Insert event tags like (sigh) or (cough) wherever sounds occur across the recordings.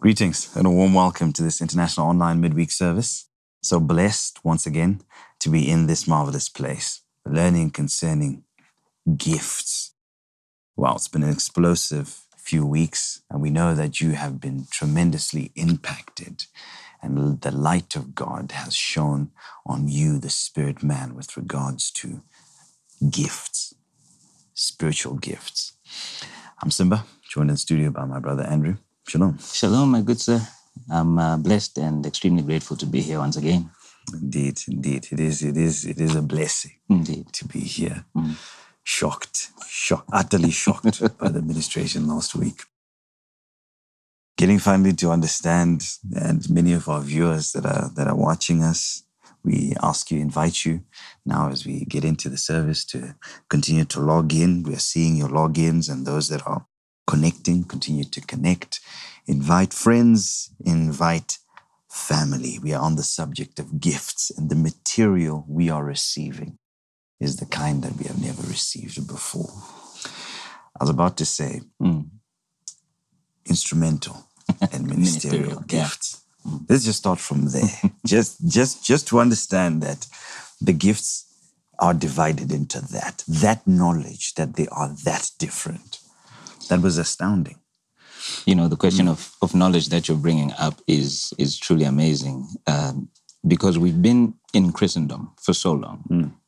Greetings and a warm welcome to this international online midweek service. So blessed once again to be in this marvelous place, learning concerning gifts. Well, it's been an explosive few weeks, and we know that you have been tremendously impacted, and the light of God has shone on you, the spirit man, with regards to gifts, spiritual gifts. I'm Simba, joined in studio by my brother Andrew. Shalom. Shalom, my good sir. I'm uh, blessed and extremely grateful to be here once again. Indeed, indeed. It is, it is, it is a blessing Indeed. to be here. Shocked, shocked, utterly shocked (laughs) by the administration last week. Getting finally to understand, and many of our viewers that are that are watching us, we ask you, invite you now as we get into the service to continue to log in. We are seeing your logins and those that are connecting, continue to connect. Invite friends, invite family. We are on the subject of gifts, and the material we are receiving is the kind that we have never received before. I was about to say Mm. instrumental (laughs) and ministerial, Ministerial, yeah. gifts. Let's just start from there. (laughs) just just just to understand that the gifts are divided into that. That knowledge that they are that different. That was astounding. You know, the question of, of knowledge that you're bringing up is is truly amazing um, because we've been in Christendom for so long.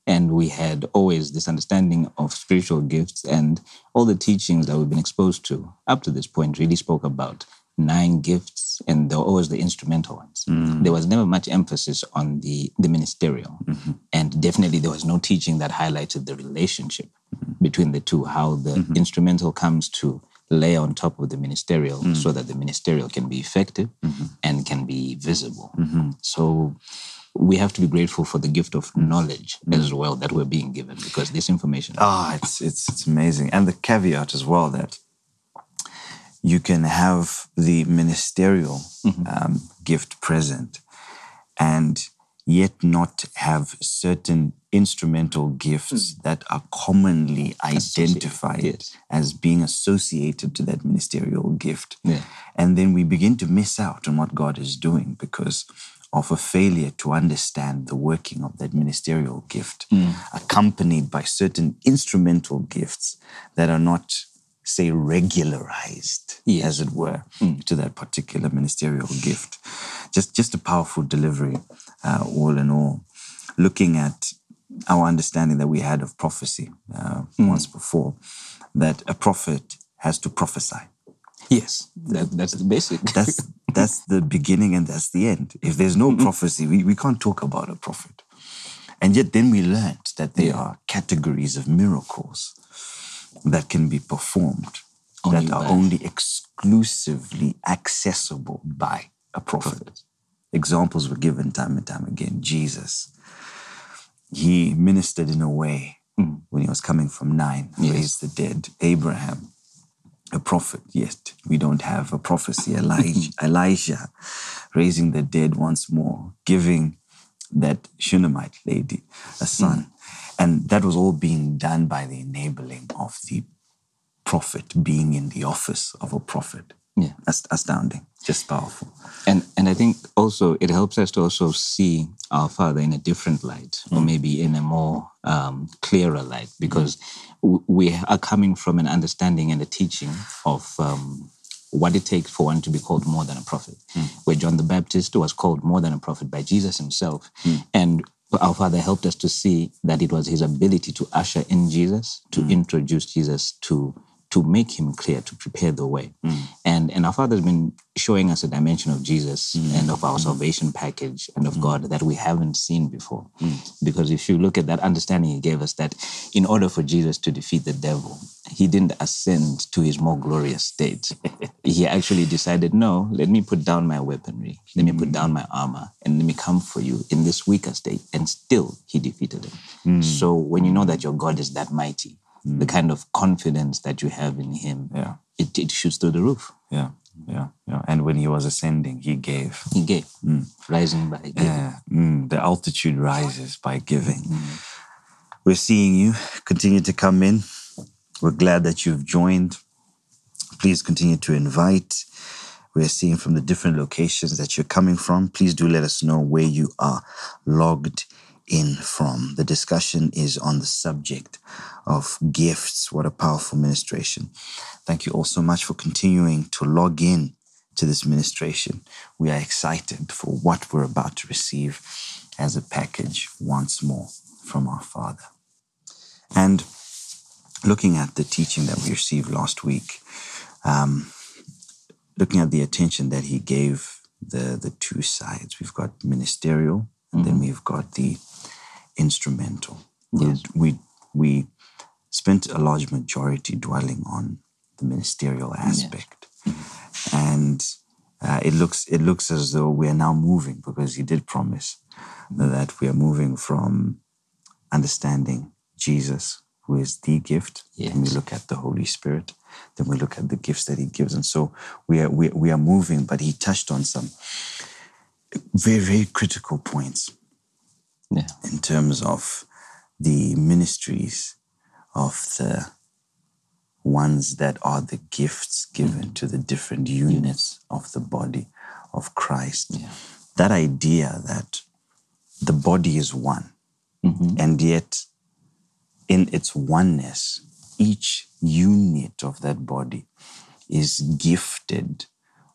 And we had always this understanding of spiritual gifts, and all the teachings that we've been exposed to up to this point really spoke about nine gifts, and they were always the instrumental ones. Mm. There was never much emphasis on the, the ministerial. Mm-hmm. And definitely there was no teaching that highlighted the relationship mm-hmm. between the two, how the mm-hmm. instrumental comes to lay on top of the ministerial mm. so that the ministerial can be effective and can be visible. So we have to be grateful for the gift of knowledge mm. as well that we're being given because this information Ah, it's it's it's amazing. And the caveat as well that you can have the ministerial mm-hmm. um, gift present and yet not have certain instrumental gifts hmm. that are commonly identified yes. as being associated to that ministerial gift. Yeah. And then we begin to miss out on what God is doing because of a failure to understand the working of that ministerial gift, hmm. accompanied by certain instrumental gifts that are not, say, regularized, Yes. as it were, to that particular ministerial gift. Just, just a powerful delivery, uh, all in all. Looking at our understanding that we had of prophecy uh, once before, that a prophet has to prophesy yes that, that's the basic (laughs) that's that's the beginning and that's the end. If there's no prophecy, we, we can't talk about a prophet. And yet then we learned that there are categories of miracles that can be performed Only that are by- only exclusively accessible by a prophet. Examples were given time and time again. Jesus, he ministered in a way hmm. when he was coming from Nain, raised the dead. Abraham, a prophet, yet we don't have a prophecy. (laughs) Elijah, Elijah raising the dead once more, giving that Shunammite lady a son. Hmm. And that was all being done by the enabling of the prophet being in the office of a prophet. Yeah. That's astounding, just powerful. And and I think also it helps us to also see our Father in a different light, or maybe in a more um, clearer light, because w- we are coming from an understanding and a teaching of um, what it takes for one to be called more than a prophet. Where John the Baptist was called more than a prophet by Jesus himself, and our Father helped us to see that it was His ability to usher in Jesus, to mm. introduce Jesus to to make him clear, to prepare the way. Mm. And and our Father's been showing us a dimension of Jesus mm. and of our mm. salvation package and of God that we haven't seen before. Because if you look at that understanding he gave us that in order for Jesus to defeat the devil, he didn't ascend to his more glorious state. (laughs) he actually decided, no, let me put down my weaponry, let me put down my armor, and let me come for you in this weaker state. And still he defeated him. So when you know that your God is that mighty, the mm. kind of confidence that you have in him, Yeah. it, it shoots through the roof. Yeah. Yeah. Yeah. And when he was ascending, he gave. He gave, mm. rising by giving. Yeah, mm, the altitude rises by giving. Mm. We're seeing you continue to come in. We're glad that you've joined. Please continue to invite. we are seeing from the different locations that you're coming from. Please do let us know where you are logged in from. The discussion is on the subject of gifts. What a powerful ministration. Thank you all so much for continuing to log in to this ministration. We are excited for what we're about to receive as a package once more from our Father. And looking at the teaching that we received last week, um, looking at the attention that he gave the, the two sides, we've got ministerial and then we've got the instrumental. Yes. We, we spent a large majority dwelling on the ministerial aspect. And uh, it looks it looks as though we are now moving because he did promise that we are moving from understanding Jesus, who is the gift, and we look at the Holy Spirit, then we look at the gifts that he gives. And so we are we, we are moving, but he touched on some very, very critical points Yeah. in terms of the ministries of the ones that are the gifts given mm-hmm. to the different units of the body of Christ. Yeah. That idea that the body is one, mm-hmm. and yet in its oneness, each unit of that body is gifted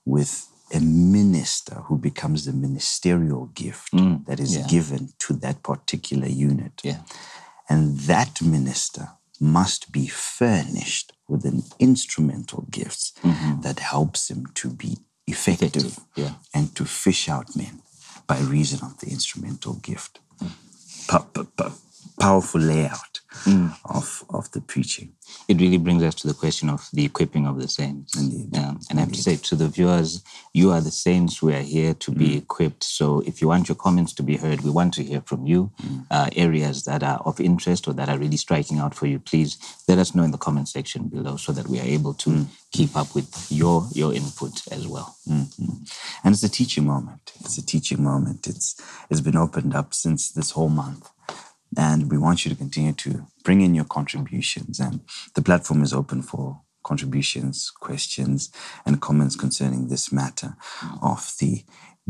with a minister who becomes the ministerial gift mm. that is yeah. given to that particular unit. Yeah. And that minister must be furnished with an instrumental gifts mm-hmm. that helps him to be effective, Effective, yeah. and to fish out men by reason of the instrumental gift. Mm. Pa- pa- pa- powerful layout of, of the preaching. it really brings us to the question of the equipping of the saints. Indeed. Um, and I have to say to the viewers, you are the saints. We are here to be equipped. So if you want your comments to be heard, we want to hear from you. Uh, areas that are of interest or that are really striking out for you, please let us know in the comment section below so that we are able to keep up with your your input as well. And it's a teaching moment. It's a teaching moment. It's it's been opened up since this whole month. And we want you to continue to bring in your contributions. And the platform is open for contributions, questions, and comments concerning this matter of the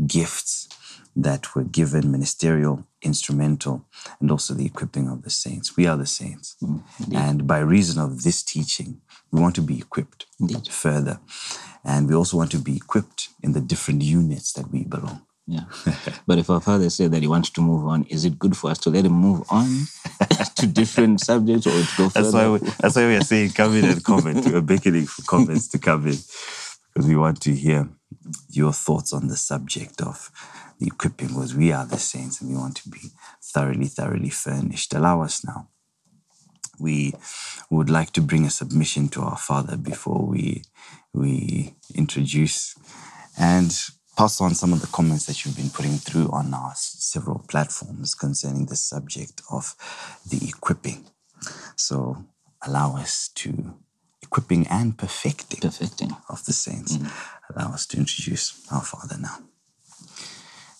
gifts that were given ministerial, instrumental, and also the equipping of the saints. We are the saints. Mm, and by reason of this teaching, we want to be equipped Indeed. further. And we also want to be equipped in the different units that we belong. Yeah. (laughs) but if our father said that he wants to move on, is it good for us to let him move on to different subjects or to go further? That's why, we, that's why we are saying come in and comment. We are beckoning for comments to come in because we want to hear your thoughts on the subject of the equipping because we are the saints and we want to be thoroughly, thoroughly furnished. Allow us now. We would like to bring a submission to our Father before we we introduce and pass on some of the comments that you've been putting through on our several platforms concerning the subject of the equipping. So allow us to equipping and perfecting Perfecting. of the saints. Mm-hmm. Allow us to introduce our Father now.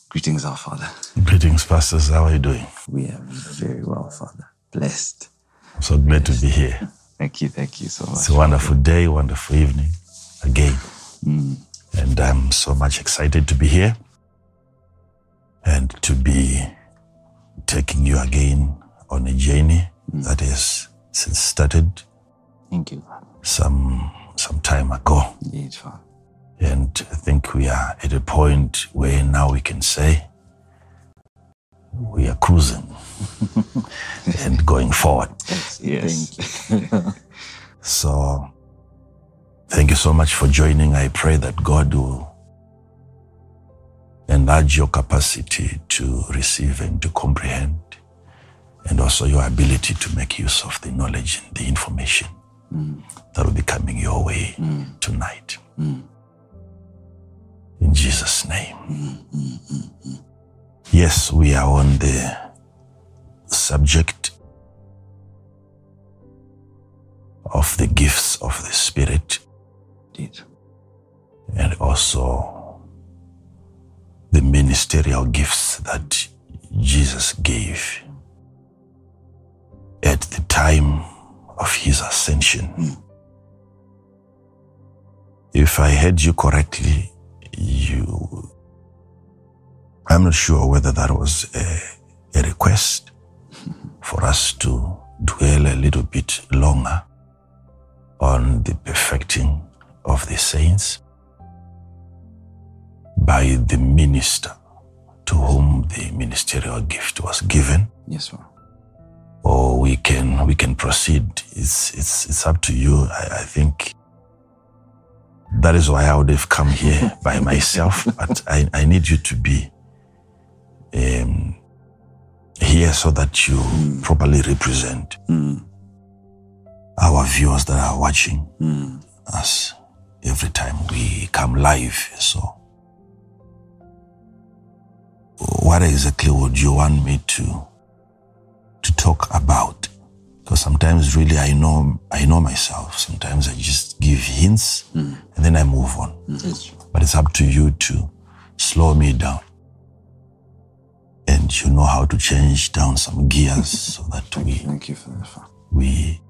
Greetings, our Father. Greetings, pastors. How are you doing? We are very well, Father. Blessed. I'm so glad to be here. Thank you, thank you so much. It's a wonderful day, wonderful evening again. Mm. And I'm so much excited to be here and to be taking you again on a journey mm. that has since started Thank you, some some time ago. Indeed, Father. And I think we are at a point where now we can say we are cruising (laughs) and going forward. Yes. Thank you. (laughs) So thank you so much for joining. I pray that God will enlarge your capacity to receive and to comprehend, and also your ability to make use of the knowledge and the information mm. that will be coming your way mm. tonight. Mm. In Jesus' name. Yes, we are on the subject of the gifts of the Spirit Indeed. and also the ministerial gifts that Jesus gave at the time of his ascension. Hmm. If I heard you correctly, you, I'm not sure whether that was a, a request (laughs) for us to dwell a little bit longer on the perfecting of the saints by the minister to whom the ministerial gift was given? Yes, sir. or we can we can proceed. It's it's it's up to you. I, I think that is why i would have come here (laughs) by myself. But i, I need you to be um, here so that you properly represent Mm, our viewers that are watching mm, us every time we come live. So, what exactly would you want me to to talk about? Because sometimes, really, I know I know myself. Sometimes I just give hints hmm. and then I move on. Hmm. But it's up to you to slow me down. And you know how to change down some gears so that we Thank you for that, we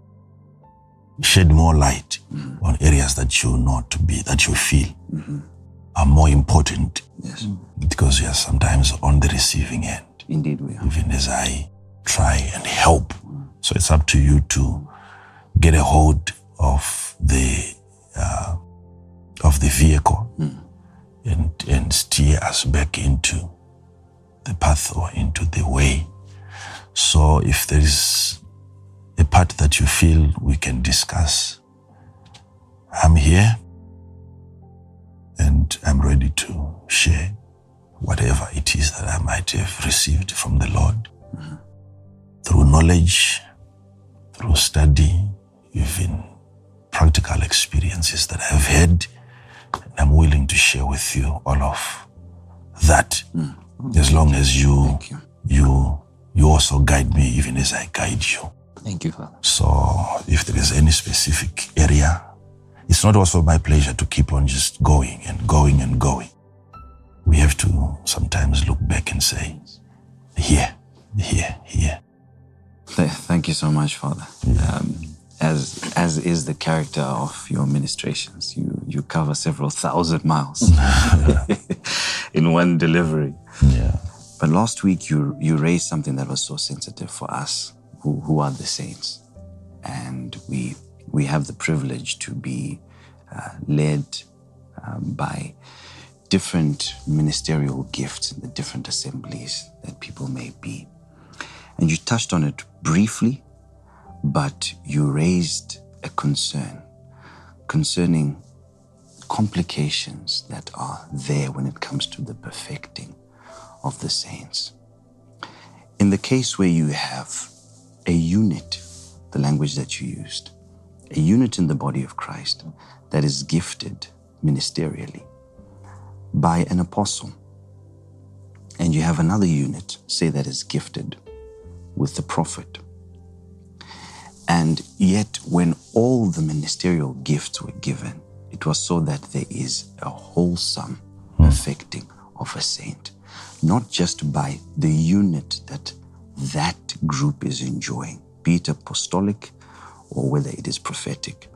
shed more light on areas that you know to be that you feel are more important Yes, because we are sometimes on the receiving end. Indeed we are. even as i try and help. So it's up to you to get a hold of the uh, of the vehicle and and steer us back into the path or into the way. So if there is a part that you feel we can discuss. I'm here and i'm ready to share whatever it is that i might have received from the lord. Through knowledge through study even practical experiences that i've had and i'm willing to share with you all of that. Mm. As long as you you. you you also guide me even as i guide you Thank you, Father. so if there is any specific area, it's not also my pleasure to keep on just going and going and going. We have to sometimes look back and say, here, here, here. Th- Thank you so much, Father. Um, as as is the character of your ministrations, you you cover several thousand miles (laughs) (laughs) in one delivery. Yeah. But last week you you raised something that was so sensitive for us, who who are the saints, and we we have the privilege to be uh, led um, by different ministerial gifts in the different assemblies that people may be. And you touched on it briefly, but you raised a concern concerning complications that are there when it comes to the perfecting of the saints. In the case where you have a unit, the language that you used, a unit in the body of Christ that is gifted ministerially by an apostle, and you have another unit, say, that is gifted with the prophet. And yet, when all the ministerial gifts were given, it was so that there is a wholesome hmm. affecting of a saint, not just by the unit that that group is enjoying, be it apostolic or whether it is prophetic.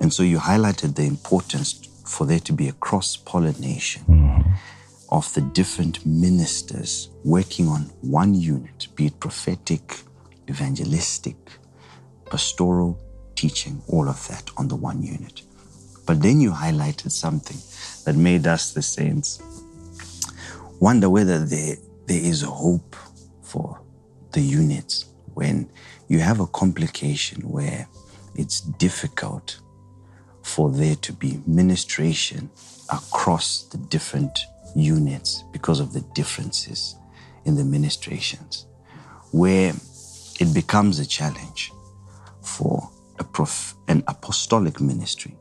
And so you highlighted the importance for there to be a cross pollination mm-hmm. of the different ministers working on one unit, be it prophetic, evangelistic, pastoral, teaching, all of that on the one unit. But then you highlighted something that made us, the saints, wonder whether there, there is hope for the units when you have a complication where it's difficult for there to be ministration across the different units because of the differences in the ministrations, where it becomes a challenge for a prof- an apostolic ministry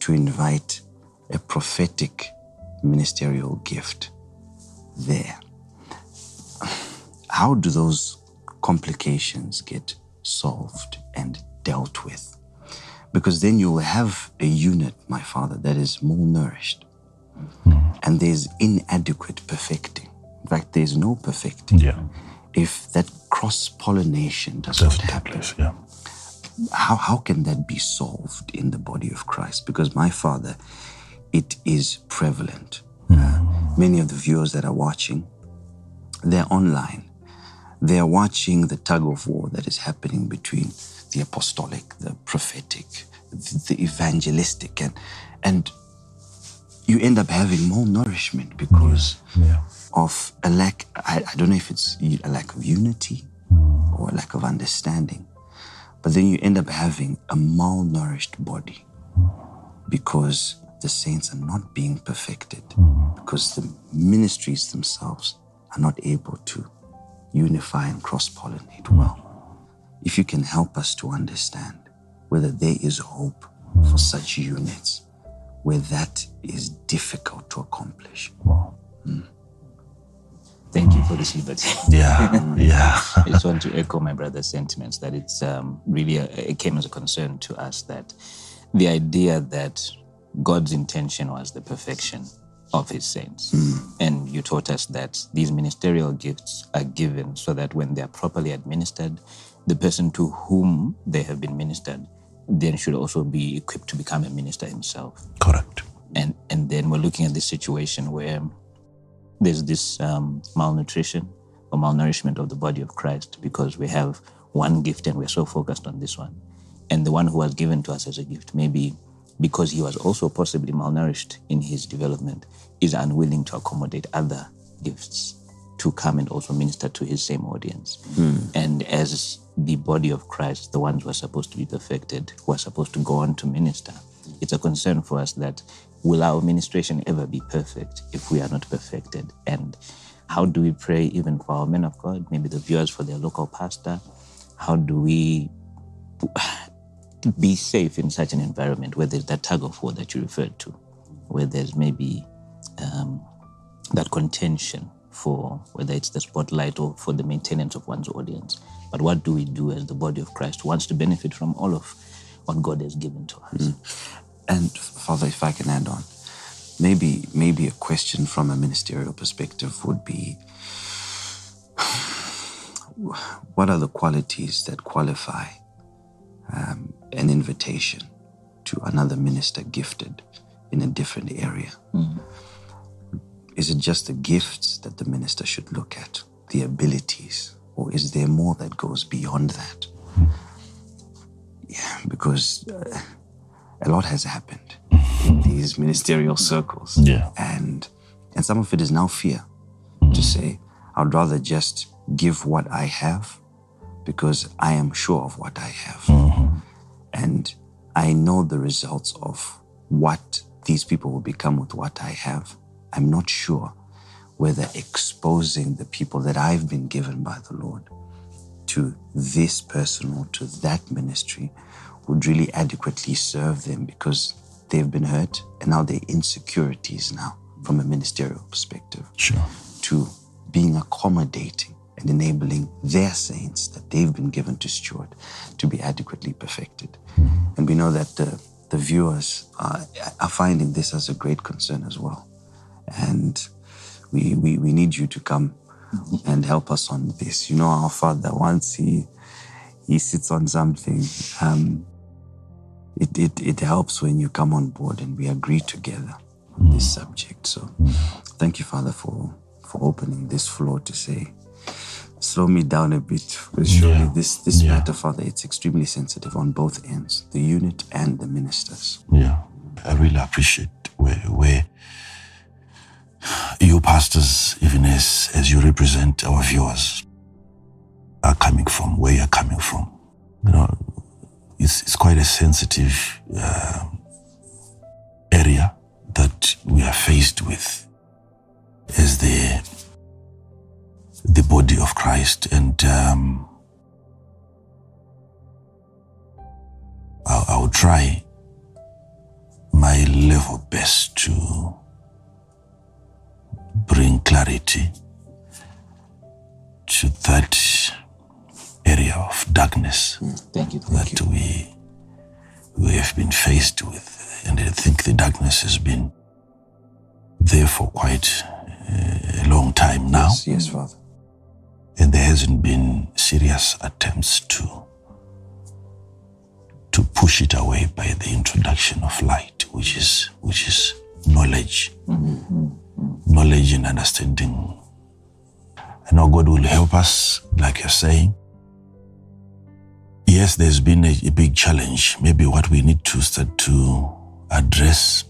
to invite a prophetic ministerial gift there. How do those complications get solved and dealt with? Because then you will have a unit, my father, that is malnourished and there's inadequate perfecting. In fact, there's no perfecting Yeah. if that cross pollination does Doesn't not happen. place. Yeah. How, how can that be solved in the body of Christ? Because my father, it is prevalent. Uh, many of the viewers that are watching, they're online. They're watching the tug of war that is happening between the apostolic, the prophetic, the, evangelistic, and and you end up having more nourishment because Yeah. of a lack. I, I don't know if it's a lack of unity mm. or a lack of understanding, but then you end up having a malnourished body mm. because the saints are not being perfected mm. because the ministries themselves are not able to unify and cross pollinate well. If you can help us to understand whether there is hope for such units, where that is difficult to accomplish. Wow. Thank you for this liberty. (laughs) Yeah. (laughs) yeah. I just want to echo my brother's sentiments that it's um, really a, it came as a concern to us that the idea that God's intention was the perfection of His saints, and you taught us that these ministerial gifts are given so that when they are properly administered, the person to whom they have been ministered then should also be equipped to become a minister himself. Correct. and and then we're looking at this situation where there's this um, malnutrition or malnourishment of the body of Christ because we have one gift and we're so focused on this one, and the one who was given to us as a gift maybe because he was also possibly malnourished in his development is unwilling to accommodate other gifts to come and also minister to his same audience. Hmm. And as the body of Christ, the ones who are supposed to be perfected, who are supposed to go on to minister, it's a concern for us that will our administration ever be perfect if we are not perfected? And how do we pray even for our men of God, maybe the viewers for their local pastor? How do we be safe in such an environment where there's that tug of war that you referred to, where there's maybe um, that contention for whether it's the spotlight or for the maintenance of one's audience. But what do we do as the body of Christ who wants to benefit from all of what God has given to us? And Father, if I can add on, maybe maybe a question from a ministerial perspective would be (sighs) what are the qualities that qualify um, an invitation to another minister gifted in a different area? Is it just the gifts that the minister should look at, the abilities, or is there more that goes beyond that? Yeah, because uh, a lot has happened in these ministerial circles. Yeah. And and some of it is now fear to say, I'd rather just give what I have because I am sure of what I have. And I know the results of what these people will become with what I have. I'm not sure whether exposing the people that I've been given by the Lord to this person or to that ministry would really adequately serve them because they've been hurt and now their insecurities now from a ministerial perspective Sure. to being accommodating and enabling their saints that they've been given to steward to be adequately perfected. Hmm. And we know that the, the viewers are, are finding this as a great concern as well. And we, we, we need you to come mm-hmm. and help us on this. You know, our Father, once He He sits on something, um, it, it, it helps when you come on board and we agree together on this mm. subject. So mm. thank you, Father, for, for opening this floor to say, slow me down a bit. Because surely Yeah. this, this Yeah. matter, Father, it's extremely sensitive on both ends, the unit and the ministers. Yeah. I really appreciate where, where you pastors, even as, as you represent our viewers, are coming from, where you're coming from. You know, it's, it's quite a sensitive uh, area that we are faced with as the the body of Christ, and um, I'll, I'll try my level best to bring clarity to that area of darkness Thank you. Thank that we we have been faced with, and I think the darkness has been there for quite uh, a long time now, Yes, yes, Father. and there hasn't been serious attempts to to push it away by the introduction of light, which is which is knowledge, knowledge and understanding. I know God will help us, like you're saying. Yes, there's been a, a big challenge. Maybe what we need to start to address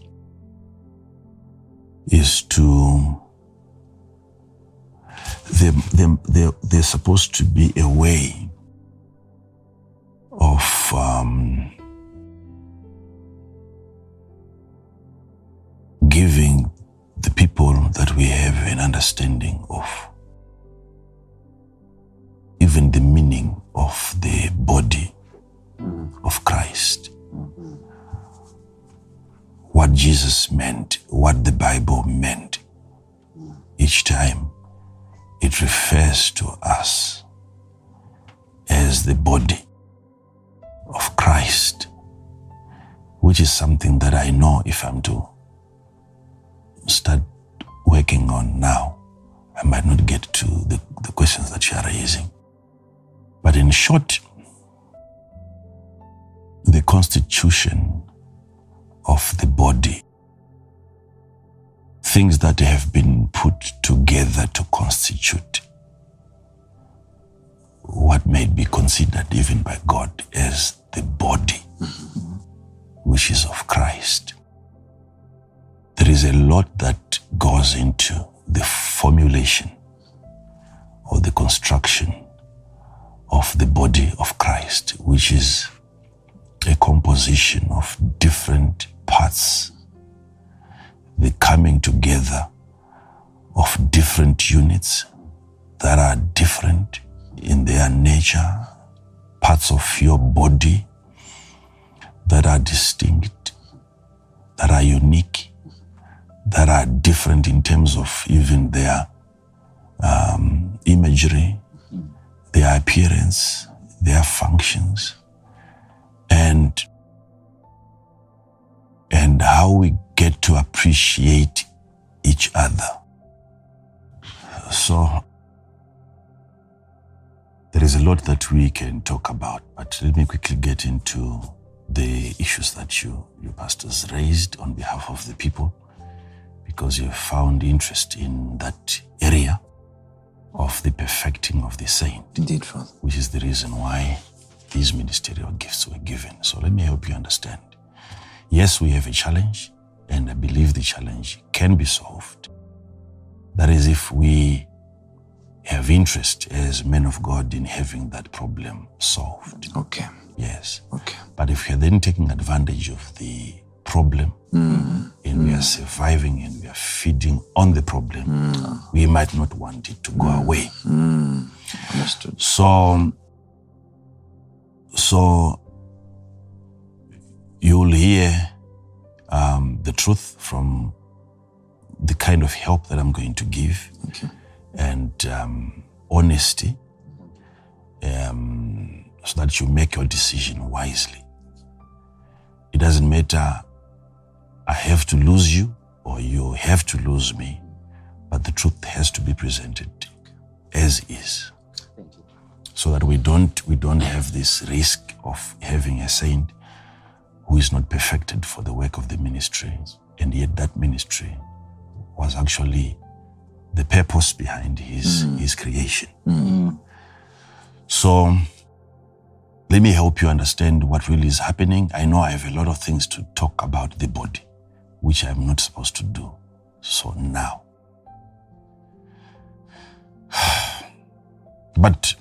is to there, there, there, there's supposed to be a way of um, giving the people that we have an understanding of even the meaning of the body of Christ. What Jesus meant, what the Bible meant. Each time it refers to us as the body of Christ, which is something that I know if I'm to start working on now, I might not get to the, the questions that you are raising. But in short, the constitution of the body, things that have been put together to constitute what may be considered even by God as the body, mm-hmm. which is of Christ. There is a lot that goes into the formulation or the construction of the body of Christ, which is a composition of different parts, the coming together of different units that are different in their nature, parts of your body that are distinct, that are unique, that are different in terms of even their um, imagery, their appearance, their functions, and and how we get to appreciate each other. So there is a lot that we can talk about, but let me quickly get into the issues that you, you pastors raised on behalf of the people, because you found interest in that area of the perfecting of the saint, Indeed, Father. which is the reason why these ministerial gifts were given. So let me help you understand. Yes, we have a challenge, and I believe the challenge can be solved. That is, if we have interest as men of God in having that problem solved. Okay. Yes. Okay. But if you're then taking advantage of the problem and we are surviving and we are feeding on the problem, we might not want it to go away. Understood. So, so you'll hear um, the truth from the kind of help that I'm going to give Okay. and um, honesty um, so that you make your decision wisely. It doesn't matter, I have to lose you or you have to lose me, but the truth has to be presented as is. So that we don't we don't have this risk of having a saint who is not perfected for the work of the ministry, and yet that ministry was actually the purpose behind his mm. his creation. Mm. So let me help you understand what really is happening. I know I have a lot of things to talk about the body, which I'm not supposed to do. So now. (sighs) But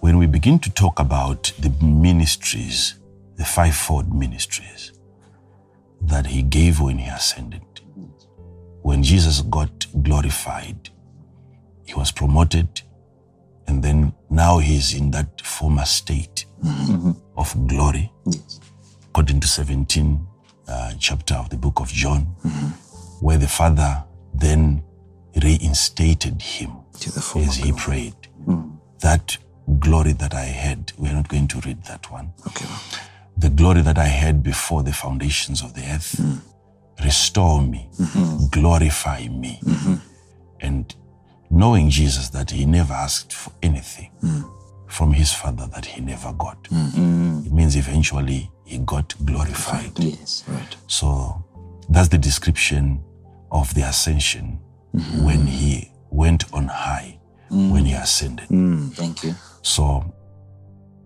when we begin to talk about the ministries, the fivefold ministries that he gave when he ascended, when Jesus got glorified, he was promoted, and then now he's in that former state mm-hmm. of glory, according to 17 uh, chapter of the book of John, where the Father then reinstated him To the former as he prayed. Hmm. That glory that I had, we're not going to read that one. Okay. The glory that I had before the foundations of the earth, hmm. restore me, hmm. glorify me. And knowing Jesus that he never asked for anything from his Father that he never got. Mm-hmm. It means eventually he got glorified. Yes. Right. So that's the description of the ascension mm-hmm. when he went on high, mm. when he ascended. Mm, thank you. So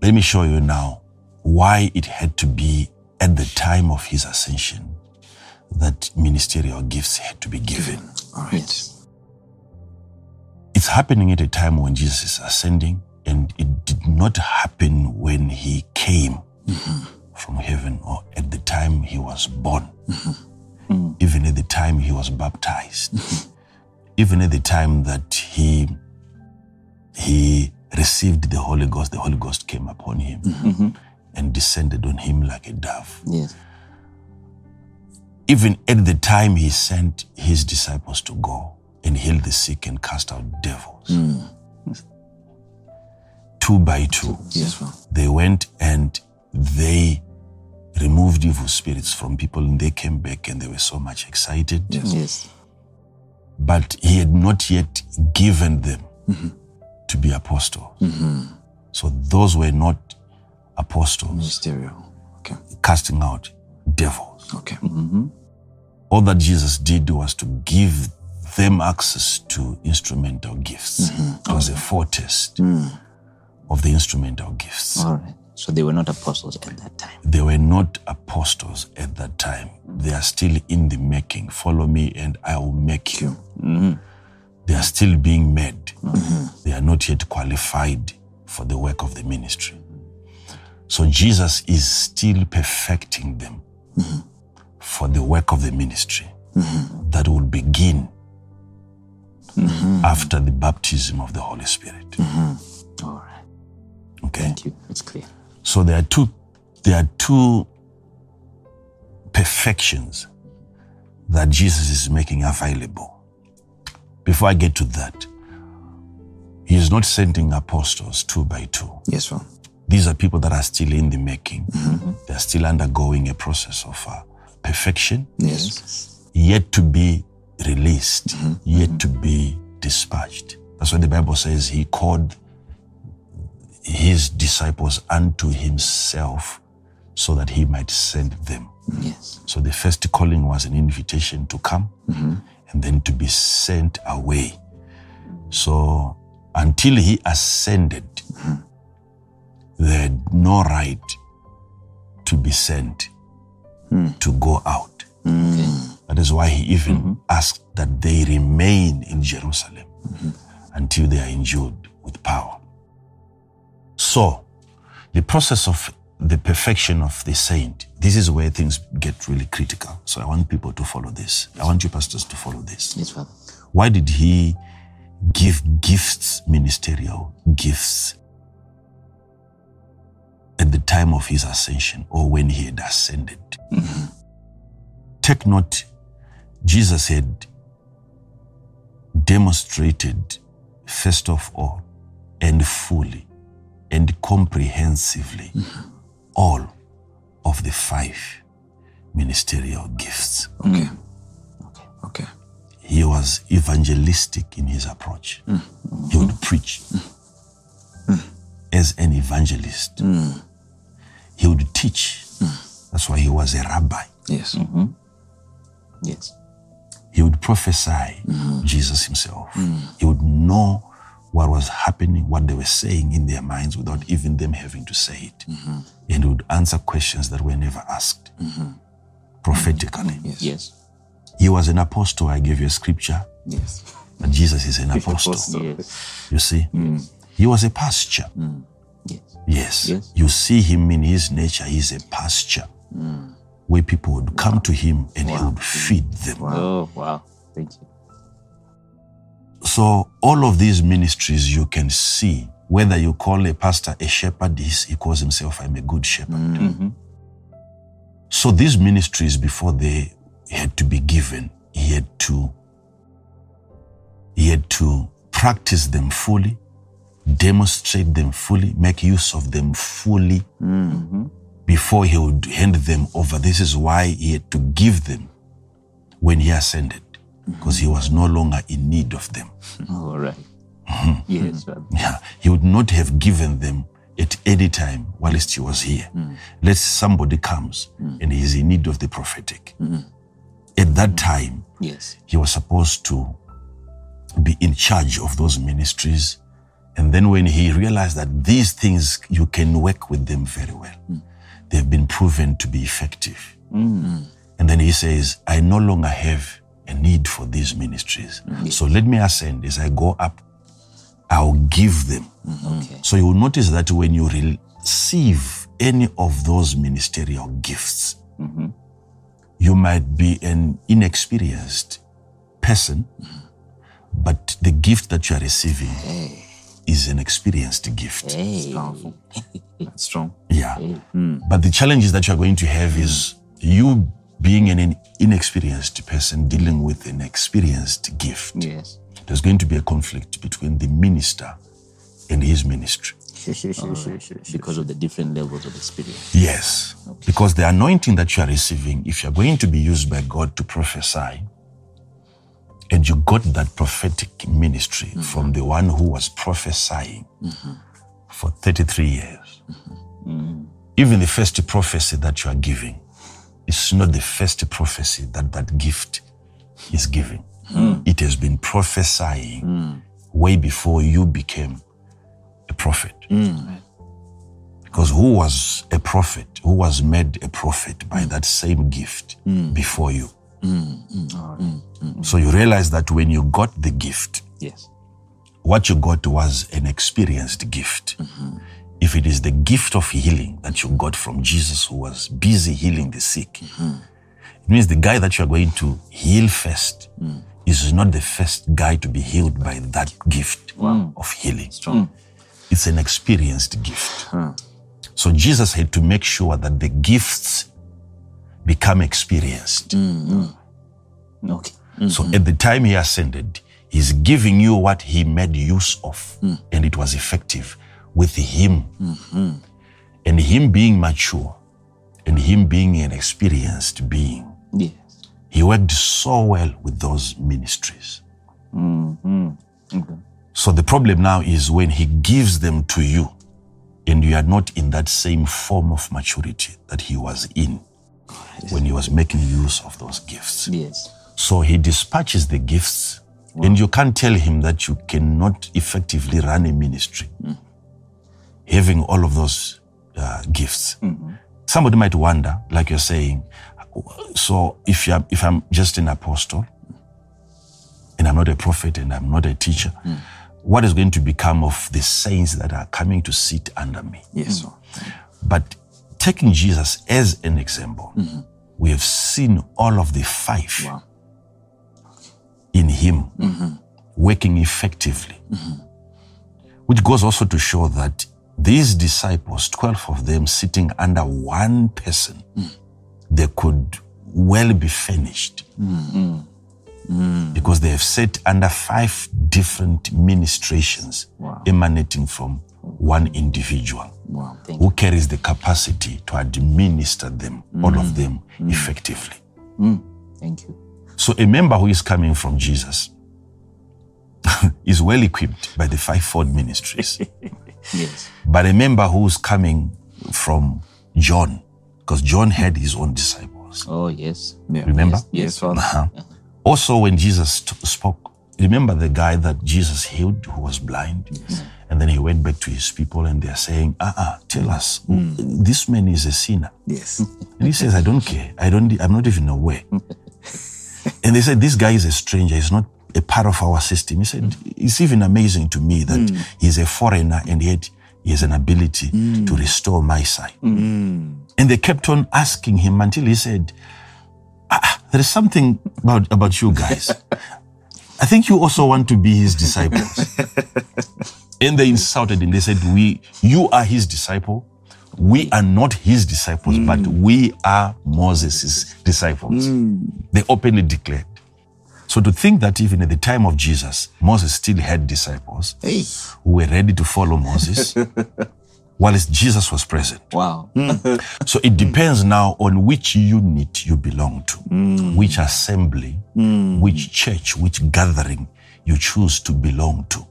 let me show you now why it had to be at the time of his ascension that ministerial gifts had to be given. All right. Yes. It's happening at a time when Jesus is ascending, and it did not happen when he came from heaven or at the time he was born, even at the time he was baptized, even at the time that he he received the Holy Ghost, the Holy Ghost came upon him and descended on him like a dove. Yes. Even at the time he sent his disciples to go and heal the sick and cast out devils. Mm. Two by two, Yes, Father. they went and they removed evil spirits from people and they came back and they were so much excited. Yes. Yes. But he had not yet given them mm-hmm. to be apostles. Mm-hmm. So those were not apostles Ministerial. Okay. casting out devils. Okay. Mm-hmm. all that Jesus did was to give them access to instrumental gifts. It was a foretaste mm. Of the instrumental gifts. All right. So they were not apostles at that time. They were not apostles at that time. They are still in the making. Follow me and I will make you. Mm-hmm. They are still being made. Mm-hmm. They are not yet qualified for the work of the ministry. So Jesus is still perfecting them mm-hmm. for the work of the ministry that will begin after the baptism of the Holy Spirit. All right. Okay. Thank you. It's clear. So there are two there are two perfections that Jesus is making available. Before I get to that, he is not sending apostles two by two. Yes, Father. These are people that are still in the making. Mm-hmm. They're still undergoing a process of uh, perfection, Yes. yet to be released, mm-hmm. yet mm-hmm. to be dispatched. That's why the Bible says he called his disciples unto himself so that he might send them. Yes. So the first calling was an invitation to come mm-hmm. and then to be sent away. So until he ascended, mm-hmm. they had no right to be sent mm. to go out. Mm. That is why he even mm-hmm. asked that they remain in Jerusalem until they are endued with power. So, the process of the perfection of the saint, this is where things get really critical. So, I want people to follow this. I want you pastors to follow this. Yes, Father. Why did he give gifts, ministerial gifts, at the time of his ascension or when he had ascended? Mm-hmm. Take note, Jesus had demonstrated, first of all, and fully and comprehensively all of the five ministerial gifts. Okay. Okay. He was evangelistic in his approach. Mm. Mm-hmm. He would preach mm-hmm. as an evangelist. Mm. He would teach. Mm. That's why he was a rabbi. Yes. Mm-hmm. Yes. He would prophesy Jesus himself. He would know what was happening, what they were saying in their minds without even them having to say it. Mm-hmm. And would answer questions that were never asked mm-hmm. prophetically. Yes. Yes. He was an apostle. I gave you a scripture Yes. that Jesus is an (laughs) apostle. Yes. You see? Mm. He was a pasture. Mm. Yes. Yes. Yes. You see him in his nature, he's a pasture mm. where people would come to him and he would feed them. Oh, wow. Thank you. So, all of these ministries you can see, whether you call a pastor a shepherd, he's- he calls himself, I'm a good shepherd. Mm. Mm-hmm. So, these ministries, before they had to be given, he had to he had to practice them fully, demonstrate them fully, make use of them fully mm-hmm. before he would hand them over. This is why he had to give them when he ascended, because he was no longer in need of them. All right. Mm-hmm. Yes, Father. Yeah, he would not have given them at any time whilst he was here. Mm. Let's somebody comes mm. and he's in need of the prophetic. Mm-hmm. at that time, Yes. he was supposed to be in charge of those ministries. And then when he realized that these things, you can work with them very well, mm. they've been proven to be effective. And then he says, I no longer have a need for these ministries. So let me ascend. As I go up, I'll give them. Mm-hmm. Okay. So you will notice that when you receive any of those ministerial gifts, mm-hmm. you might be an inexperienced person, mm-hmm. but the gift that you are receiving is an experienced gift. Hey. Powerful. (laughs) That's strong. Yeah. Hmm. But the challenges that you are going to have is you being in an inexperienced person dealing with an experienced gift. Yes. There's going to be a conflict between the minister and his ministry. (laughs) Because of the different levels of experience. Yes. Because the anointing that you are receiving, if you're going to be used by God to prophesy, and you got that prophetic ministry mm-hmm. from the one who was prophesying mm-hmm. for 33 years, mm-hmm. even the first prophecy that you are giving is not the first prophecy that that gift is giving. Hmm. It has been prophesying hmm. way before you became a prophet. Hmm. Because who was a prophet, who was made a prophet by that same gift before you? So you realize that when you got the gift, Yes. what you got was an experienced gift. Mm-hmm. If it is the gift of healing that you got from Jesus, who was busy healing the sick, it means the guy that you are going to heal first is not the first guy to be healed by that gift of healing. Strong. It's an experienced gift. So Jesus had to make sure that the gifts become experienced. Mm, mm. Okay. So mm-hmm. at the time he ascended, he's giving you what he made use of, mm. and it was effective with him. And him being mature, and him being an experienced being, Yes. he worked so well with those ministries. Mm-hmm. Okay. So the problem now is when he gives them to you, and you are not in that same form of maturity that he was in when he was making use of those gifts. Yes. So he dispatches the gifts, and you can't tell him that you cannot effectively run a ministry mm-hmm. Having all of those uh, gifts. Mm-hmm. Somebody might wonder, like you're saying, so if you if I'm just an apostle, and I'm not a prophet, and I'm not a teacher, mm. what is going to become of the saints that are coming to sit under me? Yes, sir. But taking Jesus as an example, mm-hmm. we have seen all of the five Wow. in him mm-hmm. working effectively. Which goes also to show that these disciples, 12 of them sitting under one person, they could well be furnished. Because they have sat under five different ministrations Wow. emanating from one individual Wow. Who carries the capacity to administer them, all of mm. them, mm. effectively. Mm. Thank you. So a member who is coming from Jesus (laughs) is well equipped by the fivefold ministries. (laughs) Yes. but remember who's coming from John, because John had his own disciples. Oh, yes. Yeah. Remember? Yes, yes. Uh-huh. Also, when Jesus t- spoke, remember the guy that Jesus healed who was blind? And then he went back to his people and they're saying, uh uh tell us, this man is a sinner. Yes. And he says, I don't care. I don't, I'm not even aware. (laughs) and they said, this guy is a stranger. He's not a part of our system. He said, it's even amazing to me that mm. he's a foreigner and yet he has an ability mm. to restore my sight. Mm. And they kept on asking him until he said, ah, ah, there is something about, about you guys. (laughs) I think you also want to be his disciples. (laughs) and they insulted him. They said, we, you are his disciple. We are not his disciples, but we are Moses' disciples. They openly declared. So to think that even at the time of Jesus, Moses still had disciples Hey. who were ready to follow Moses, (laughs) whilst Jesus was present. Wow. Hmm. So it depends now on which unit you belong to, hmm. which assembly, hmm. which church, which gathering you choose to belong to.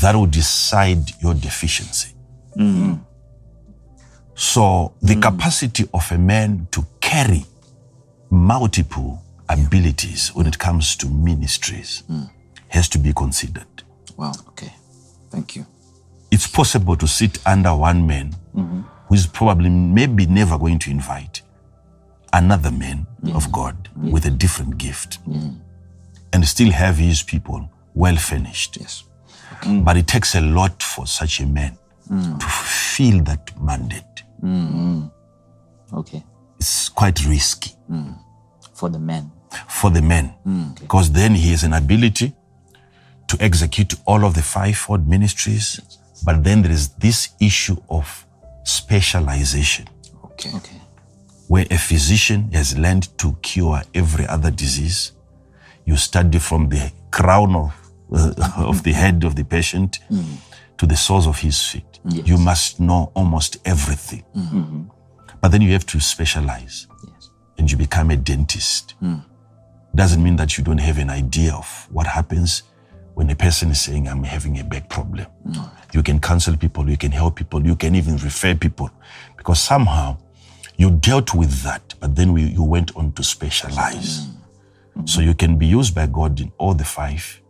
That will decide your deficiency. So the capacity of a man to carry multiple abilities when it comes to ministries hmm. has to be considered. Wow. Okay. Thank you. It's possible to sit under one man mm-hmm. who is probably maybe never going to invite another man of God with a different gift and still have his people well furnished. Yes. Mm. But it takes a lot for such a man mm. to fulfill that mandate. Mm-hmm. Okay. It's quite risky mm. For the men. For the man because then he has an ability to execute all of the fivefold ministries. But then there is this issue of specialization Okay. Okay. where a physician has learned to cure every other disease. You study from the crown of, uh, (laughs) of the head of the patient to the soles of his feet. You must know almost everything. But then you have to specialize Yes. and you become a dentist. Doesn't mean that you don't have an idea of what happens when a person is saying, I'm having a back problem. Mm. You can counsel people, you can help people, you can even refer people because somehow you dealt with that, but then we, you went on to specialize. Mm. Mm-hmm. So you can be used by God in all the five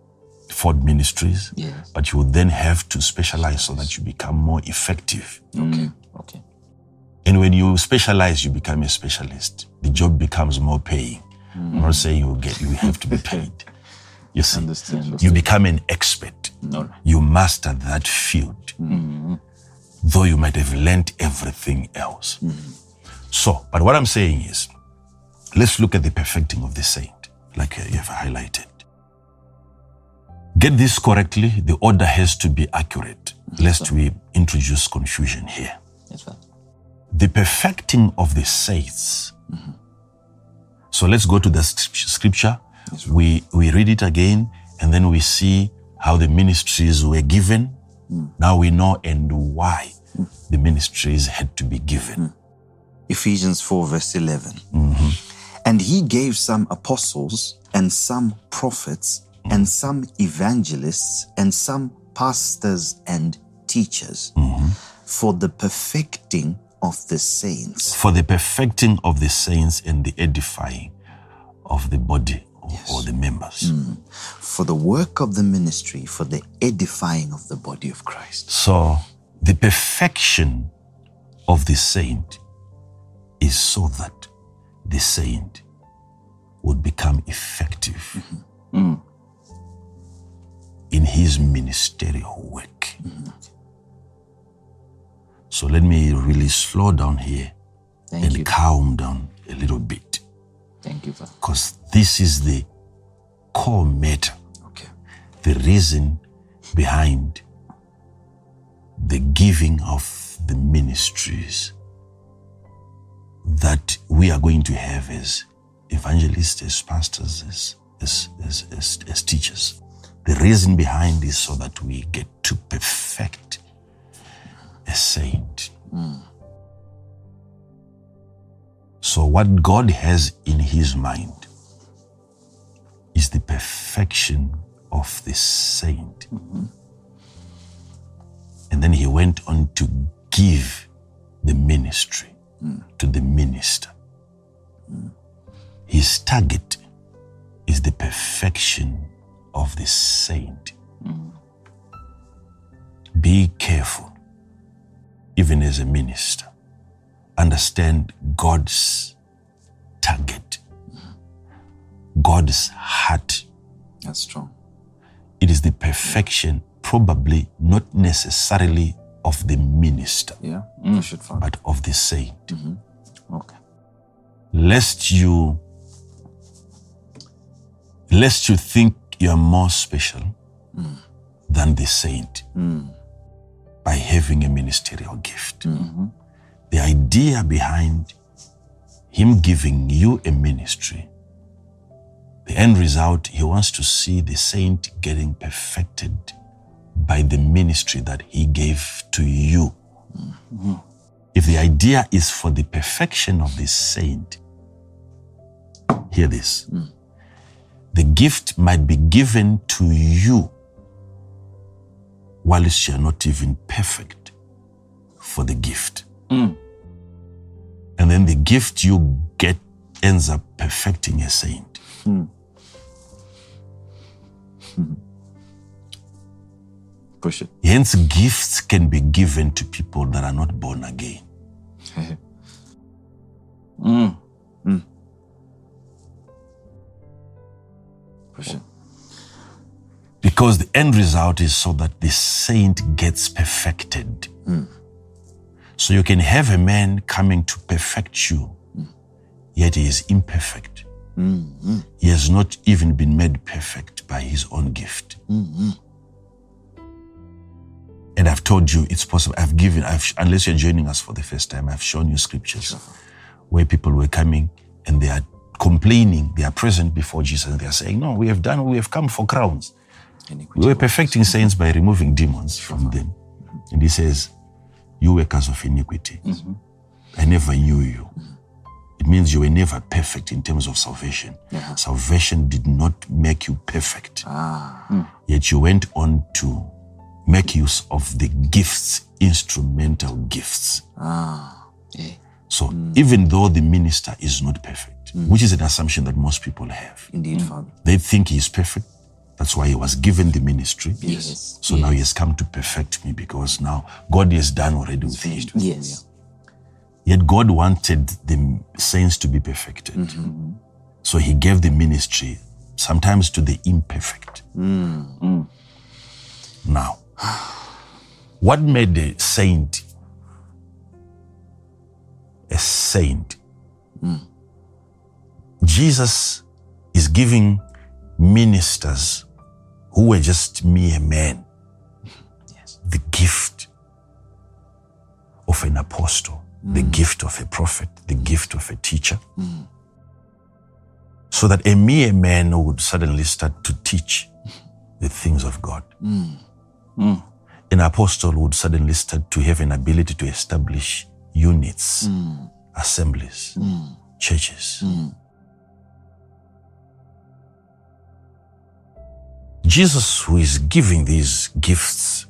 fold ministries, Yes. but you will then have to specialize so that you become more effective. Okay. Mm. Okay. And when you specialize, you become a specialist. The job becomes more paying. I'm not saying you get, you have to be (laughs) paid. You see, Understand. you become an expert. Right. You master that field, mm-hmm. though you might have learned everything else. Mm-hmm. So, but what I'm saying is, let's look at the perfecting of the saint, like you have highlighted. Get this correctly, the order has to be accurate, lest we introduce confusion here Yes, sir. the perfecting of the saints. Mm-hmm. So let's go to the scrip- scripture. We we read it again, and then we see how the ministries were given. Now we know and why the ministries had to be given. Ephesians 4, verse 11. Mm-hmm. And he gave some apostles, and some prophets, and some evangelists, and some pastors and teachers mm-hmm. for the perfecting of the saints. For the perfecting of the saints and the edifying of the body or, or the members. Hmm. For the work of the ministry, for the edifying of the body of Christ. So the perfection of the saint is so that the saint would become effective mm-hmm. mm. in his ministerial work. Mm-hmm. So let me really slow down here Thank and you. calm down a little bit Thank you, sir. because this is the core matter Okay. the reason behind the giving of the ministries that we are going to have as evangelists, as pastors, as, as, as, as, as teachers. The reason behind is so that we get to perfect a saint. So, what God has in His mind is the perfection of the saint. And then he went on to give the ministry to the minister. His target is the perfection of the saint. Be careful, even as a minister. Understand God's target, God's heart That's strong. it is the perfection, probably not necessarily of the minister, Yeah. Mm. Find. but of the saint. Mm-hmm. Okay. Lest you, lest you think you are more special mm. than the saint mm. By having a ministerial gift. The idea behind him giving you a ministry the end result, he wants to see the saint getting perfected by the ministry that he gave to you. If the idea is for the perfection of the saint, hear this. The gift might be given to you whilst you are not even perfect for the gift. Hmm. And then the gift you get ends up perfecting a saint. Hmm. Hmm. Push it. Hence, gifts can be given to people that are not born again. (laughs) Mm. Push it. Because the end result is so that the saint gets perfected. So you can have a man coming to perfect you, yet he is imperfect. He has not even been made perfect by his own gift. And I've told you it's possible. I've given, I've, unless you're joining us for the first time, I've shown you scriptures where people were coming and they are complaining. They are present before Jesus and they are saying, No, we have done, we have come for crowns. Iniquity. We were perfecting saints by removing demons from them. And he says, You workers of iniquity, mm-hmm. I never knew you. It means you were never perfect in terms of salvation. Salvation did not make you perfect. Ah. Hmm. Yet you went on to make use of the gifts, instrumental gifts. Ah. Yeah. So hmm. even though the minister is not perfect, hmm. which is an assumption that most people have, Indeed, Father. they think he is perfect. That's why he was given the ministry. Yes. So now he has come to perfect me because now God is done already with him. Yes. Yet God wanted the saints to be perfected. Mm-hmm. So he gave the ministry sometimes to the imperfect. Mm-hmm. Now, what made a saint a saint? Mm. Jesus is giving ministers who were just mere men Yes. the gift of an apostle, the mm. gift of a prophet, the mm. gift of a teacher. Mm. So that a mere man would suddenly start to teach the things of God. An apostle would suddenly start to have an ability to establish units, assemblies, churches. Jesus, who is giving these gifts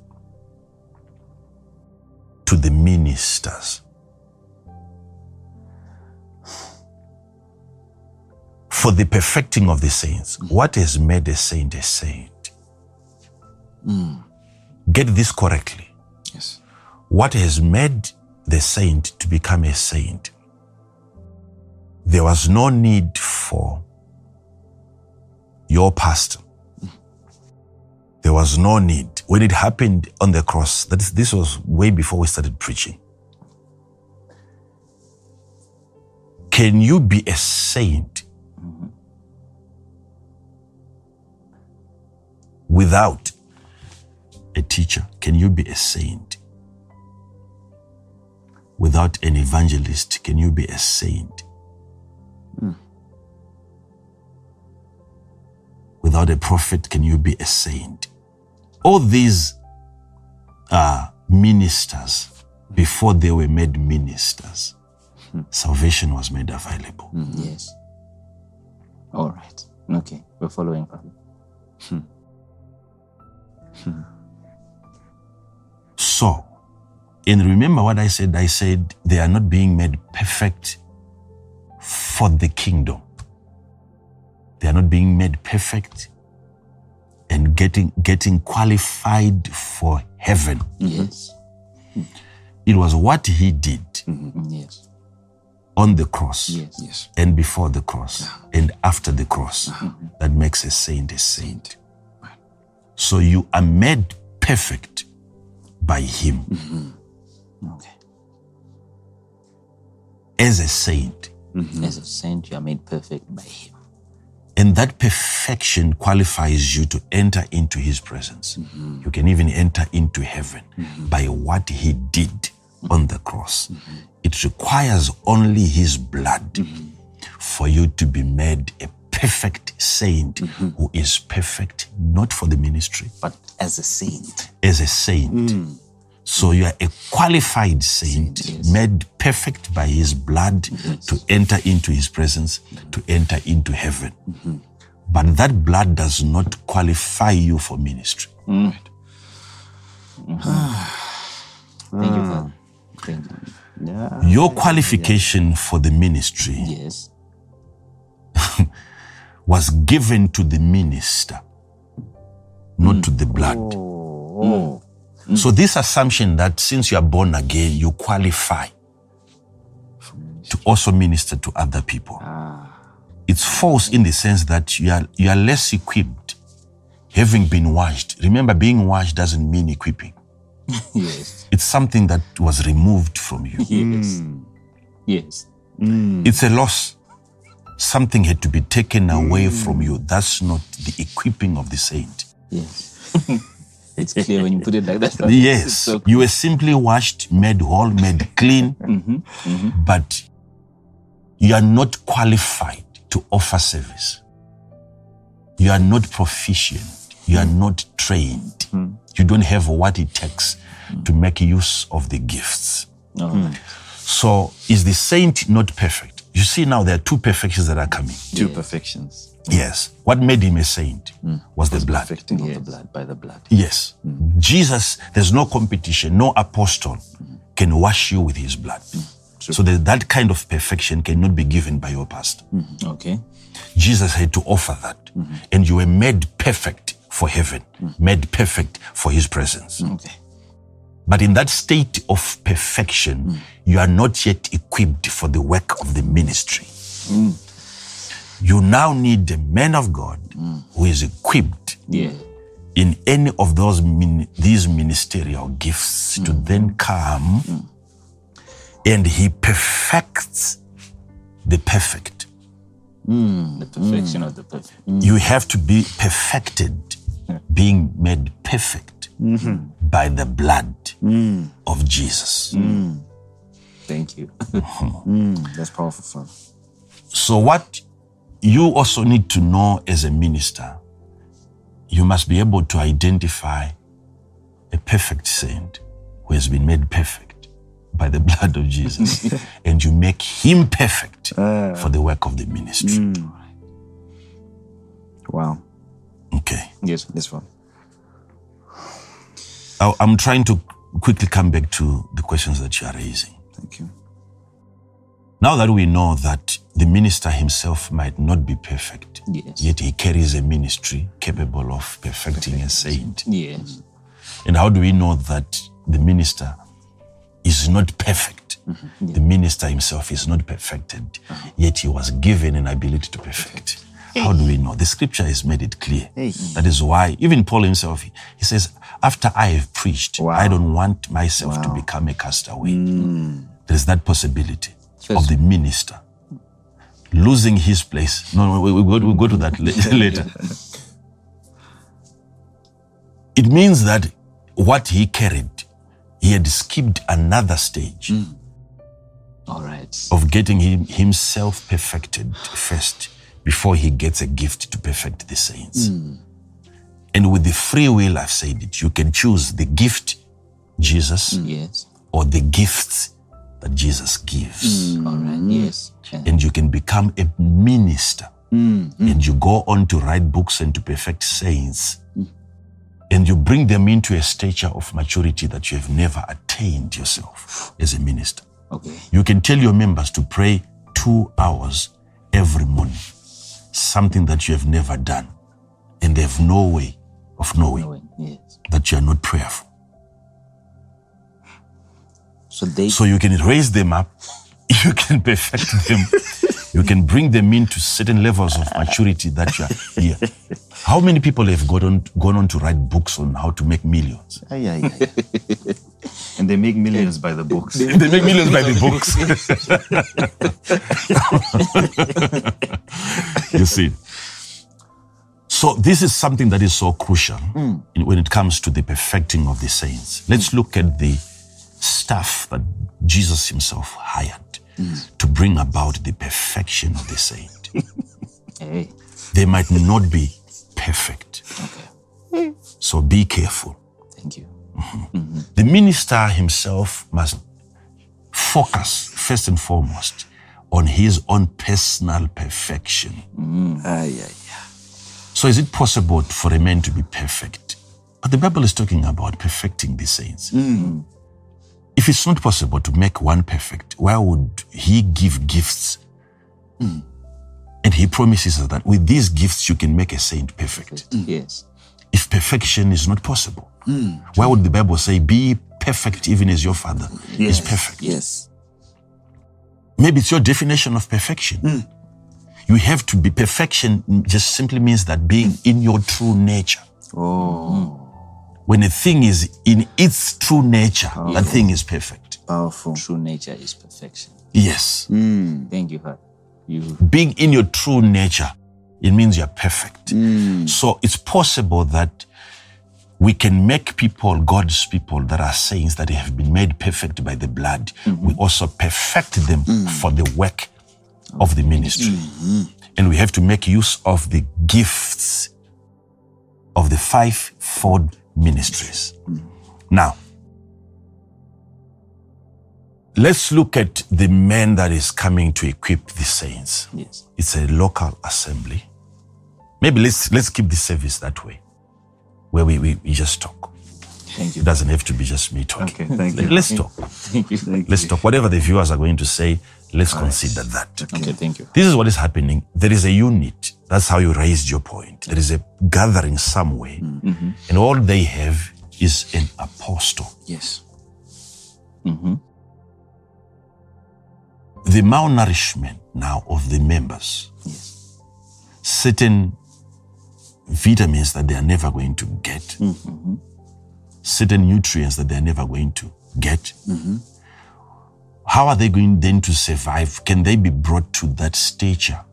to the ministers, for the perfecting of the saints, what has made a saint a saint? Hmm. Get this correctly. Yes. What has made the saint to become a saint? There was no need for your pastor. There was no need. When it happened on the cross, that is, this was way before we started preaching. Can you be a saint without a teacher? Can you be a saint? Without an evangelist, can you be a saint? Without a prophet, can you be a saint? All these are ministers before they were made ministers. Hmm. Salvation was made available. Hmm. Yes. All right. Okay. We're following, Father. Hmm. So, and remember what I said? I said they are not being made perfect for the kingdom. They are not being made perfect and getting getting qualified for heaven. Yes. It was what he did mm-hmm. Yes. on the cross Yes. Yes. and before the cross and after the cross mm-hmm. that makes a saint a saint. So you are made perfect by him mm-hmm. Okay. as a saint. As a saint, you are made perfect by Him. And that perfection qualifies you to enter into his presence. Mm-hmm. You can even enter into heaven mm-hmm. by what he did on the cross. Mm-hmm. It requires only his blood for you to be made a perfect saint who is perfect not for the ministry, But as a saint. as a saint. Mm. So you are a qualified saint, made perfect by his blood to enter into his presence, to enter into heaven. Mm-hmm. But that blood does not qualify you for ministry. Mm. Mm-hmm. Thank you, ah. Father. Thank you. Yeah. Your qualification for the ministry Yes. (laughs) was given to the minister, not mm. to the blood. Oh. oh. Mm. Mm. So this assumption that since you are born again, you qualify to also minister to other people. Ah. It's false in the sense that you are you are less equipped having been washed. Remember, being washed doesn't mean equipping. (laughs) Yes. It's something that was removed from you. Yes. Mm. Yes. Mm. It's a loss. Something had to be taken away from you. That's not the equipping of the saint. Yes. (laughs) it's clear when you put it like that. (laughs) Yes, So, you were simply washed, made whole, made clean, mm-hmm, mm-hmm. but you are not qualified to offer service. You are not proficient. You are not trained. Mm-hmm. You don't have what it takes to make use of the gifts. all hmm. right. So, is the saint not perfect? You see, now there are two perfections that are coming. Two perfections. Yes. What made him a saint hmm. was the blood. Perfecting of Yes. the blood by the blood. Yes. Hmm. Jesus, there's no competition, no apostle hmm. can wash you with his blood. So that, that kind of perfection cannot be given by your pastor. Okay. Jesus had to offer that. And you were made perfect for heaven, made perfect for his presence. Okay. But in that state of perfection, you are not yet equipped for the work of the ministry. You now need a man of God who is equipped Yeah. in any of those min- these ministerial gifts to mm. then come mm. and he perfects the perfect. Mm. The perfection of the perfect. You have to be perfected, being made perfect mm-hmm. by the blood of Jesus. Thank you. That's powerful, Father. So, what you also need to know as a minister, you must be able to identify a perfect saint who has been made perfect by the (laughs) blood of Jesus, (laughs) and you make him perfect ah. for the work of the ministry. Hmm. Wow. Okay. yes. This one. I'm trying to quickly come back to the questions that you are raising. Thank you. Now that we know that the minister himself might not be perfect, Yes. yet he carries a ministry capable of perfecting a saint. Yes. And how do we know that the minister is not perfect? Mm-hmm. The minister himself is not perfected, yet he was given an ability to perfect. How do we know? The scripture has made it clear. That is why, even Paul himself, he says, After I have preached, Wow. I don't want myself to become a castaway. Mm. There is that possibility Yes. of the minister losing his place. No, no, we, we, go, we go to that (laughs) later. It means that what he carried, he had skipped another stage mm. All right. of getting him, himself perfected first before he gets a gift to perfect the saints. Mm. And with the free will, I've said it, you can choose the gift, Jesus, mm, Yes. or the gifts that Jesus gives. Mm. All right. Mm. Yes. Yeah. And you can become a minister. Mm, and you go on to write books and to perfect saints. And you bring them into a stature of maturity that you have never attained yourself as a minister. Okay. You can tell your members to pray two hours every morning, something that you have never done. And they have no way of knowing Knowing. Yes. that you are not prayerful. So they. So you can raise them up, (laughs) you can perfect them, (laughs) you can bring them into certain levels of maturity that you are here. How many people have gone on, gone on to write books on how to make millions? Ay, ay, ay. and they make millions by the books. They make millions by the books. (laughs) you see. So this is something that is so crucial hmm. in- when it comes to the perfecting of the saints. Let's look at the staff that Jesus himself hired to bring about the perfection of the saint. (laughs) Hey. they might not be perfect. Okay. So be careful. Thank you. Mm-hmm. The minister himself must focus first and foremost on his own personal perfection. Mm. Ay, ay, ay. So, is it possible for a man to be perfect? But the Bible is talking about perfecting the saints. Mm. If it's not possible to make one perfect, why would he give gifts hmm. And he promises us that with these gifts you can make a saint perfect. Hmm, yes. If perfection is not possible, hmm. why would the Bible say, Be perfect even as your Father is perfect? Yes. Maybe it's your definition of perfection. You have to be perfection, just simply means that being in your true nature. Oh, When a thing is in its true nature, that thing is perfect. powerful. True nature is perfection. Yes. Mm. Thank you, Father. You Being in your true nature, it means you're perfect. Mm. So it's possible that we can make people, God's people that are saints that have been made perfect by the blood. Mm-hmm. We also perfect them mm. for the work of the ministry. Mm-hmm. And we have to make use of the gifts of the fivefold ministries. Now, let's look at the man that is coming to equip the saints. yes. It's a local assembly. Maybe let's let's keep the service that way, where we, we, we just talk. Thank you. It doesn't have to be just me talking. Okay, thank you. Let's talk. (laughs) Thank you. Let's talk. Whatever the viewers are going to say, let's consider that. Okay, thank you. This is what is happening. There is a unit. That's how you raised your point. There is a gathering somewhere, mm-hmm. and all they have is an apostle. Yes. Mm-hmm. The malnourishment now of the members, Yes. certain vitamins that they are never going to get, mm-hmm. certain nutrients that they are never going to get. How are they going then to survive? Can they be brought to that stature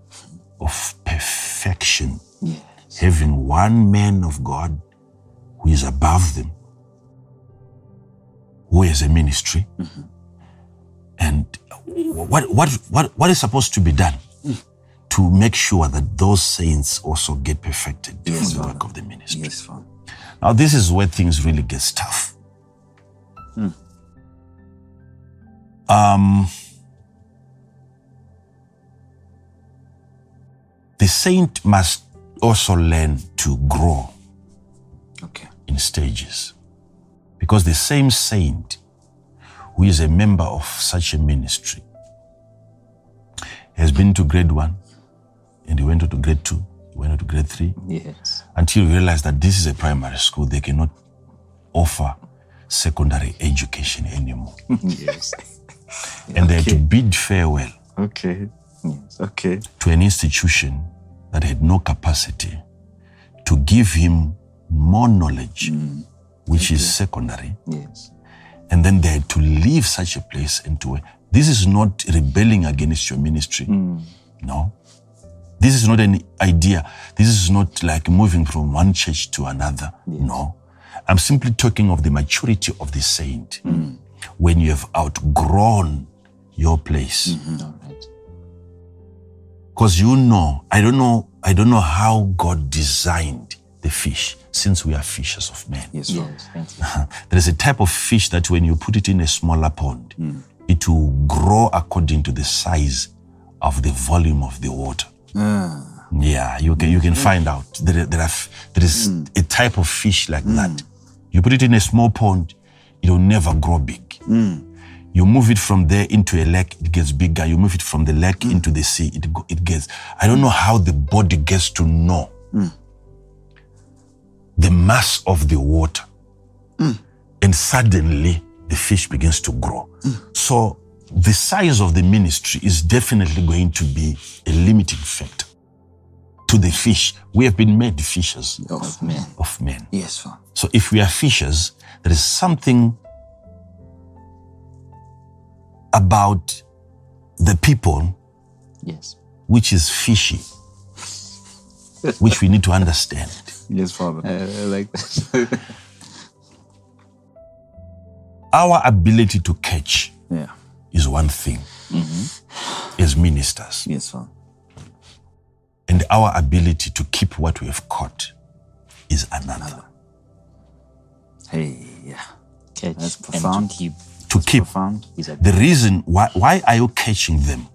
of perfection? Yes. having one man of God who is above them, who has a ministry, mm-hmm. and what what what what is supposed to be done mm. to make sure that those saints also get perfected Yes, for the work of the ministry. Yes, Father. Now, this is where things really get tough. Mm. Um, the saint must also learn to grow Okay. in stages. Because the same saint who is a member of such a ministry has been to grade one, and he went to grade two, he went to grade three, Yes. until you realize that this is a primary school, they cannot offer secondary education anymore. (laughs) Yes. And they had to bid farewell Okay. Yes. Okay. to an institution that had no capacity to give him more knowledge, mm. which is secondary. Yes. And then they had to leave such a place and to. This is not rebelling against your ministry. Mm. No. This is not an idea. This is not like moving from one church to another. No. I'm simply talking of the maturity of the saint mm. when you have outgrown your place. Right. Because you know, I don't know, I don't know how God designed the fish, since we are fishers of men. Yes, Father. Yes. Thank you. (laughs) There is a type of fish that when you put it in a smaller pond, hmm. it will grow according to the size of the volume of the water. Ah. Yeah, you can you can hmm. find out. There, there, are, f- there is hmm. a type of fish like that. You put it in a small pond, it will never grow big. You move it from there into a lake, it gets bigger. You move it from the lake mm. into the sea, it go, it gets. I don't know how the body gets to know mm. the mass of the water, mm. and suddenly the fish begins to grow. So the size of the ministry is definitely going to be a limiting factor to the fish. We have been made fishers Of Man. of men. Yes, Father. So if we are fishers, there is something about the people Yes. which is fishy, which we need to understand. Yes, Father. I like that. (laughs) Our ability to catch Yeah. is one thing mm-hmm. as ministers, Yes, Father. and our ability to keep what we have caught is another. Hey, yeah. Catch That's and profound. to keep To keep Profound. the reason why why are you catching them?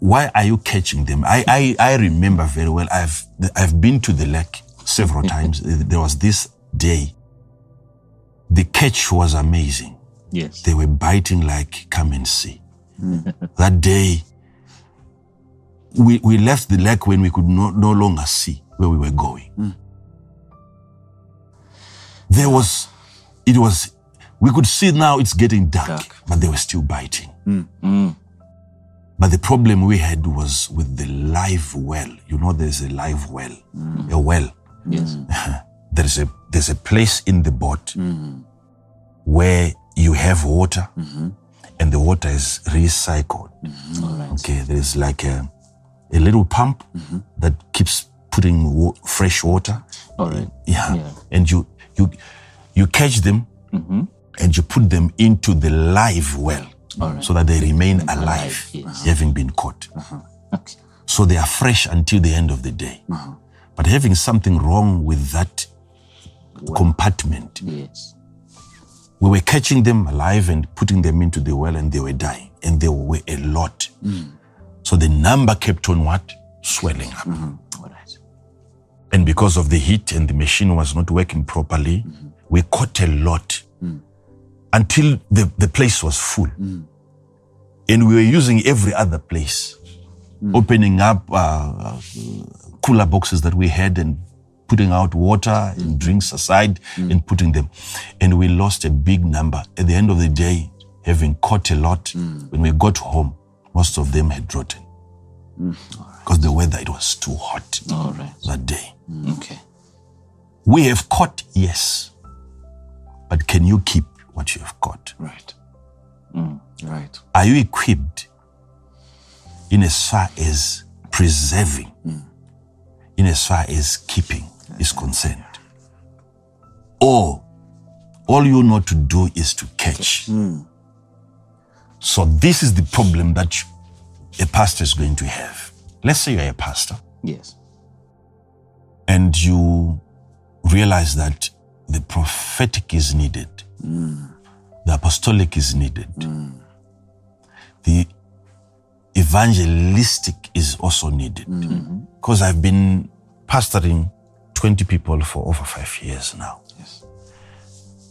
Why are you catching them? I I, I remember very well. I've I've been to the lake several (laughs) times. There was this day. The catch was amazing. yes. They were biting like come and see. Mm. (laughs) that day, we, we left the lake when we could no, no longer see where we were going. Mm. There was, it was, we could see now it's getting dark, Dark. but they were still biting. Mm, mm. But the problem we had was with the live well. You know, there's a live well, mm. a well. Yes. (laughs) There is a there's a place in the boat where you have water, mm-hmm. and the water is recycled. Mm-hmm. Okay, there is like a a little pump mm-hmm. that keeps putting fresh water. All right. Yeah. Yeah. And you you you catch them and you put them into the live well so that they remain alive, alive, yes. having been caught. Okay. So they are fresh until the end of the day. But having something wrong with that compartment, Yes. we were catching them alive and putting them into the well and they were dying. And there were a lot. So the number kept on what? Swelling up. Right. And because of the heat and the machine was not working properly, we caught a lot until the, the place was full. And we were using every other place, opening up uh, uh, cooler boxes that we had and putting out water and drinks aside and putting them. And we lost a big number. At the end of the day, having caught a lot, when we got home, most of them had rotten. Because the weather, it was too hot All right. that day. Okay. We have caught, yes. But can you keep what you have got? Right. Mm, right. Are you equipped in as far as preserving, mm. in as far as keeping is concerned? Or all you know to do is to catch. Mm. So this is the problem that a pastor is going to have. Let's say you're a pastor. Yes. and you realize that the prophetic is needed, the apostolic is needed, the evangelistic is also needed. Because I've been pastoring 20 people for over five years now. Yes.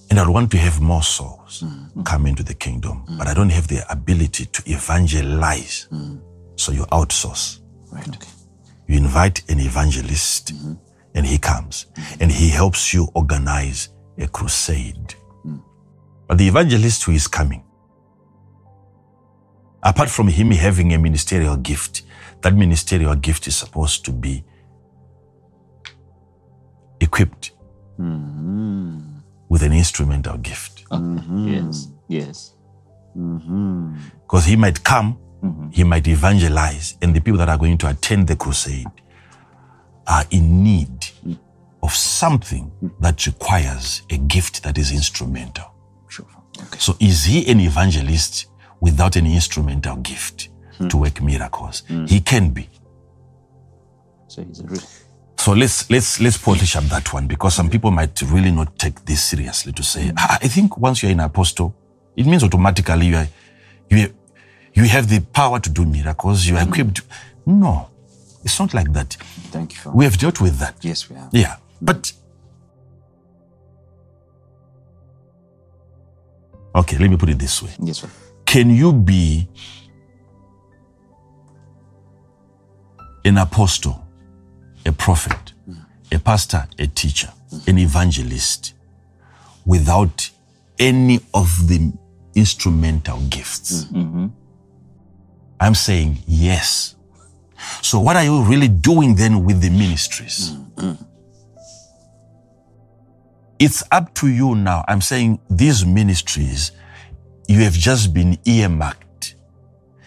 And I want to have more souls come into the kingdom, but I don't have the ability to evangelize. Mm. So you outsource. Right. Okay. You invite an evangelist mm-hmm. And he comes and he helps you organize a crusade. But the evangelist who is coming, apart from him having a ministerial gift, that ministerial gift is supposed to be equipped mm-hmm. with an instrumental gift. Mm-hmm. Yes. Yes. Mm-hmm. Because he might come, he might evangelize, and the people that are going to attend the crusade are in need of something that requires a gift that is instrumental. Sure. Okay. So, is he an evangelist without an instrumental gift to hmm. work miracles? Hmm. He can be. So he's a real. So let's let's let's polish up that one because some people might really not take this seriously to say. "Ah, I think once you're an apostle, it means automatically you are you you have the power to do miracles. You are equipped. No, it's not like that. Thank you. For We have dealt with that. yes, we have. Yeah, but okay. Let me put it this way: Yes, sir. Can you be an apostle, a prophet, a pastor, a teacher, an evangelist without any of the instrumental gifts? Mm-hmm. I'm saying yes. So, what are you really doing then with the ministries? Mm-hmm. It's up to you now. I'm saying these ministries, you have just been earmarked.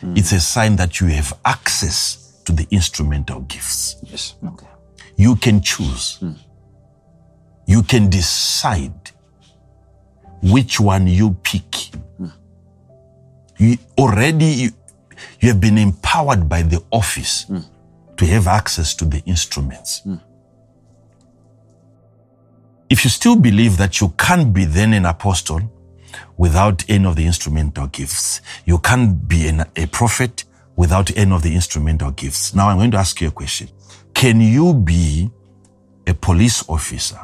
Hmm. It's a sign that you have access to the instrumental gifts. Yes. Okay. You can choose. Hmm. You can decide which one you pick. Hmm. You already you, you have been empowered by the office to have access to the instruments. If you still believe that you can't be then an apostle without any of the instrumental gifts, you can't be an, a prophet without any of the instrumental gifts. Now I'm going to ask you a question. Can you be a police officer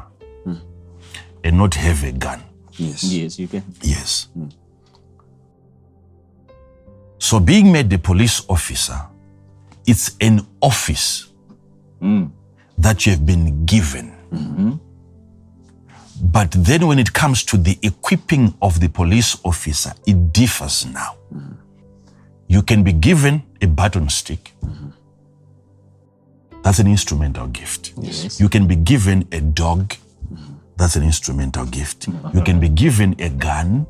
and not have a gun? Yes. Yes, you can. Yes. So being made a police officer it's an office mm. that you have been given. Mm-hmm. But then when it comes to the equipping of the police officer, it differs now. Mm-hmm. You can be given a baton stick. Mm-hmm. That's an instrumental gift. Yes. You can be given a dog. Mm-hmm. That's an instrumental gift. You can be given a gun.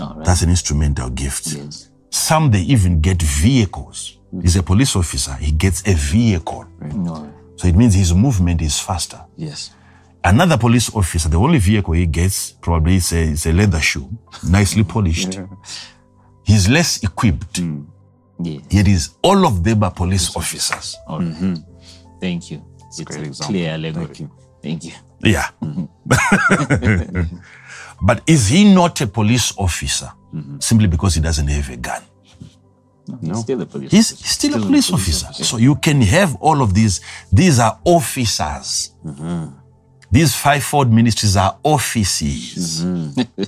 All right. That's an instrumental gift. Yes. Some they even get vehicles. He's a police officer. He gets a vehicle. All right. So it means his movement is faster. Yes. Another police officer, the only vehicle he gets probably is a, is a leather shoe, nicely polished. He's less equipped. Hmm. Yes. Yet is all of them are police officers. All right. Mm-hmm. Thank you. It's, great a example. clear allegory. Thank you. Thank you. Yeah. Mm-hmm. (laughs) but is he not a police officer mm-hmm. simply because he doesn't have a gun? He's still a police. He's, he's still, a police, officer. So you can have all of these. These are officers. These fivefold ministries are offices. Mm-hmm.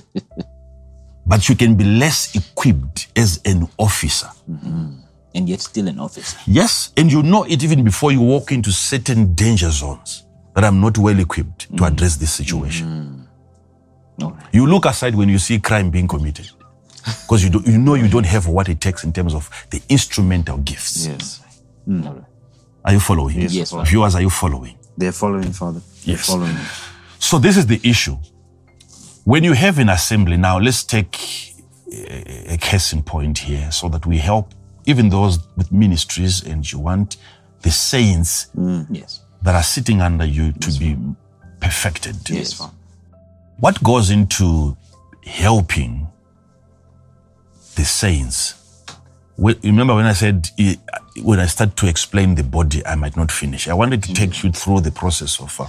but you can be less equipped as an officer. Mm-hmm. and yet still an officer. Yes, and you know it even before you walk into certain danger zones that I'm not well equipped to mm-hmm. address this situation. All right. You look aside when you see crime being committed (laughs) because you, do, you know you don't have what it takes in terms of the instrumental gifts. Yes. All right. Are you following? Yes, Yes, Viewers, are you following? They're following, Father. Yes. So this is the issue. When you have an assembly, now let's take a, a case in point here so that we help even those with ministries and you want the saints Yes. that are sitting under you to be perfected. Yes, What goes into helping the saints? Remember when I said eh, when I start to explain the body, I might not finish. I wanted to take you through the process so of uh,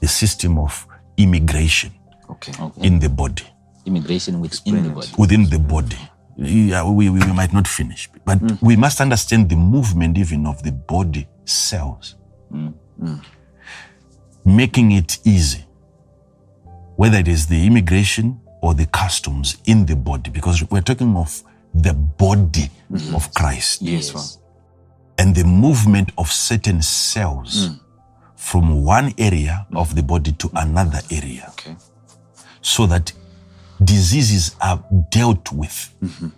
the system of immigration Okay. in the body, Immigration within the body. within the body. Yeah, we, we, we might not finish, but mm. we must understand the movement even of the body cells, mm, mm. making it easy, whether it is the immigration or the customs in the body, because we're talking of the body mm-hmm. of Christ Yes, Father. and the movement of certain cells from one area of the body to another area Okay. so that diseases are dealt with. Mm-hmm.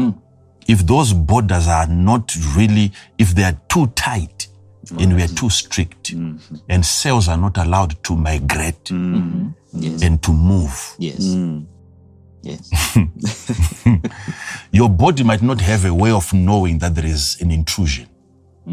Mm. If those borders are not really, if they are too tight and we are too strict, mm-hmm. and cells are not allowed to migrate mm. mm-hmm. Yes. and to move, Yes. Mm. Yes. (laughs) your body might not have a way of knowing that there is an intrusion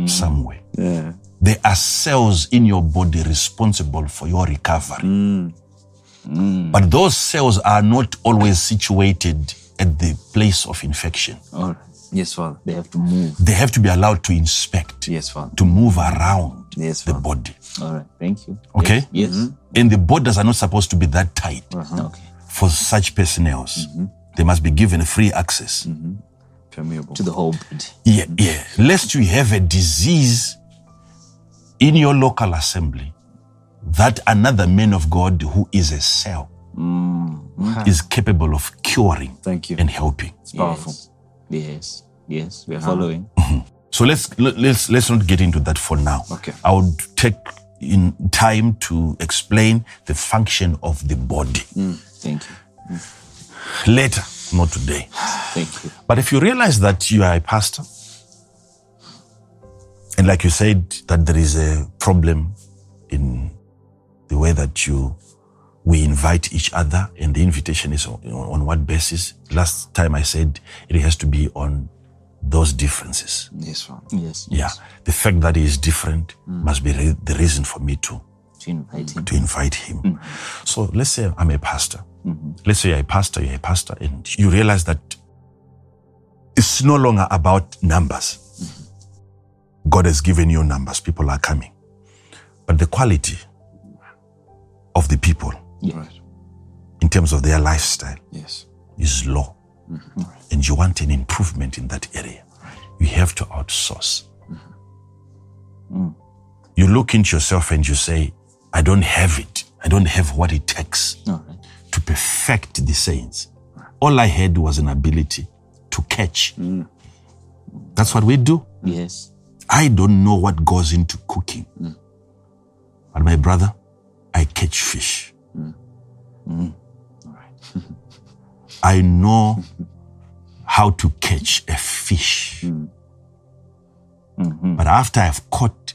somewhere. Yeah. There are cells in your body responsible for your recovery. Mm. But those cells are not always situated at the place of infection. All right. Yes, Father. They have to move. They have to be allowed to inspect, Yes, Father. to move around Yes, the body. All right. Thank you. Okay? Yes. Mm-hmm. And the borders are not supposed to be that tight uh-huh. Okay. for such personnel. Mm-hmm. They must be given free access. Mm-hmm. Permeable. To the whole body. Yeah, yeah. Lest you have a disease in your local assembly that another man of God who is a cell mm-hmm. is capable of curing Thank you. and helping. It's powerful. Yes. Yes. Yes. We are following. Mm-hmm. So let's let- let's let's not get into that for now. Okay. I would take in time to explain the function of the body mm, Thank you. Mm. later, not today. Thank you. But if you realize that you are a pastor, and like you said, that there is a problem in the way that you we invite each other, and the invitation is on, on what basis? Last time I said it has to be on those differences. Yes, Father. Yes. Yeah, the fact that he is different mm. must be re- the reason for me to To invite him. to invite him. Mm-hmm. So let's say I'm a pastor. Mm-hmm. Let's say you're a pastor, you're a pastor, and you realize that it's no longer about numbers. God has given you numbers, people are coming. But the quality of the people Yeah. Right. in terms of their lifestyle Yes. is low. Mm-hmm. And you want an improvement in that area. You have to outsource. Mm-hmm. Mm. You look into yourself and you say, I don't have it. I don't have what it takes All right. to perfect the saints. All I had was an ability to catch. Mm. That's what we do. Yes. I don't know what goes into cooking. Hmm. But my brother, I catch fish. Hmm. Hmm. (laughs) I know how to catch a fish. But after I've caught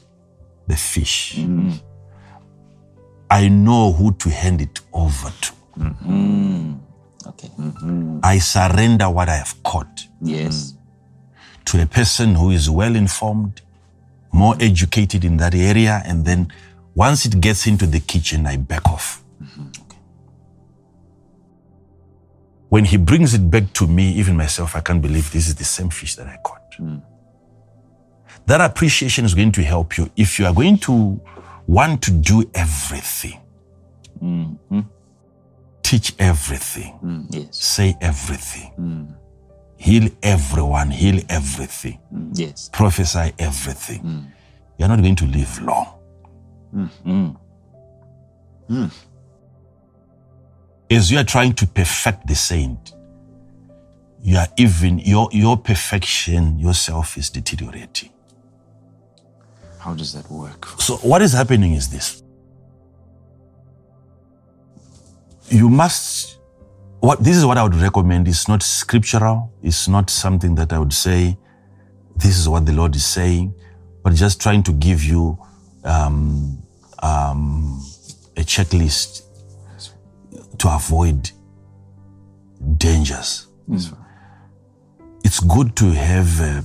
the fish, I know who to hand it over to. Okay. I surrender what I have caught Yes. To a person who is well informed, more educated in that area, and then once it gets into the kitchen, I back off. When he brings it back to me, even myself, I can't believe this is the same fish that I caught. Hmm. That appreciation is going to help you if you are going to want to do everything, hmm. Hmm. teach everything, Yes. say everything, heal everyone, heal everything Yes. prophesy everything, mm. you're not going to live long. Mm, mm. As you are trying to perfect the saint, you are even your your perfection yourself is deteriorating. How does that work? So what is happening is this. You must what this is what I would recommend. It's not scriptural. It's not something that I would say this is what the Lord is saying, but just trying to give you um, um, a checklist to avoid dangers. It's good to have uh,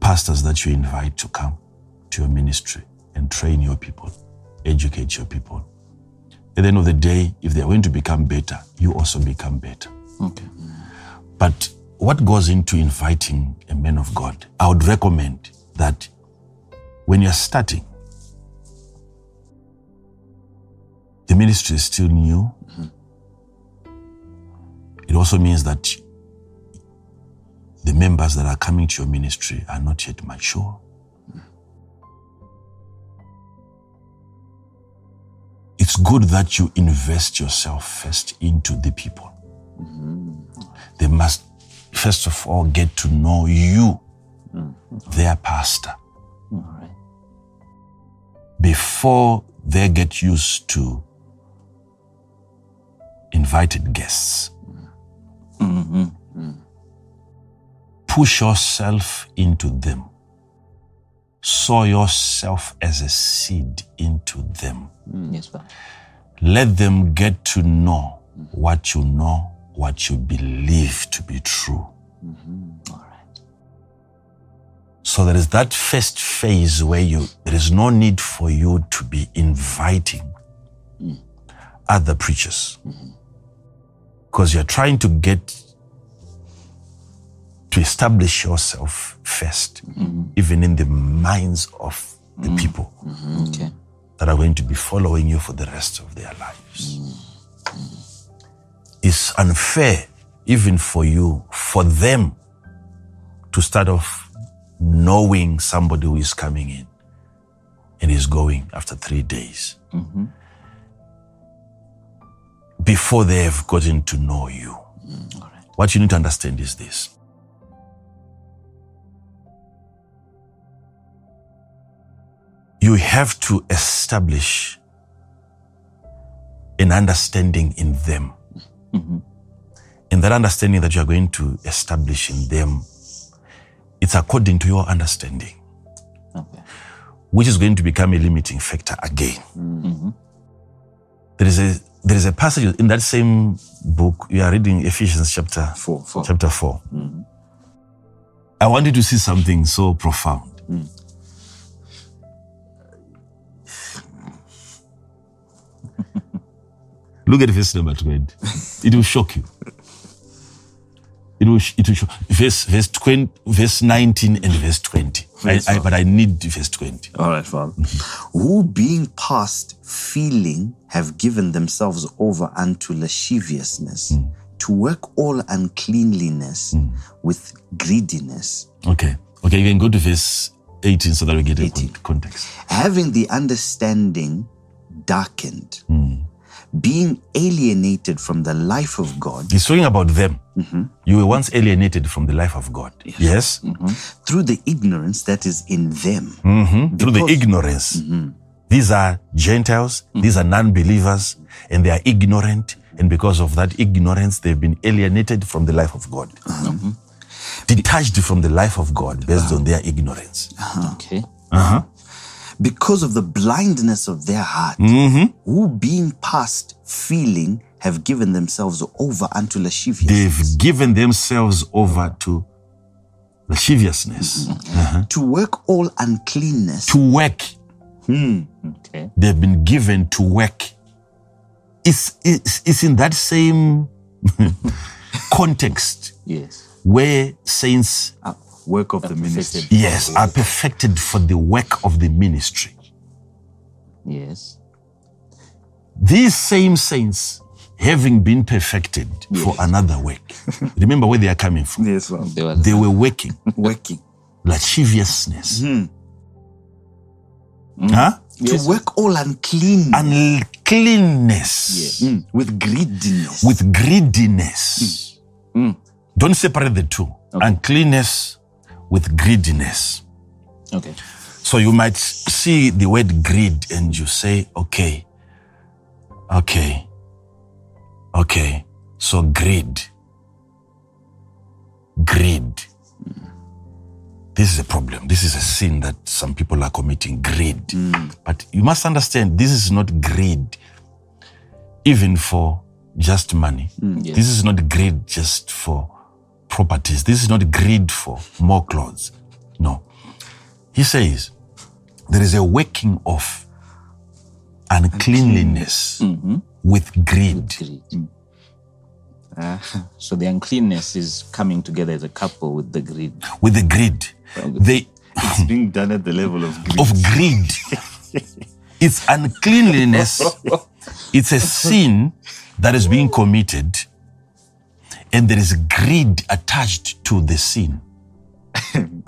pastors that you invite to come to your ministry and train your people, educate your people. At the end of the day, if they're going to become better, you also become better. Okay. But what goes into inviting a man of God? I would recommend that when you're starting, the ministry is still new. It also means that the members that are coming to your ministry are not yet mature. It's good that you invest yourself first into the people. Mm-hmm. They must, first of all, get to know you, mm-hmm. their pastor, All right. before they get used to invited guests. Mm-hmm. Push yourself into them. Sow yourself as a seed into them. Mm, yes, Father. Let them get to know what you know, what you believe to be true. Mm-hmm. All right. So there is that first phase where you there is no need for you to be inviting mm. other preachers. Mm-hmm. Because you're trying to get to establish yourself first, mm-hmm. even in the minds of the mm-hmm. people mm-hmm. Okay. that are going to be following you for the rest of their lives. It's unfair, even for you, for them to start off knowing somebody who is coming in and is going after three days before they have gotten to know you. Mm, right. What you need to understand is this. You have to establish an understanding in them. Mm-hmm. And that understanding that you are going to establish in them, it's according to your understanding, Okay. which is going to become a limiting factor again. Mm-hmm. There is a there is a passage in that same book. You are reading Ephesians chapter Four. Four. chapter 4. Mm-hmm. I want you to see something so profound. Mm. Look at verse number 20. It will shock you. It will, it will shock. Verse, verse, 20, verse 19 and verse 20. I, I, but I need verse 20. All right, Father. Mm-hmm. Who being past feeling have given themselves over unto lasciviousness mm. to work all uncleanliness mm. with greediness, Okay. Okay, you can go to verse 18 so that we get a 18. con- context. having the understanding darkened, mm. Being alienated from the life of God He's talking about them. Mm-hmm. You were once alienated from the life of God. Yes. Mm-hmm. through the ignorance that is in them. Mhm. Through the Because- ignorance. Mm-hmm. These are Gentiles, these are non believers, and they are ignorant. And because of that ignorance, they've been alienated from the life of God. Uh-huh. Detached from the life of God based on their ignorance. Uh-huh. Okay. Uh-huh. Because of the blindness of their heart, mm-hmm. who being past feeling have given themselves over unto lasciviousness, They've given themselves over to lasciviousness, mm-hmm. uh-huh. to work all uncleanness to work. Hmm, okay. They've been given to work. It's, it's, it's in that same (laughs) context Yes. where saints uh, work of the ministry. Yes, are perfected for the work of the ministry. Yes. These same saints, having been perfected for another work, (laughs) remember where they are coming from. Yes, well, They were They were working working lasciviousness, hmm. Hmm. huh? to work all unclean uncleanness Mm, with greediness. with greediness. Hmm. Don't separate the two. Uncleanness with greediness. Okay. So you might see the word greed and you say, okay, okay, okay. So greed, greed. This is a problem. This is a sin that some people are committing greed. Mm. But you must understand this is not greed, even for just money. Mm, this is not greed just for properties. This is not greed for more clothes. No. He says, there is a waking of uncleanliness mm-hmm. with greed. Greed. Mm. Uh, (laughs) so the uncleanness is coming together as a couple with the greed. With the greed. They it's being done at the level of greed. of greed. (laughs) it's uncleanliness. It's a sin that is being committed, and there is greed attached to the sin. (laughs)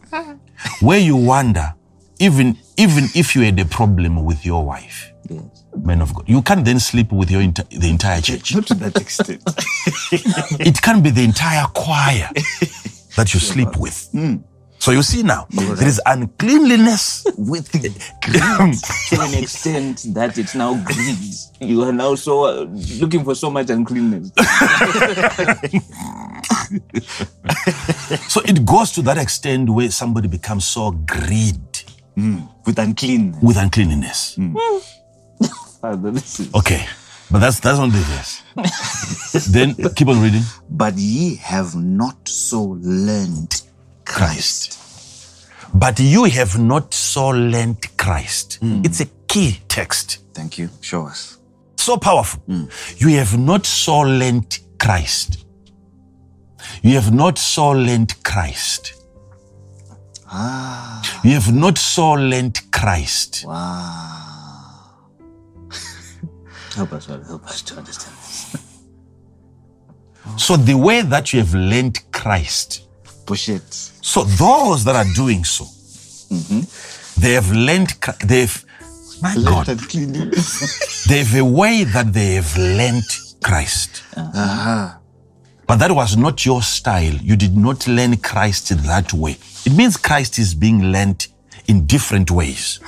Where you wonder, even even if you had a problem with your wife, Yes. man of God, you can't then sleep with your enti- the entire church. Not to that extent. (laughs) it can be the entire choir (laughs) that you sleep with. Mm. So you see now, there is uncleanliness (laughs) with to an extent that it's now greed. You are now so uh, looking for so much uncleanness. (laughs) So it goes to that extent where somebody becomes so greed hmm. with uncleanness. with uncleanliness. Hmm. Hmm. Father, is Okay, but that's that's not the verse. then keep on reading. But ye have not so learned Christ. But you have not so learnt Christ. It's a key text. Thank you. Show us. So powerful. You have not so learnt Christ. You have not so learnt Christ. Ah, You have not so learnt Christ. wow. (laughs) help us, Lord, help us to understand this. So the way that you have learnt Christ, Push it. So those that are doing so, they have learned, they've, my God, (laughs) they have a way that they have learned Christ. Aha. But that was not your style. You did not learn Christ in that way. It means Christ is being learned in different ways,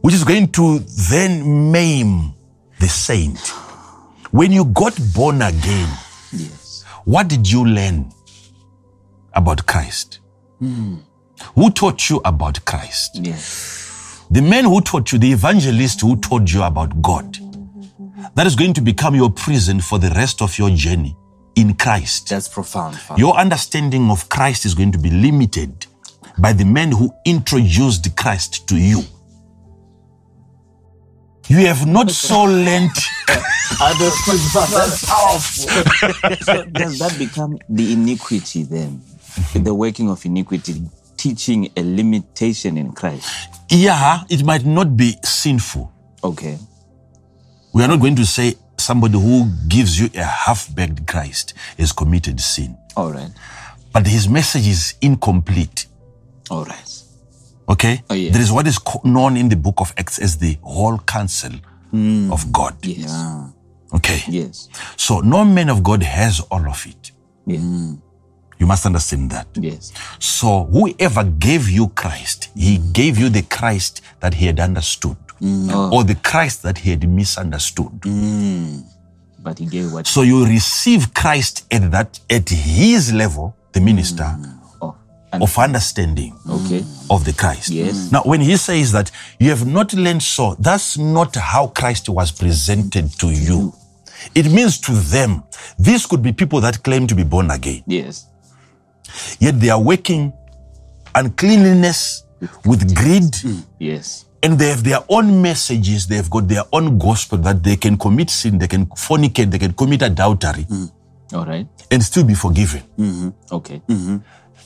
which is going to then maim the saint. When you got born again, Yes. what did you learn about Christ? Who taught you about Christ? Yes. The man who taught you, the evangelist who taught you about God. That is going to become your prison for the rest of your journey in Christ. That's profound. Father. Your understanding of Christ is going to be limited by the man who introduced Christ to you. You have not (laughs) so learned. (laughs) That's powerful. so does that become the iniquity then? The working of iniquity, teaching a limitation in Christ. Yeah, it might not be sinful. Okay. We are not going to say somebody who gives you a half baked Christ has committed sin. All right. But his message is incomplete. All right. Okay? Oh, yes. There is what is known in the book of Acts as the whole counsel hmm. of God. Yes. Okay. Yes. So no man of God has all of it. Yes. You must understand that. Yes. So whoever gave you Christ, he gave you the Christ that he had understood. Mm, oh. Or the Christ that he had misunderstood. Mm. But he gave what So you receive Christ at that at his level, the mm. minister, oh, and of understanding okay. of the Christ. Yes. Now, when he says that you have not learned so, that's not how Christ was presented to you. It means to them, these could be people that claim to be born again, Yes. Yet they are working uncleanliness with greed, Yes. and they have their own messages, they've got their own gospel that they can commit sin, they can fornicate, they can commit adultery, mm. All right. and still be forgiven. Mm-hmm. Okay. Mm-hmm.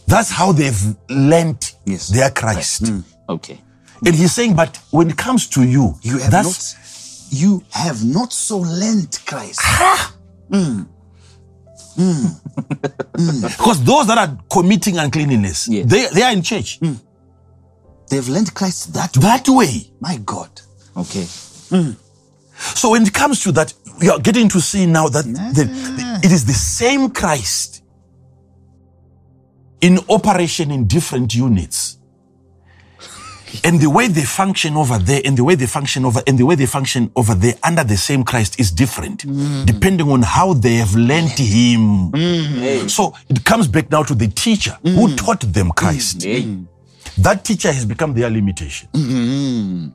That's how they've learnt Yes. their Christ. Mm. Okay. And he's saying, but when it comes to you, You have that's not you have not so learned Christ. Mm. Mm. (laughs) because those that are committing uncleanness, Yes. they, they are in church. Mm. They've learned Christ that way. That way. My God. Okay. Mm. So when it comes to that, we are getting to see now that the- the- it is the same Christ in operation in different units. And the way they function over there, and the way they function over, and the way they function over there under the same Christ is different, mm. depending on how they have learned Him. Mm. So it comes back now to the teacher who mm. taught them Christ. Hey. That teacher has become their limitation. Mm-hmm.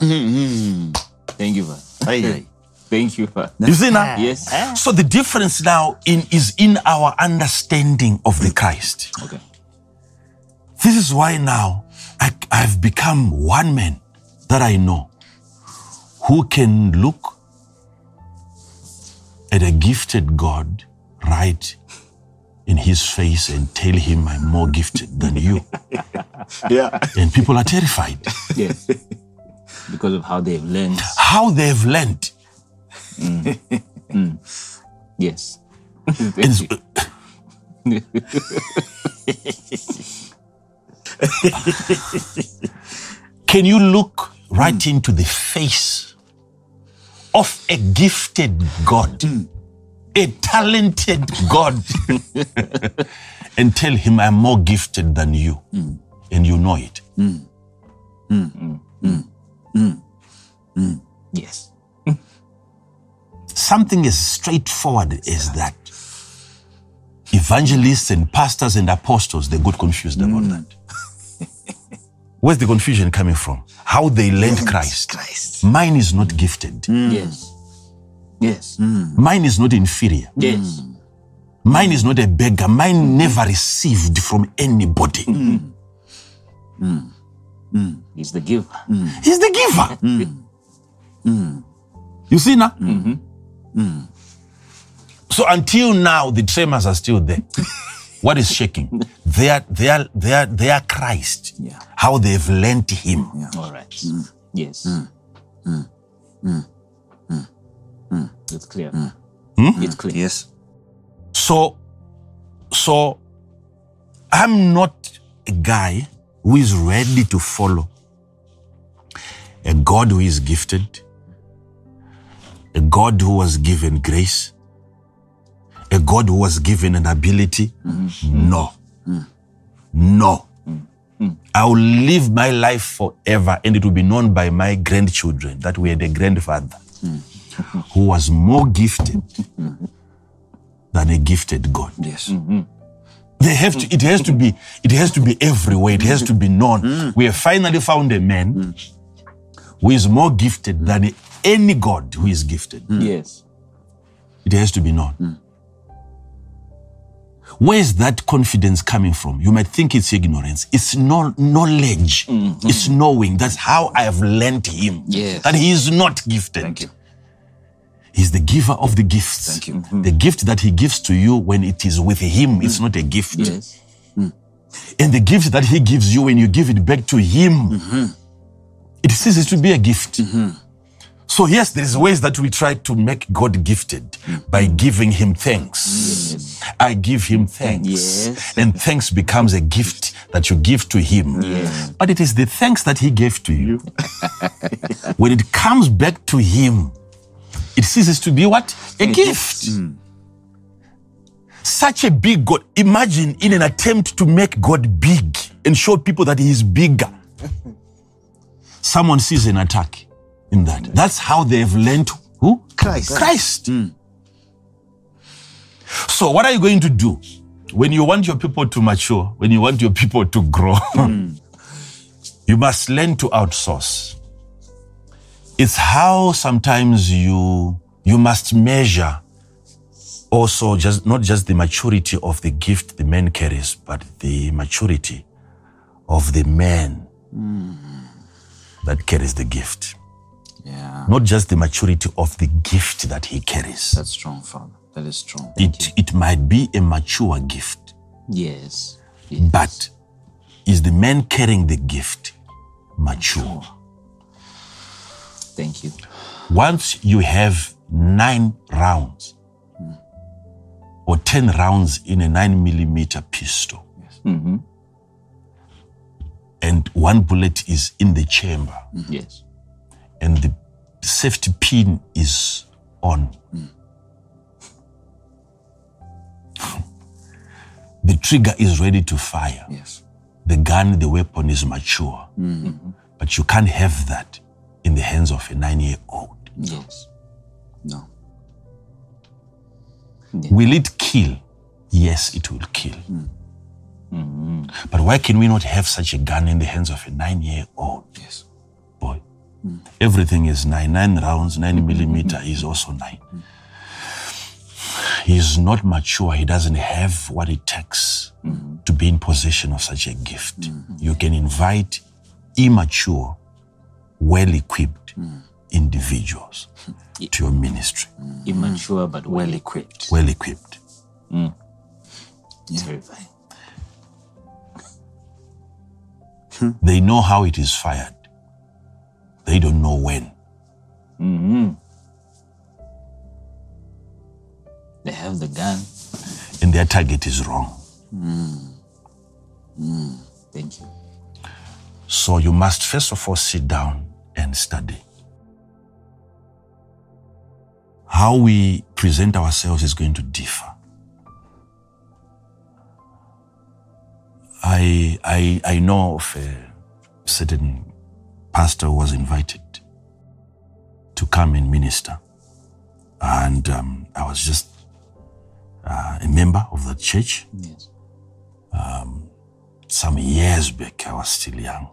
Mm-hmm. Mm-hmm. Thank you, Father. Aye, aye. Thank you, Father. You see now? Yes. Ah. So the difference now in is in our understanding of the Christ. Okay. This is why now I, I've become one man that I know who can look at a gifted God right in his face and tell him I'm more gifted than you. (laughs) Yeah. And people are terrified. Yes. because of how they've learned. How they've learned. Mm. Mm. Yes. (laughs) It's- (laughs) Can you look right hmm. into the face of a gifted God, hmm. a talented God, (laughs) and tell him, I'm more gifted than you? Hmm. And you know it. yes. Something as straightforward as that. Evangelists and pastors and apostles, they got confused about that. Where's the confusion coming from? How they learned Christ. Christ. Mine is not gifted. Mm. Mm. Yes. Yes. Mm. Mine is not inferior. Yes. Mine is not a beggar. Mine never received from anybody. He's the giver. He's the giver. You see now? Mm-hmm. So until now, the tremors are still there. (laughs) what is shaking? (laughs) They are, they are, they are, they are Christ. Yeah. How they've lent Him. All right. Mm. Yes. Mm. Mm. It's clear. Hmm? It's clear. Yes. So, so I'm not a guy who is ready to follow a God who is gifted, a God who was given grace, a God who was given an ability. No. No. I will live my life forever and it will be known by my grandchildren that we had a grandfather who was more gifted than a gifted God. Yes. They have to, it has to be, it has to be everywhere. It has to be known. Mm. We have finally found a man mm. who is more gifted than any God who is gifted. Yes. It has to be known. Mm. Where is that confidence coming from? You might think it's ignorance. It's no, knowledge. Mm-hmm. It's knowing. That's how I have learned him. Yes. That he is not gifted. Thank you. He's the giver of the gifts. Thank you. Mm-hmm. The gift that he gives to you when it is with him, it's mm. not a gift. Yes. Mm. And the gift that he gives you when you give it back to him, mm-hmm. it ceases to be a gift. So yes, there is ways that we try to make God gifted by giving him thanks. I give him thanks. Yes. And thanks becomes a gift that you give to him, but it is the thanks that he gave to you. (laughs) when it comes back to him, it ceases to be what? A gift. Such a big God. Imagine in an attempt to make God big and show people that he is bigger. (laughs) Someone sees an attack in that. That's how they've learned who? Christ. Christ. Hmm. So, what are you going to do when you want your people to mature, when you want your people to grow? (laughs) Hmm. you must learn to outsource. It's how sometimes you you must measure also just not just the maturity of the gift the man carries, but the maturity of the man hmm. that carries the gift. Yeah. Not just the maturity of the gift that he carries. That's strong, Father. That is strong. It, it might be a mature gift, Yes. but is the man carrying the gift mature? Thank you. Once you have nine rounds hmm. or 10 rounds in a nine millimeter pistol, yes. Mm-hmm. and one bullet is in the chamber, Yes. And the safety pin is on. (laughs) the trigger is ready to fire. Yes. The gun, the weapon is mature. Mm-hmm. But you can't have that in the hands of a nine year old. Yes. No. Will it kill? Yes, it will kill. Mm. Mm-hmm. But why can we not have such a gun in the hands of a nine year old Yes. Everything is nine. Nine rounds, nine millimeter is also nine. He's not mature. He doesn't have what it takes to be in possession of such a gift. You can invite immature, well equipped individuals to your ministry. Immature but well equipped. Well equipped. Mm. Terrifying. They know how it is fired. They don't know when. Mm-hmm. They have the gun. And their target is wrong. Mm-hmm. Mm-hmm. Thank you. So you must first of all sit down and study. How we present ourselves is going to differ. I, I, I know of a certain pastor was invited to come and minister. And um, I was just uh, a member of that church Yes. some years back. I was still young.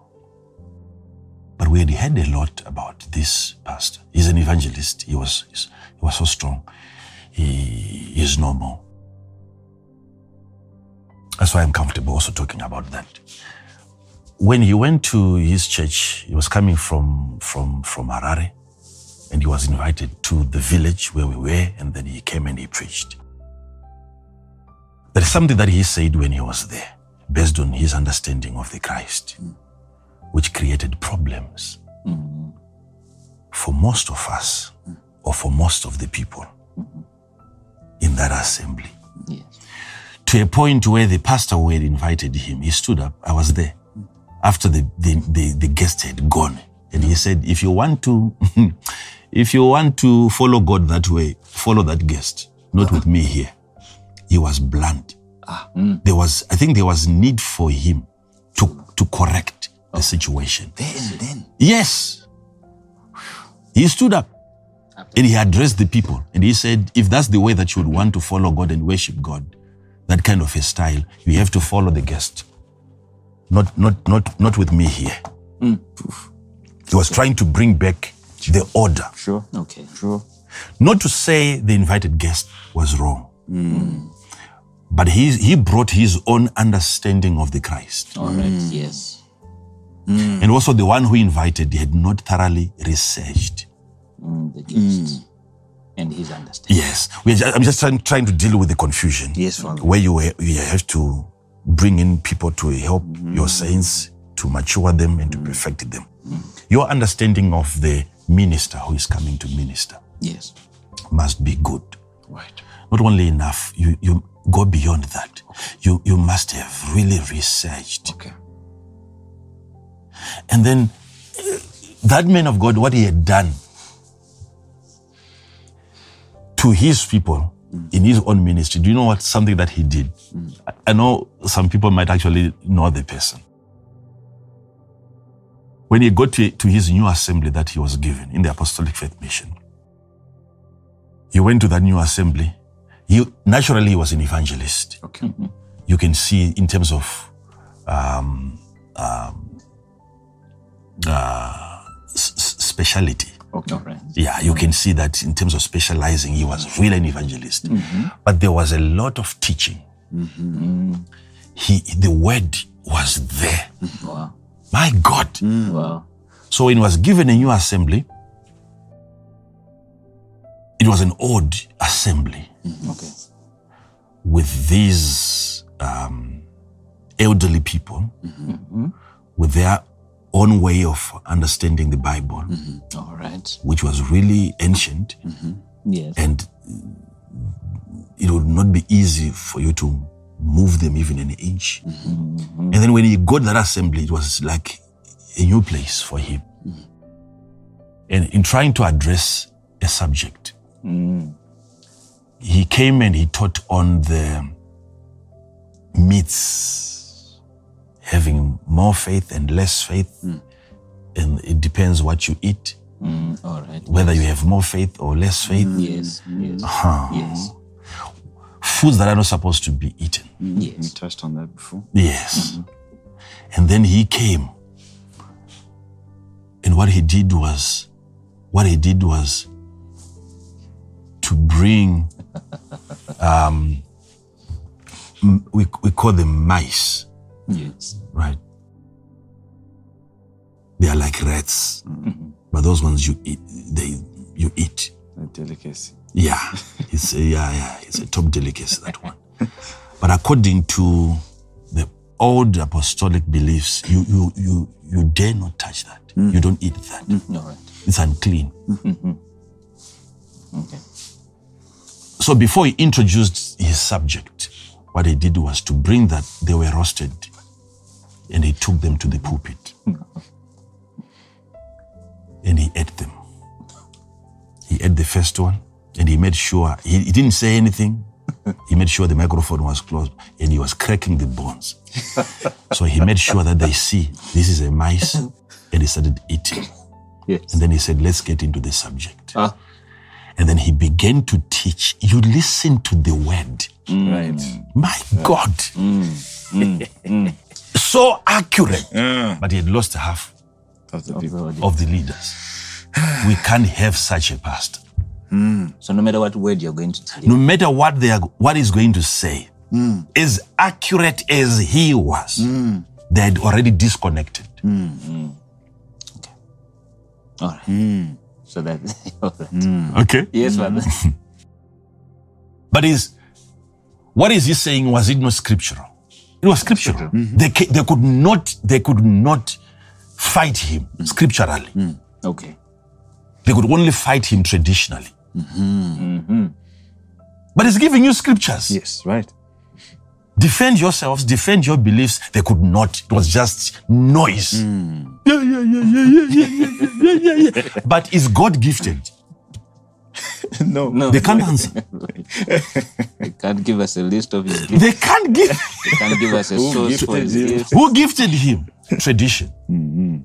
But we had heard a lot about this pastor. He's an evangelist. He was, he was so strong. He is no more. That's why I'm comfortable also talking about that. When he went to his church, he was coming from, from, from Harare and he was invited to the village where we were and then he came and he preached. There is something that he said when he was there, based on his understanding of the Christ, which created problems for most of us or for most of the people in that assembly. Yes. To a point where the pastor who had invited him, he stood up. I was there after the, the, the, the guest had gone. And he said, if you want to, (laughs) if you want to follow God that way, follow that guest, not with me here. He was blunt. Ah, mm. There was, I think there was need for him to, to correct the situation. There and then. Yes. He stood up and he addressed the people and he said, if that's the way that you would want to follow God and worship God, that kind of a style, you have to follow the guest. Not, not, not, not with me here. Hmm. He was trying to bring back the order. Sure. Okay. Sure. Not to say the invited guest was wrong, hmm. but he, he brought his own understanding of the Christ. All right. Hmm. Yes. And also the one who invited had not thoroughly researched. Mm, the guest. And his understanding. Yes, we are ju- I'm just trying, trying to deal with the confusion. Yes, Father. Where you, ha- you have to bring in people to help your saints, to mature them and to perfect them. Your understanding of the minister who is coming to minister Yes. must be good. Right. Not only enough, you, you, go beyond that. You you must have really researched. Okay. And then uh, that man of God, what he had done to his people in his own ministry, do you know what something that he did? I- know some people might actually know the person. When he got to, to his new assembly that he was given in the Apostolic Faith Mission, he went to that new assembly. He, naturally, he was an evangelist. Okay. You can see in terms of um, um, uh, s- speciality. Okay. All right. Yeah, you can see that in terms of specializing, he was really an evangelist. But there was a lot of teaching. He, the word was there. Wow. My God. Wow. So when he was given a new assembly, it was an odd assembly Okay. with these um, elderly people with their own way of understanding the Bible, mm-hmm. All right. which was really ancient. Mm-hmm. Yes. and it would not be easy for you to move them even an inch. Mm-hmm. And then when he got that assembly, it was like a new place for him. And in trying to address a subject, mm. he came and he taught on the myths, having more faith and less faith. Hmm. And it depends what you eat, Mm, all right. whether you have more faith or less hmm, faith. Yes. Yes. Ah. Yes. foods that are not supposed to be eaten. Hmm, we Yes. touched on that before. Yes. Mm-hmm. And then he came. And what he did was, what he did was to bring, (laughs) um, we, we call them mice, Yes. right? They are like rats, mm-hmm. but those ones you eat, they, you eat. A delicacy. Yeah, it's a, yeah, yeah, it's a top delicacy that one. But according to the old apostolic beliefs, you you you you dare not touch that. Mm. You don't eat that. Mm. All right. It's unclean. Mm-hmm. Okay. So before he introduced his subject, what he did was to bring that they were roasted, and he took them to the pulpit, and he ate them. He ate the first one, and he made sure he, he didn't say anything. He made sure the microphone was closed, and he was cracking the bones. so he made sure that they see this is a mice, and he started eating. Yes. And then he said, "Let's get into the subject." Ah. And then he began to teach. You listen to the word. Mm. Right. My God. Mm. Mm. So accurate. Mm. But he had lost half Of the people. of the leaders. (sighs) We can't have such a pastor. Mm. So no matter what word you're going to tell, No matter what they are, what he's going to say, mm. as accurate as he was, they had already disconnected. all right. So that. (laughs) All right. Okay. Yes, Father. (laughs) But is what is he saying? Was it not scriptural? It was scriptural. Mm-hmm. They, ca- they could not they could not fight him mm. scripturally. Mm. Okay. They could only fight him traditionally. Mm-hmm. Mm-hmm. But he's giving you scriptures. Yes, right. Defend yourselves, defend your beliefs. They could not. It was just noise. Mm. Yeah, yeah, yeah, yeah, yeah, yeah, yeah, yeah, yeah, yeah. But is God gifted? (laughs) no. No. They can't (laughs) answer. They can't give us a list of his gifts. They can't give. They can't give us a source for gifted his him? gifts. Who gifted him? Tradition. Mm-hmm.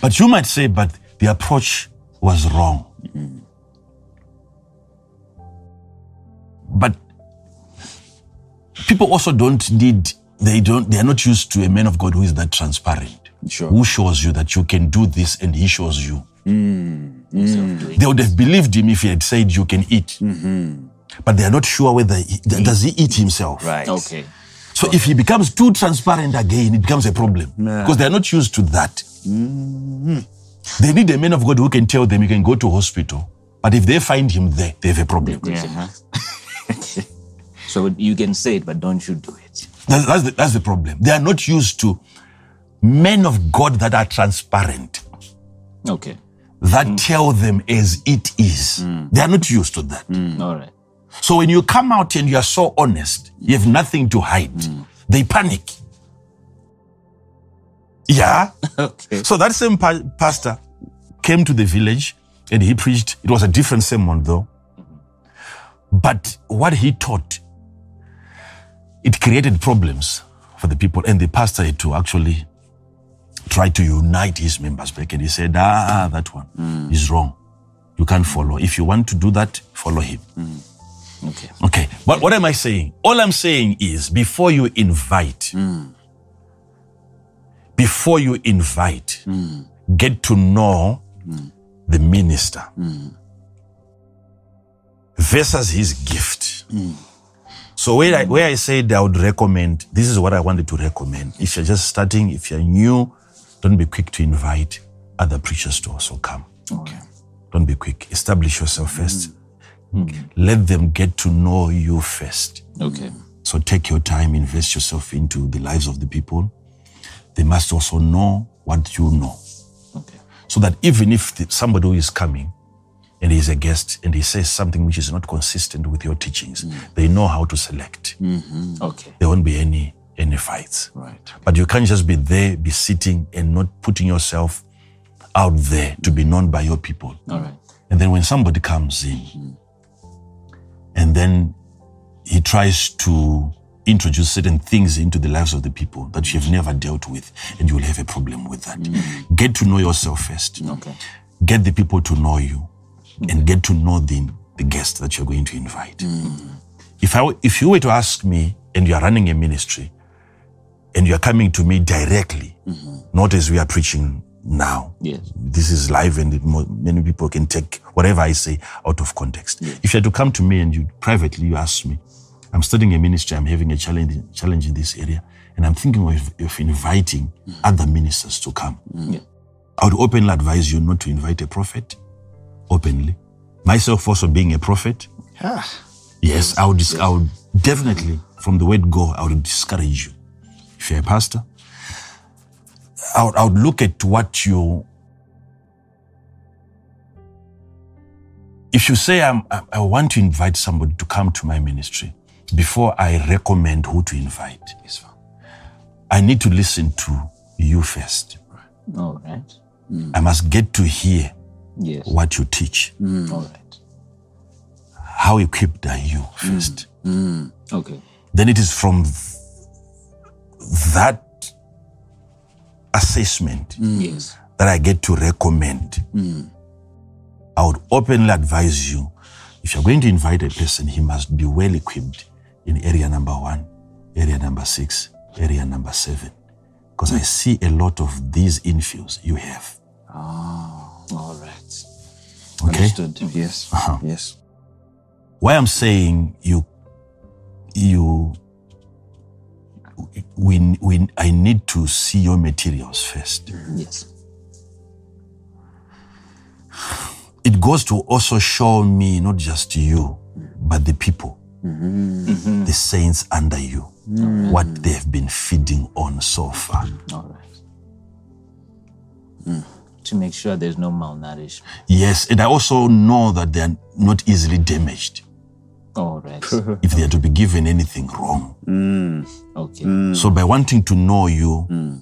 But you might say, but the approach was wrong. But people also don't need, they don't, they are not used to a man of God who is that transparent. Sure. Who shows you that you can do this and he shows you. Mm. Self-doing. Mm. They would have believed him if he had said you can eat. Mm-hmm. But they are not sure whether, he, does he eat himself? Right. Okay. So if he becomes too transparent again, it becomes a problem because they're not used to that. Mm-hmm. They need a man of God who can tell them you can go to hospital, but if they find him there, they have a problem. Yeah. (laughs) so you can say it, but don't you do it? That's, that's, the, that's the problem. They are not used to men of God that are transparent, Okay. That tell them as it is. Mm. They are not used to that. Mm, all right. So when you come out and you are so honest, you have nothing to hide. Mm. They panic. Yeah. (laughs) Okay. So that same pa- pastor came to the village and he preached. It was a different sermon though. But what he taught, it created problems for the people. And the pastor had to actually try to unite his members back. And he said, ah, that one hmm. is wrong. You can't follow. If you want to do that, follow him. Hmm. Okay. Okay. But what am I saying? All I'm saying is before you invite, hmm. before you invite, get to know the minister versus his gift. So where I, where I said I would recommend, this is what I wanted to recommend. If you're just starting, if you're new, don't be quick to invite other preachers to also come. Okay. Don't be quick. Establish yourself first. Hmm. Hmm. Let them get to know you first. Okay. So take your time, invest yourself into the lives of the people. They must also know what you know. Okay. So that even if the, somebody who is coming and he's a guest and he says something which is not consistent with your teachings, hmm. they know how to select. Mm-hmm. Okay. There won't be any any fights. Right. But you can't just be there, be sitting and not putting yourself out there to be known by your people. All right. And then when somebody comes in mm-hmm. and then he tries to introduce certain things into the lives of the people that you've mm-hmm. never dealt with, and you will have a problem with that. Mm-hmm. Get to know yourself first. Okay. Get the people to know you and get to know the, the guest that you're going to invite. If, I, if you were to ask me and you are running a ministry and you are coming to me directly, not as we are preaching now, Yes. this is live and it, many people can take whatever I say out of context. If you had to come to me and you privately, you ask me, I'm studying a ministry, I'm having a challenge, challenge in this area, and I'm thinking of, of inviting other ministers to come. Mm. Yeah. I would openly advise you not to invite a prophet openly. Myself also being a prophet, yes, I would, I would definitely, from the word go, I would discourage you. If you're a pastor, I would, I would look at what you. If you say I'm, I, I want to invite somebody to come to my ministry, before I recommend who to invite, I need to listen to you first. All right. Mm. I must get to hear Yes. what you teach. Mm. All right. How equipped are you first? Mm. Okay. Then it is from that assessment Yes. that I get to recommend. I would openly advise you if you're going to invite a person, he must be well equipped in area number one, area number six, area number seven. Because I see a lot of these infills you have. Ah, all right. Okay? Understood. Yes. Uh-huh. Yes. Why I'm saying you, you, we, we, I need to see your materials first. Yes. it goes to also show me not just you, but the people, mm-hmm. the saints under you, mm-hmm. what they have been feeding on so far. All right. Mm. To make sure there's no malnourishment. Yes, and I also know that they are not easily damaged All right. (laughs) if they are to be given anything wrong. Mm, okay. Mm. So, by wanting to know you, mm.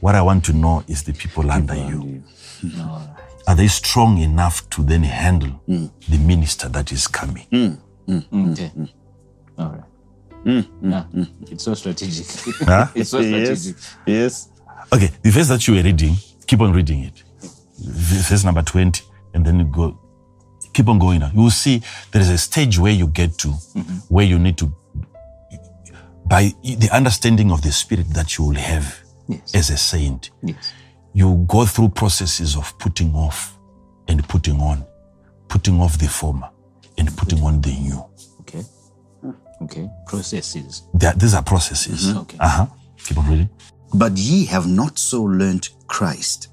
what I want to know is the people under you. (laughs) All right. Are they strong enough to then handle the minister that is coming? Okay. All right. Nah, it's so strategic. Huh? (laughs) it's so strategic. Yes. yes. Okay, the verse that you were reading, keep on reading it. V- Verse number 20, and then you go, keep on going. Now. You will see there is a stage where you get to where you need to, by the understanding of the spirit that you will have Yes. as a saint, Yes. you go through processes of putting off and putting on, putting off the former and putting on the new. Okay. Okay. Processes. There- these are processes. Okay. Uh huh. Keep on reading. But ye have not so learnt Christ.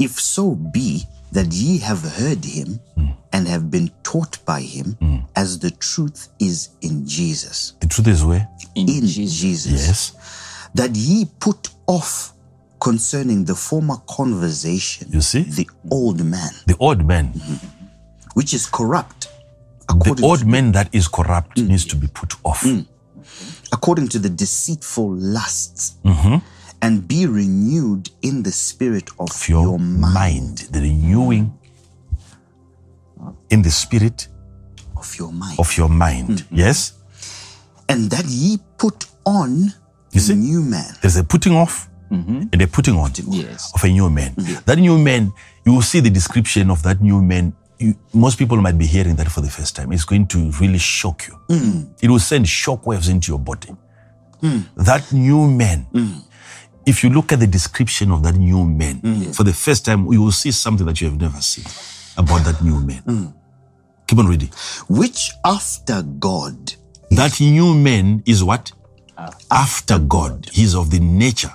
If so be that ye have heard him hmm. and have been taught by him, hmm. as the truth is in Jesus. The truth is where? In, In Jesus. Jesus. Yes. That ye put off concerning the former conversation You see? the old man, The old man. Mm-hmm. which is corrupt The according, old man that is corrupt mm. needs to be put off. Mm. according to the deceitful lusts, mm-hmm. And be renewed in the spirit of your, your mind, mind, the renewing in the spirit of your mind, of your mind. Mm-hmm. Yes? and that ye put on You see? new man. There's a putting off mm-hmm. and a putting on Yes. of a new man. That new man, you will see the description of that new man. You, most people might be hearing that for the first time. It's going to really shock you. Mm. It will send shock waves into your body. Mm. That new man, mm. If you look at the description of that new man, for the first time, you will see something that you have never seen about that new man. Keep on reading. which after God That new man is what? After God. He's of the nature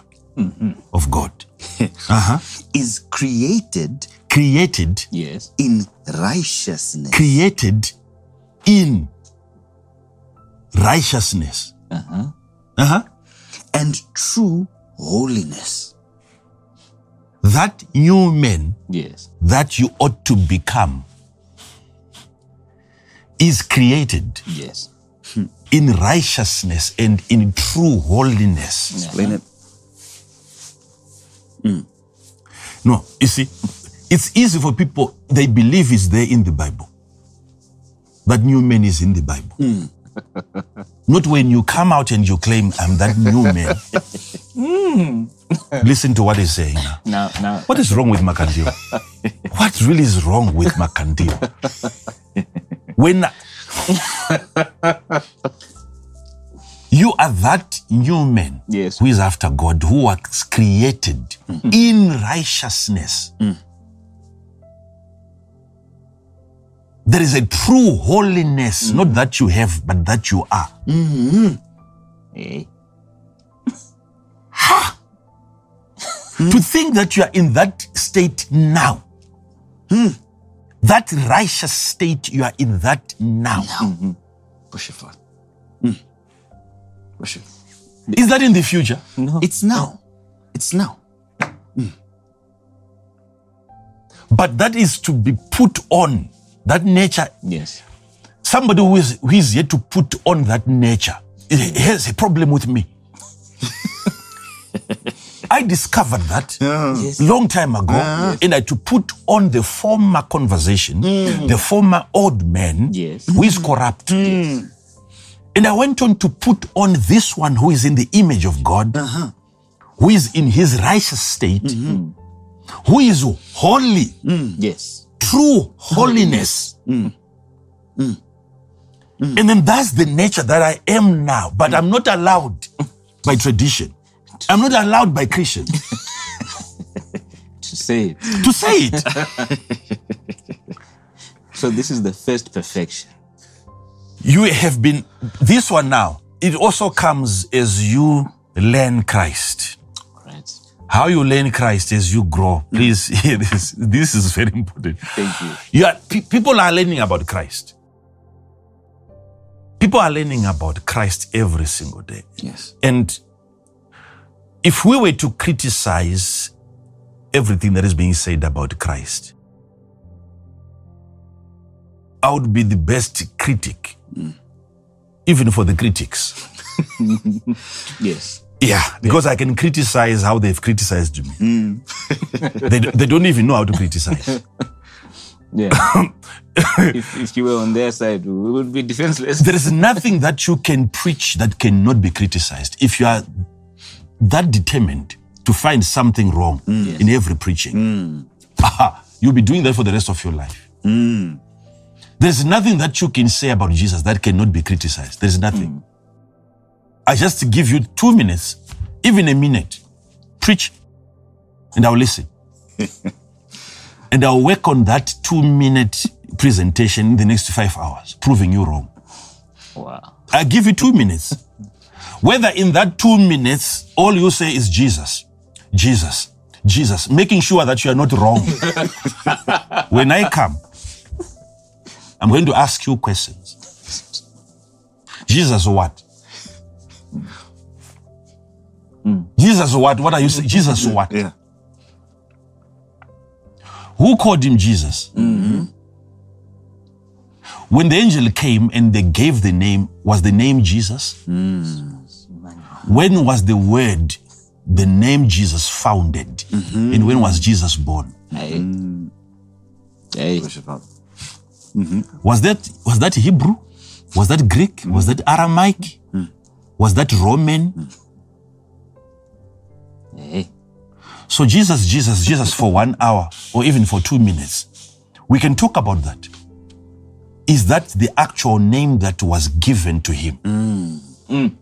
of God. (laughs) uh-huh. is created Created, Yes. in righteousness created in righteousness. Uh-huh. Uh-huh. and true holiness. That new man Yes. that you ought to become is created Yes. in righteousness and in true holiness. Explain it. Hmm. No, you see, it's easy for people, they believe it's there in the Bible. That new man is in the Bible. Hmm. Not when you come out and you claim, I'm that new man. Hmm. Listen to what he's saying now. Now, now. What is wrong with Makandiwa? what really is wrong with Makandiwa? When you are that new man Yes. who is after God, who was created hmm. in righteousness. Hmm. There is a true holiness, mm. not that you have, but that you are. Mm-hmm. Eh? Hey. Hmm? To think that you are in that state now, hmm? that righteous state, you are in that now. Mm-hmm. Push it forward. Hmm? Push it. Is that in the future? No. It's now. It's now. But that is to be put on. That nature, Yes. somebody who is, who is yet to put on that nature he has a problem with me. (laughs) I discovered that long time ago, and I to put on the former conversation, hmm. the former old man Yes. who is corrupt. Hmm. And I went on to put on this one who is in the image of God, uh-huh. who is in his righteous state, mm-hmm. who is holy, mm. Yes. True holiness. Mm. Mm. Mm. And then that's the nature that I am now, but I'm not allowed by tradition. I'm not allowed by Christians (laughs) To say it. to say it. (laughs) So this is the first perfection. You have been, this one now, it also comes as you learn Christ. How you learn Christ as you grow. Please (laughs) hear this. This is very important. Thank you. You are, pe- people are learning about Christ. People are learning about Christ every single day. Yes. And if we were to criticize everything that is being said about Christ, I would be the best critic, mm. even for the critics. (laughs) Yes. Yeah, because I can criticize how they've criticized me. Hmm. they, they don't even know how to criticize. (laughs) Yeah. (laughs) if, if you were on their side, we would be defenseless. There is nothing that you can preach that cannot be criticized. If you are that determined to find something wrong hmm. in every preaching, hmm. aha, you'll be doing that for the rest of your life. There's nothing that you can say about Jesus that cannot be criticized. There's nothing. I just give you two minutes, even a minute, preach, and I'll listen. (laughs) and I'll work on that two minute presentation in the next five hours, proving you wrong. Wow. I give you two minutes. Whether in that two minutes, all you say is Jesus, Jesus, Jesus, making sure that you are not wrong. (laughs) when I come, I'm going to ask you questions. Jesus, what? Jesus, what? What are you saying? Jesus, what? Yeah. Who called him Jesus? Mm-hmm. When the angel came and they gave the name, was the name Jesus? Mm. When was the word, the name Jesus founded? Mm-hmm. And when was Jesus born? Hey. Mm. Hey. Worship out. Mm-hmm. Was that was that Hebrew? Was that Greek? Was that Aramaic? Mm. Was that Roman? Hey. So Jesus, Jesus, Jesus for one hour or even for two minutes. We can talk about that. Is that the actual name that was given to him? Mm. Mm.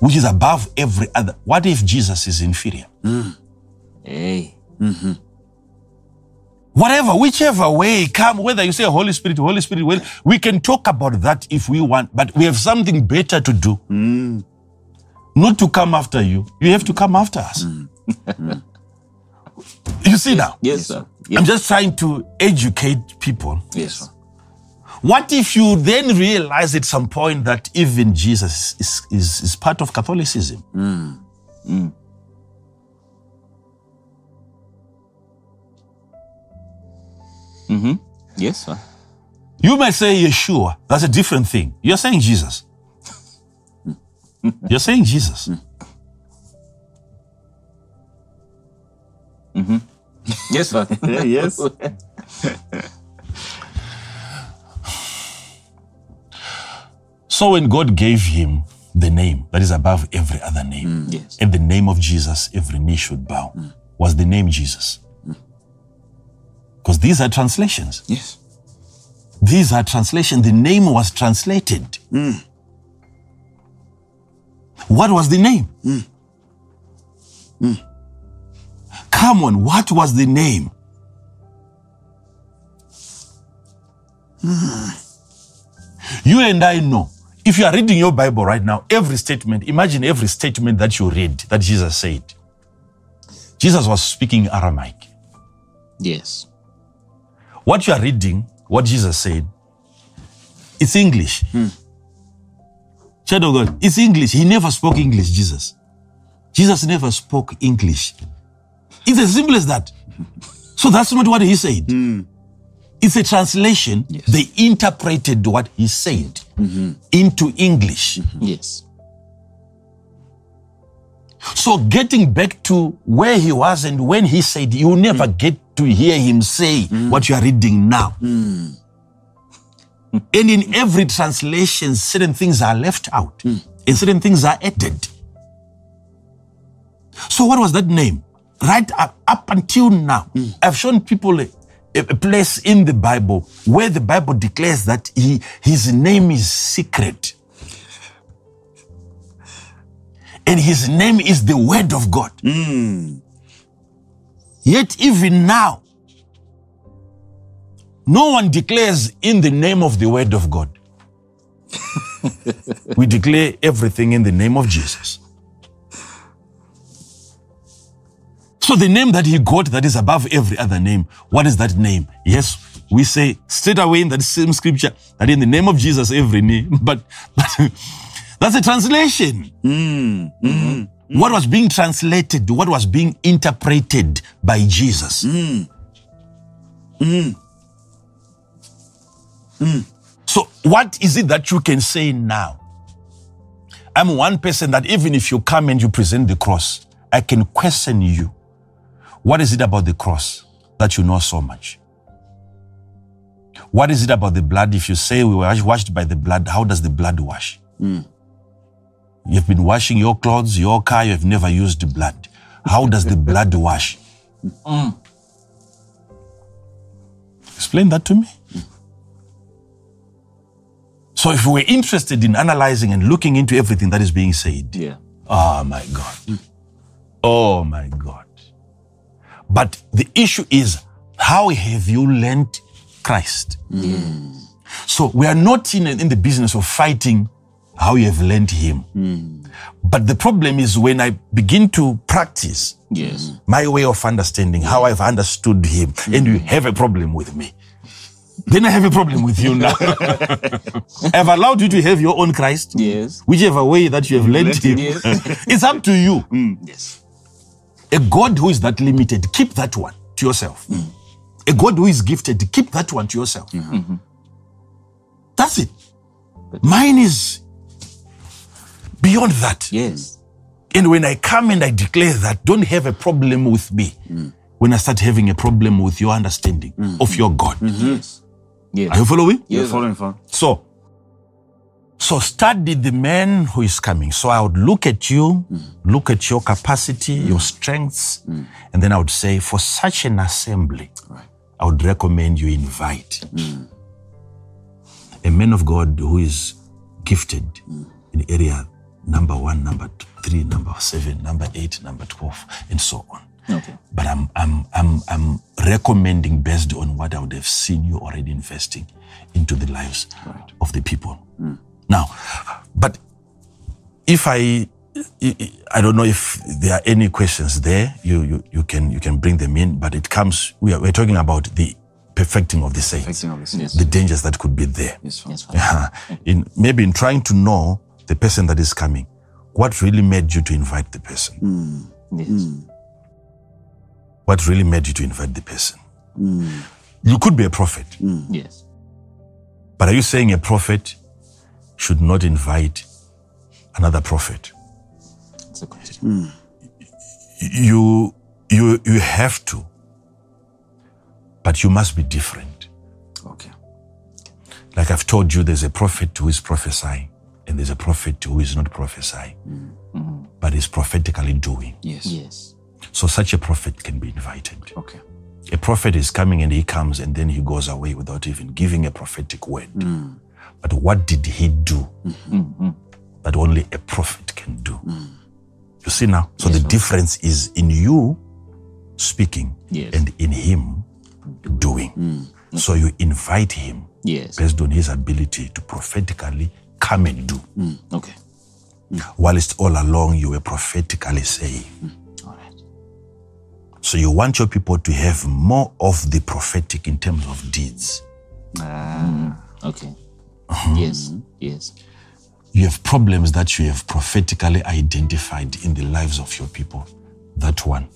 Which is above every other. What if Jesus is inferior? Hey. Whatever, whichever way come, whether you say Holy Spirit, Holy Spirit, well, we can talk about that if we want, but we have something better to do. Mm. Not to come after you. You have to come after us. Mm. (laughs) you see now? Yes, sir. I'm just trying to educate people. Yes, sir. What if you then realize at some point that even Jesus is, is, is part of Catholicism? Mm. Mm-hmm. Yes, sir. You might say Yeshua. That's a different thing. You're saying Jesus. (laughs) You're saying Jesus. Mm. Mm-hmm. (laughs) Yes, sir. (laughs) yes. So when God gave him the name that is above every other name, mm, Yes. in the name of Jesus, every knee should bow, mm. was the name Jesus. Because these are translations. Yes. These are translations. The name was translated. Mm. What was the name? Mm. Mm. Come on, what was the name? You and I know. If you are reading your Bible right now, every statement, imagine every statement that you read that Jesus said. Jesus was speaking Aramaic. Yes. What you are reading, what Jesus said, it's English. Hmm. Child of God, it's English. He never spoke English, Jesus. Jesus never spoke English. It's as simple as that. So that's not what he said. Hmm. It's a translation. They interpreted what he said mm-hmm. into English. Mm-hmm. Yes. So getting back to where he was and when he said, you never hmm. get to hear him say hmm. what you are reading now. Hmm. and in every translation, certain things are left out and certain things are added. So what was that name? Right up, up until now, I've shown people a, a place in the Bible where the Bible declares that he, his name is secret. And his name is the word of God. Yet even now, no one declares in the name of the word of God. (laughs) we declare everything in the name of Jesus. So the name that he got that is above every other name, what is that name? Yes, we say straight away in that same scripture that in the name of Jesus every knee, (laughs) but, but that's a translation. Mm, mm. Mm-hmm. What was being translated, what was being interpreted by Jesus. Mm. So, what is it that you can say now? I'm one person that even if you come and you present the cross, I can question you. What is it about the cross that you know so much? What is it about the blood? If you say we were washed by the blood, how does the blood wash? You've been washing your clothes, your car, you have never used the blood. How does the blood wash? Mm. Explain that to me. So, if we're interested in analyzing and looking into everything that is being said, Yeah. Oh my God. Oh my God. But the issue is how have you learned Christ? So we are not in, in the business of fighting how you have learned Him. Hmm. But the problem is when I begin to practice Yes. my way of understanding, how I've understood Him, hmm. and you have a problem with me. Then I have a problem with you now. (laughs) I've allowed you to have your own Christ Yes. whichever way that you have learned him. Yes. (laughs) it's up to you. Hmm. Yes. A God who is that limited, keep that one to yourself. A God who is gifted, keep that one to yourself. Mm-hmm. That's it. Mine is beyond that. Yes. And when I come and I declare that, don't have a problem with me. Mm. When I start having a problem with your understanding mm. of your God. Yes. Yes. Are you following? You're following. So, so study the man who is coming. So I would look at you, mm. look at your capacity, your strengths, and then I would say, for such an assembly, Right. I would recommend you invite a man of God who is gifted in area number one, number t- three, number seven, number eight, number twelve, and so on. Okay. But I'm I'm I'm I'm recommending based on what I would have seen you already investing into the lives of the people. Now, but if I I don't know if there are any questions there. You you, you can you can bring them in, but it comes we are we're talking about the perfecting of the saints, Affecting of the saints. the dangers that could be there. Yes. Yes. (laughs) Uh-huh. in maybe in trying to know the person that is coming, what really made you to invite the person? Mm. Yes. Mm. What really made you to invite the person? Mm. You could be a prophet, Yes. but are you saying a prophet should not invite another prophet? That's a question. You you you have to, but you must be different. Okay. Like I've told you, there's a prophet who is prophesying, and there's a prophet who is not prophesying, mm-hmm. Mm-hmm. but is prophetically doing. Yes. Yes. So such a prophet can be invited. Okay. A prophet is coming and he comes and then he goes away without even giving a prophetic word. Mm. But what did he do mm-hmm. that only a prophet can do? Mm. You see now? So the difference is in you speaking Yes. and in him doing. Mm. So you invite him Yes. based on his ability to prophetically come and do. Mm, okay. Mm. Whilst all along you were prophetically saying. Mm, all right. So you want your people to have more of the prophetic in terms of deeds. Ah, Okay. Mm-hmm. Yes. Yes. You have problems that you have prophetically identified in the lives of your people. That one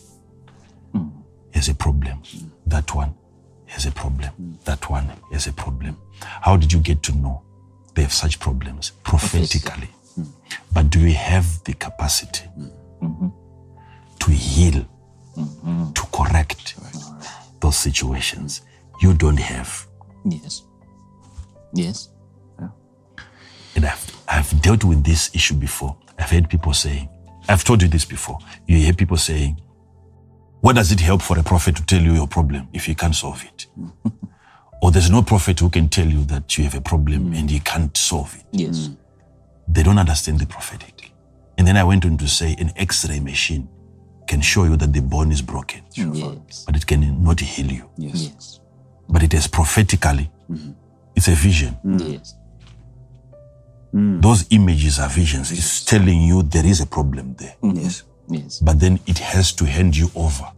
has a problem. That one has a problem. That one has a problem. How did you get to know they have such problems? Prophetically. But do we have the capacity mm-hmm. to heal, mm-hmm. to correct those situations? You don't have. Yes. Yes. And I've, I've dealt with this issue before. I've heard people saying, I've told you this before. You hear people saying, what does it help for a prophet to tell you your problem if he can't solve it? Mm-hmm. (laughs) or there's no prophet who can tell you that you have a problem mm. and you can't solve it. Yes. Mm. They don't understand the prophetic. And then I went on to say an x-ray machine can show you that the bone is broken, Yes. but it can not heal you. Yes. Yes. But it is prophetically, mm-hmm. it's a vision. Mm. Yes. Those images are visions. It's telling you there is a problem there. Yes. Yes. but then it has to hand you over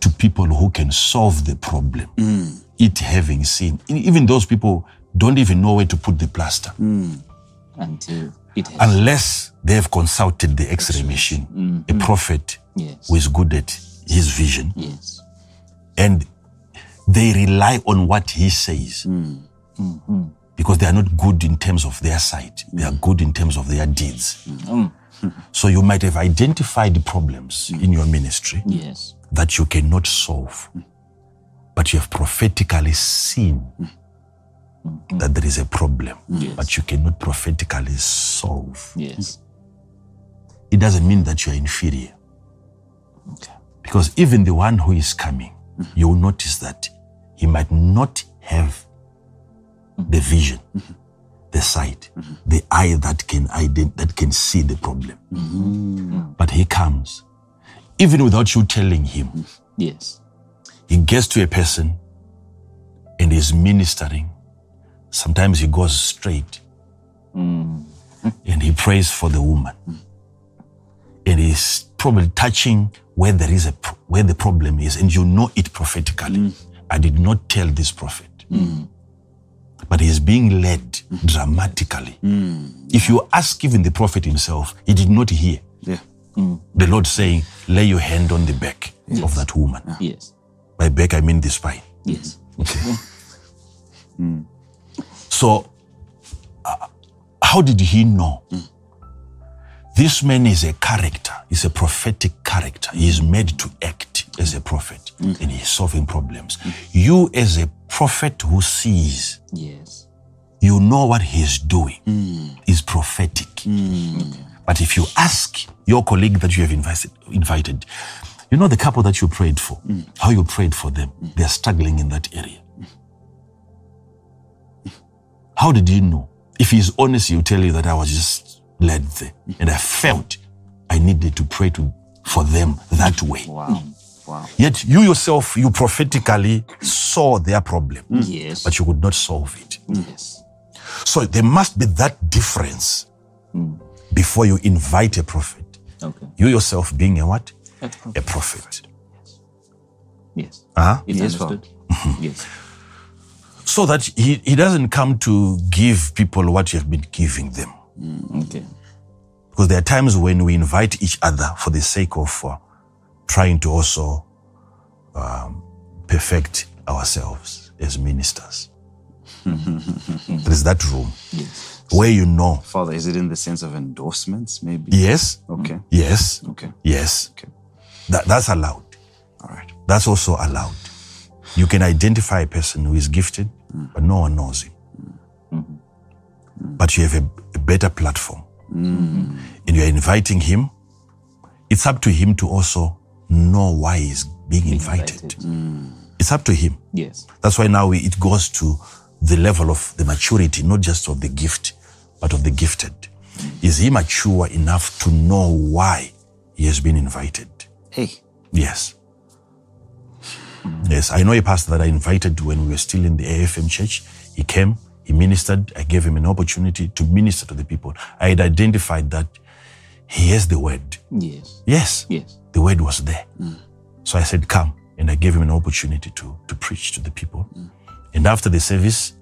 to people who can solve the problem. Mm. It having seen, even those people don't even know where to put the plaster mm. Until it has. unless they have consulted the X-ray machine, a mm-hmm. prophet yes. who is good at his vision, yes. and they rely on what he says. Mm. Mm-hmm. Because they are not good in terms of their sight, they are good in terms of their deeds. Mm-hmm. So you might have identified the problems in your ministry Yes. That you cannot solve, but you have prophetically seen that there is a problem, but you cannot prophetically solve. Yes. It doesn't mean that you are inferior, Okay. because even the one who is coming, you will notice that he might not have the vision, the sight, the eye that can ident- that can see the problem. Mm-hmm. But he comes, even without you telling him. Yes. he gets to a person and is ministering. Sometimes he goes straight mm. and he prays for the woman. And he's probably touching where there is a pro- where the problem is, and you know it prophetically. Mm. I did not tell this prophet. Mm. But he's being led dramatically. If you ask even the prophet himself, he did not hear Yeah. The Lord saying, Lay your hand on the back of that woman. Yes. By back, I mean the spine. Yes. Okay. Mm. (laughs) So, uh, how did he know? Mm. This man is a character, he's a prophetic character. He is made to act as a prophet mm. and he's solving problems. You, as a prophet who sees, Yes. you know what he's doing is prophetic. But if you ask your colleague that you have invited, invited, you know the couple that you prayed for, mm. how you prayed for them, mm. they're struggling in that area. How did you know? If he's honest, he'll tell you that I was just led there and I felt I needed to pray to, for them that way. Wow. Wow. Yet you yourself, you prophetically saw their problem, mm. Yes. but you could not solve it. yes. So there must be that difference before you invite a prophet. Okay. You yourself being a what? That's A prophet. Yes. Uh-huh. It's Yes, understood. yes. So that he, he doesn't come to give people what you have been giving them. Okay. Because there are times when we invite each other for the sake of uh, trying to also um, perfect ourselves as ministers. (laughs) there is that room Yes. Where you know, Father, is it in the sense of endorsements, maybe? yes, Okay. yes, Okay. yes, Okay. that, that's allowed. All right. That's also allowed. You can identify a person who is gifted, mm. but no one knows him. Mm-hmm. Mm. But you have a, a better platform. Mm. And you're inviting him. It's up to him to also know why he's being invited. It's up to him. Yes. That's why now it goes to the level of the maturity, not just of the gift, but of the gifted. Is he mature enough to know why he has been invited? Hey. Yes. Yes, I know a pastor that I invited when we were still in the AFM church. He came, he ministered. I gave him an opportunity to minister to the people. I had identified that he has the word. Yes. Yes, Yes. the word was there. Mm. So I said, Come. And I gave him an opportunity to, to preach to the people. Mm. And after the service,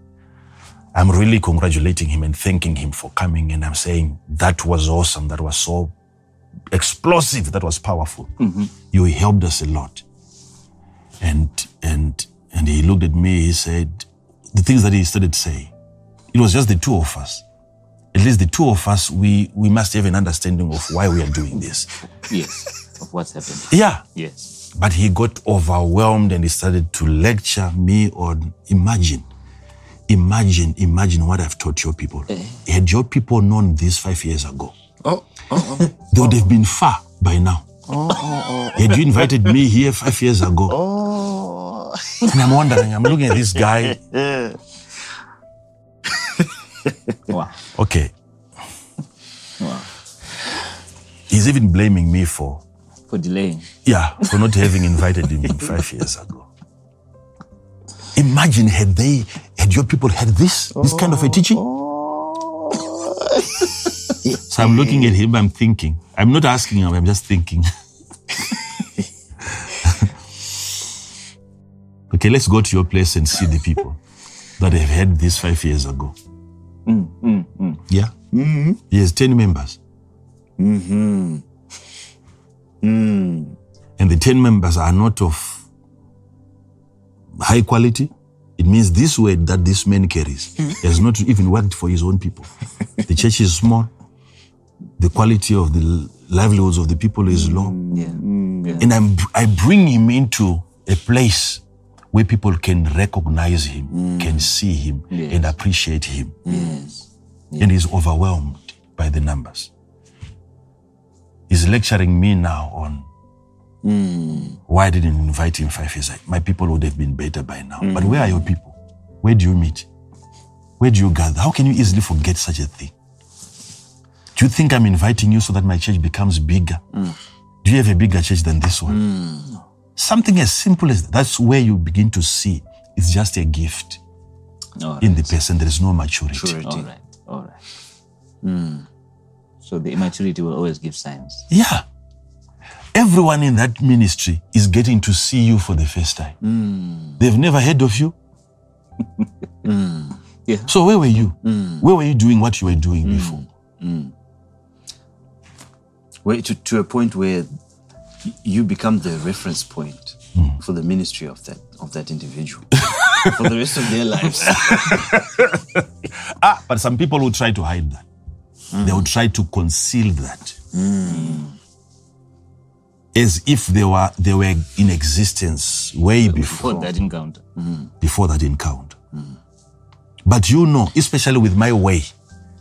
I'm really congratulating him and thanking him for coming. And I'm saying, That was awesome. That was so explosive. That was powerful. Mm-hmm. You helped us a lot. And, and, and he looked at me, he said, the things that he started saying, it was just the two of us. At least the two of us, we, we must have an understanding of why we are doing this. (laughs) Yes. Of what's happening. Yeah. Yes. But he got overwhelmed and he started to lecture me on imagine, imagine, imagine what I've taught your people. Eh. Had your people known this five years ago, Oh, oh, they would have been far by now. Oh, oh, oh. Had you invited me here five years ago? oh. And I'm wondering, I'm looking at this guy. (laughs) Wow. Okay, Wow. he's even blaming me for, For delaying. yeah, for not having invited him five years ago. Imagine had they, had your people had this, this kind of a teaching? (laughs) So I'm looking at him, I'm thinking. I'm not asking him, I'm just thinking. (laughs) okay, let's go to your place and see the people that have had this five years ago. Yeah? Mm-hmm. He has 10 members. Mm-hmm. Mm. And the 10 members are not of high quality. It means this word that this man carries has not even worked for his own people. the church is small. The quality of the livelihoods of the people is low. Mm, yeah. Mm, yeah. And I'm, I bring him into a place where people can recognize him, mm. can see him, and appreciate him. Yes. And he's overwhelmed by the numbers. He's lecturing me now on why I didn't you invite him five years ago. My people would have been better by now. But where are your people? Where do you meet? Where do you gather? How can you easily forget such a thing? Do you think I'm inviting you so that my church becomes bigger? Do you have a bigger church than this one? Something as simple as that's where you begin to see it's just a gift All right. in the person. There is no maturity. Maturity. All right. All right. Hmm. So the immaturity will always give signs. Yeah. Everyone in that ministry is getting to see you for the first time. Hmm. They've never heard of you. (laughs) Hmm. Yeah. So where were you? Hmm. Where were you doing what you were doing before? Wait, to, to a point where you become the reference point for the ministry of that of that individual. (laughs) for the rest of their lives. (laughs) Ah, but some people will try to hide that. They will try to conceal that. As if they were they were in existence way before For that encounter. before that encounter. Mm-hmm. Mm-hmm. But you know, especially with my way,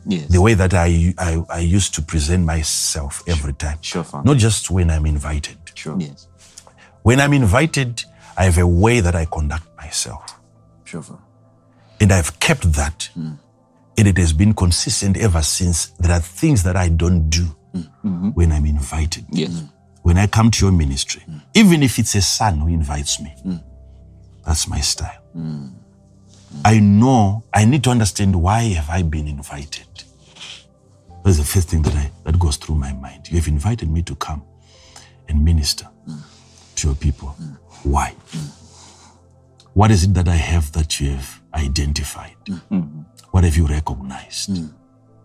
Yes. the way that I, I I used to present myself every time. Sure, Father. Not just when I'm invited. Sure, Yes. When I'm invited, I have a way that I conduct myself. sure, Father. And I've kept that. Mm. And it has been consistent ever since. There are things that I don't do mm. mm-hmm. when I'm invited. Yes. Mm. When I come to your ministry, even if it's a son who invites me, that's my style. I know I need to understand why have I been invited. That's the first thing that I that goes through my mind. You have invited me to come and minister to your people. Why? What is it that I have that you have identified? What have you recognized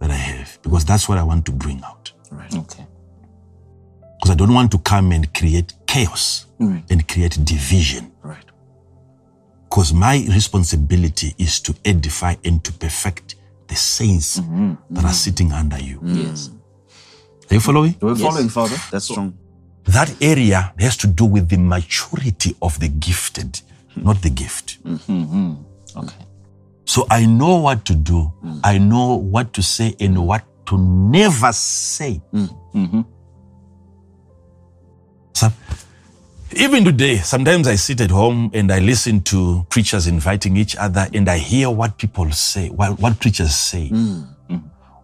that I have? Because that's what I want to bring out. Right. Okay. Because I don't want to come and create chaos and create division. Right. Because my responsibility is to edify and to perfect the saints mm-hmm. that are mm-hmm. sitting under you. Mm. Yes. Are you following? We're following, Father. That's strong. That area has to do with the maturity of the gifted, not the gift. Mm-hmm. Okay. So I know what to do. Mm. I know what to say and what to never say. Mm. So, even today, sometimes I sit at home and I listen to preachers inviting each other and I hear what people say, what, what preachers say mm.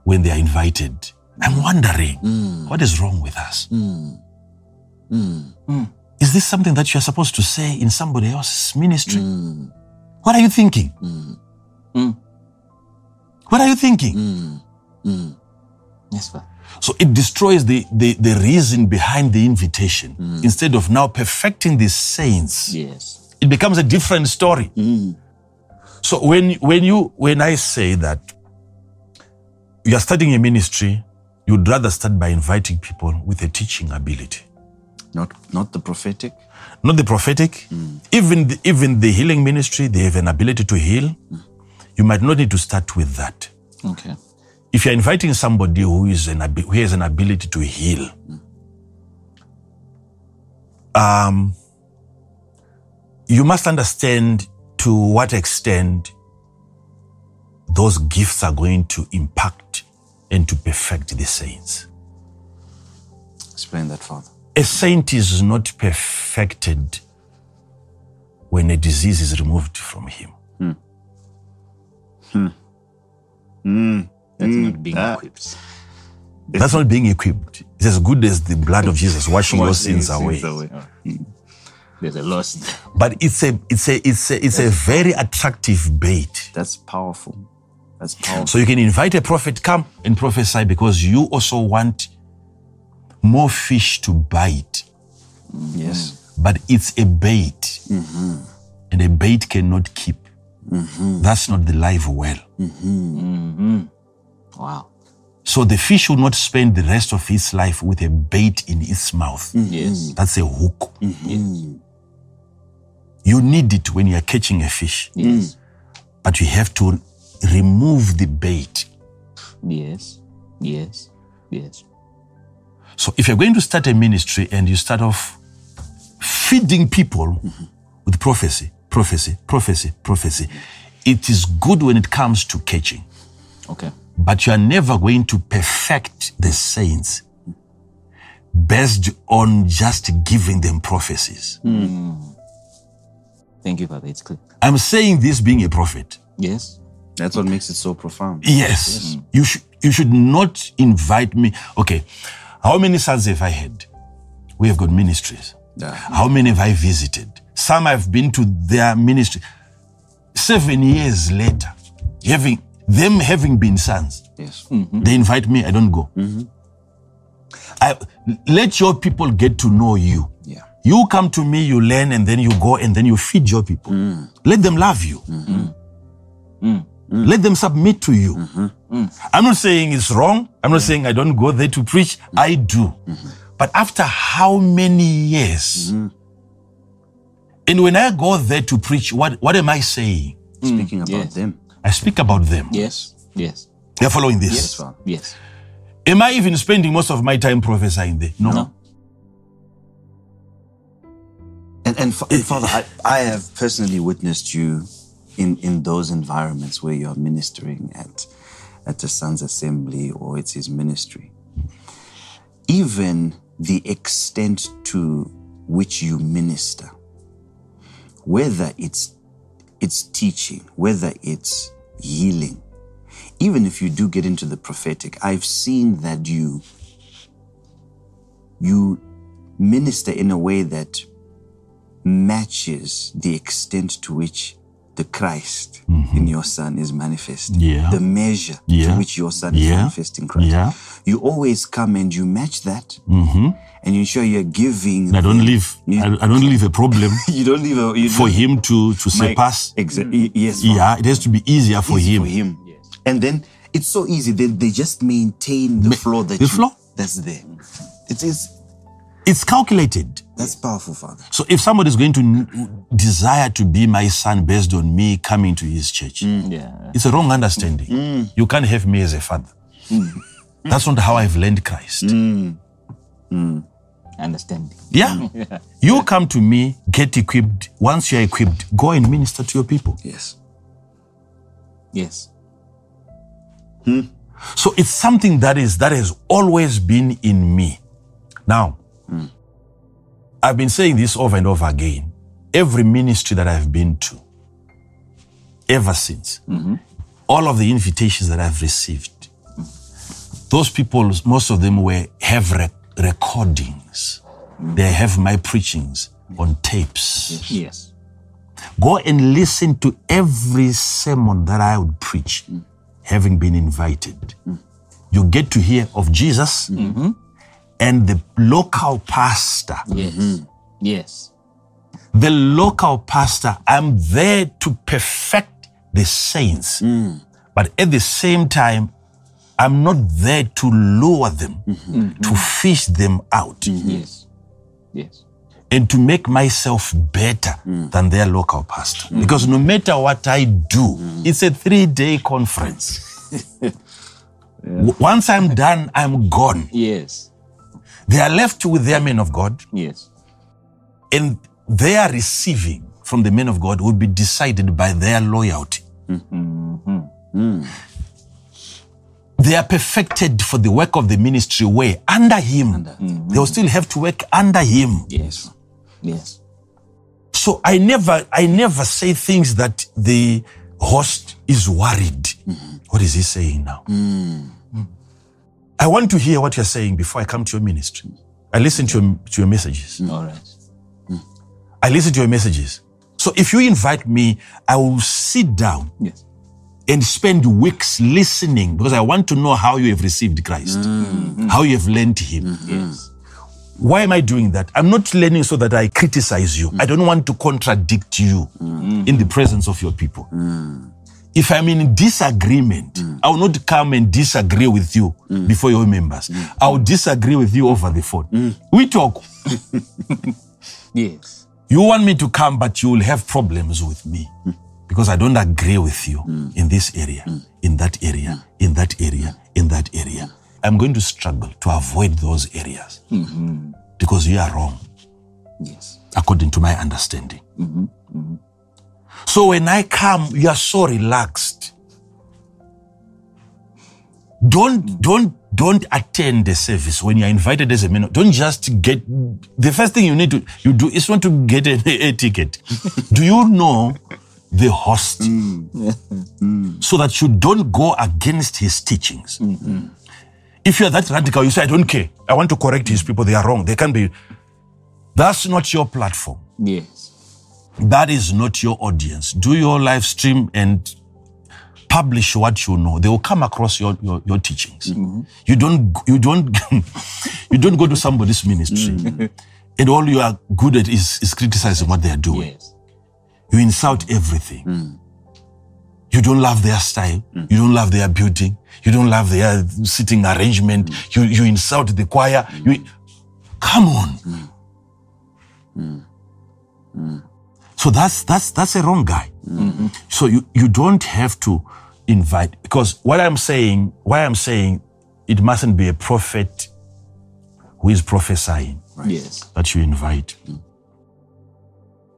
when they are invited. I'm wondering, mm. what is wrong with us? Mm. Is this something that you're supposed to say in somebody else's ministry? What are you thinking? What are you thinking? Yes, Father. So it destroys the, the, the reason behind the invitation. Mm. Instead of now perfecting the saints, Yes. it becomes a different story. Mm. So when when you when I say that you are starting a ministry, you'd rather start by inviting people with a teaching ability. Not not the prophetic. Not the prophetic. Mm. Even the, even the healing ministry, they have an ability to heal. You might not need to start with that. Okay. If you're inviting somebody who is an who has an ability to heal, um, you must understand to what extent those gifts are going to impact and to perfect the saints. Explain that, Father. A saint is not perfected when a disease is removed from him. Hmm. Hmm. Hmm. That's mm. not being Ah. equipped. That's not being equipped. It's as good as the blood of Jesus washing your sins away. Oh. Hmm. There's a loss. But it's a it's a it's a it's a very attractive bait. That's powerful. That's powerful. So you can invite a prophet, come and prophesy because you also want more fish to bite. Mm. yes. Mm. But it's a bait. Mm-hmm. And a bait cannot keep. Mm-hmm. That's not the live well. Mm-hmm. Wow. So the fish will not spend the rest of its life with a bait in its mouth. Mm. Yes. Mm. That's a hook. Yes. You need it when you're catching a fish. Yes. But you have to remove the bait. Yes. Yes. Yes. So if you're going to start a ministry and you start off feeding people mm-hmm. with prophecy, prophecy, prophecy, prophecy, it is good when it comes to catching, Okay. But you are never going to perfect the saints based on just giving them prophecies. Hmm. Thank you, Father. It's clear. I'm saying this being a prophet. Yes. That's what makes it so profound. Yes. Hmm. You should you should not invite me. Okay. How many sons have I had? We have got ministries. Yeah. How many have I visited? Some I've been to their ministry. Seven years later, having them having been sons, Yes. Mm-hmm. they invite me, I don't go. Mm-hmm. I, let your people get to know you. Yeah. You come to me, you learn, and then you go and then you feed your people. Mm. Let them love you. Mm-hmm. Mm. Mm. Let them submit to you. I'm not saying it's wrong. I'm not saying I don't go there to preach. I do. But after how many years And when I go there to preach, what, what am I saying? Speaking about yes. them. I speak about them. Yes. Yes. They're following this. Yes, Father. Yes. Am I even spending most of my time prophesying there? No. No. And, and, and eh, Father, I, I have personally witnessed you in, in those environments where you're ministering at, at the Son's Assembly or it's his ministry. Even the extent to which you minister, whether it's, it's teaching, whether it's healing, even if you do get into the prophetic, I've seen that you, you minister in a way that matches the extent to which the Christ in your son is manifesting. Yeah. The measure Yeah. to which your son is Yeah. manifesting Christ. Yeah. You always come and you match that hmm and you ensure you're giving. I don't leave. You- I, I don't leave a problem (laughs) You don't leave a, you for don't- him to to My- surpass. Exactly. Yes. Father. Yeah, it has to be easier for Easy him. For him. And then it's so easy. They, they just maintain the flow that the you- flow? that's there. It is It's calculated. That's powerful, Father. So if somebody is going to desire to be my son based on me coming to his church, mm, Yeah. it's a wrong understanding. Mm. You can't have me as a father. Mm. That's not how I've learned Christ. Understanding. (laughs) Yeah. You come to me, get equipped. Once you're equipped, go and minister to your people. Yes. Yes. Hmm. So it's something that is that has always been in me. Now, hmm. I've been saying this over and over again. Every ministry that I've been to, ever since, mm-hmm. all of the invitations that I've received, those people, most of them were have rec- recordings. They have my preachings on tapes. Yes. Go and listen to every sermon that I would preach, mm. having been invited. Mm. You get to hear of Jesus mm-hmm. And the local pastor. Yes. Mm-hmm. Yes. The local pastor, I'm there to perfect the saints. Mm. But at the same time, I'm not there to lure them, mm-hmm. Mm-hmm. to fish them out, Yes. Yes. and to make myself better mm. than their local pastor. Mm. Because no matter what I do, it's a three day conference. (laughs) W- Once I'm done, I'm gone. Yes. They are left with their men of God, Yes. and their receiving from the men of God will be decided by their loyalty. Mm-hmm. Mm. They are perfected for the work of the ministry where under him, mm-hmm. they will still have to work under him. Yes. Yes. So I never, I never say things that the host is worried. Mm-hmm. What is he saying now? Mm. I want to hear what you're saying before I come to your ministry. I listen to your, to your messages. Mm. All right. Mm. I listen to your messages. So if you invite me, I will sit down Yes. and spend weeks listening because I want to know how you have received Christ, mm-hmm. how you have learned Him. Mm-hmm. Yes. Why am I doing that? I'm not learning so that I criticize you. Mm. I don't want to contradict you in the presence of your people. If I'm in disagreement, mm. I will not come and disagree with you mm. before your members. Mm. I will disagree with you over the phone. We talk. (laughs) Yes. You want me to come, but you will have problems with me because I don't agree with you in this area, in that area, in that area, in that area. I'm going to struggle to avoid those areas mm-hmm. because you are wrong, Yes. according to my understanding. Mm-hmm. Mm-hmm. So when I come, you are so relaxed. Don't don't don't attend the service when you're invited as a man. Don't just get the first thing you need to you do is want to get a, (laughs) a ticket. do you know the host mm. so that you don't go against his teachings? If you're that radical, you say, I don't care. I want to correct his people. They are wrong. They can be. That's not your platform. Yes. That is not your audience. Do your live stream and publish what you know. They will come across your, your, your teachings. Mm-hmm. You don't you don't (laughs) you don't go to somebody's ministry mm-hmm. and all you are good at is, is criticizing what they are doing. Yes. You insult everything. Mm. You don't love their style. Mm. You don't love their building. You don't love their sitting arrangement. Mm. You you insult the choir. You come on. So that's that's that's a wrong guy. Mm-hmm. So you, you don't have to invite because what I'm saying, why I'm saying it mustn't be a prophet who is prophesying Yes. that you invite. Mm-hmm.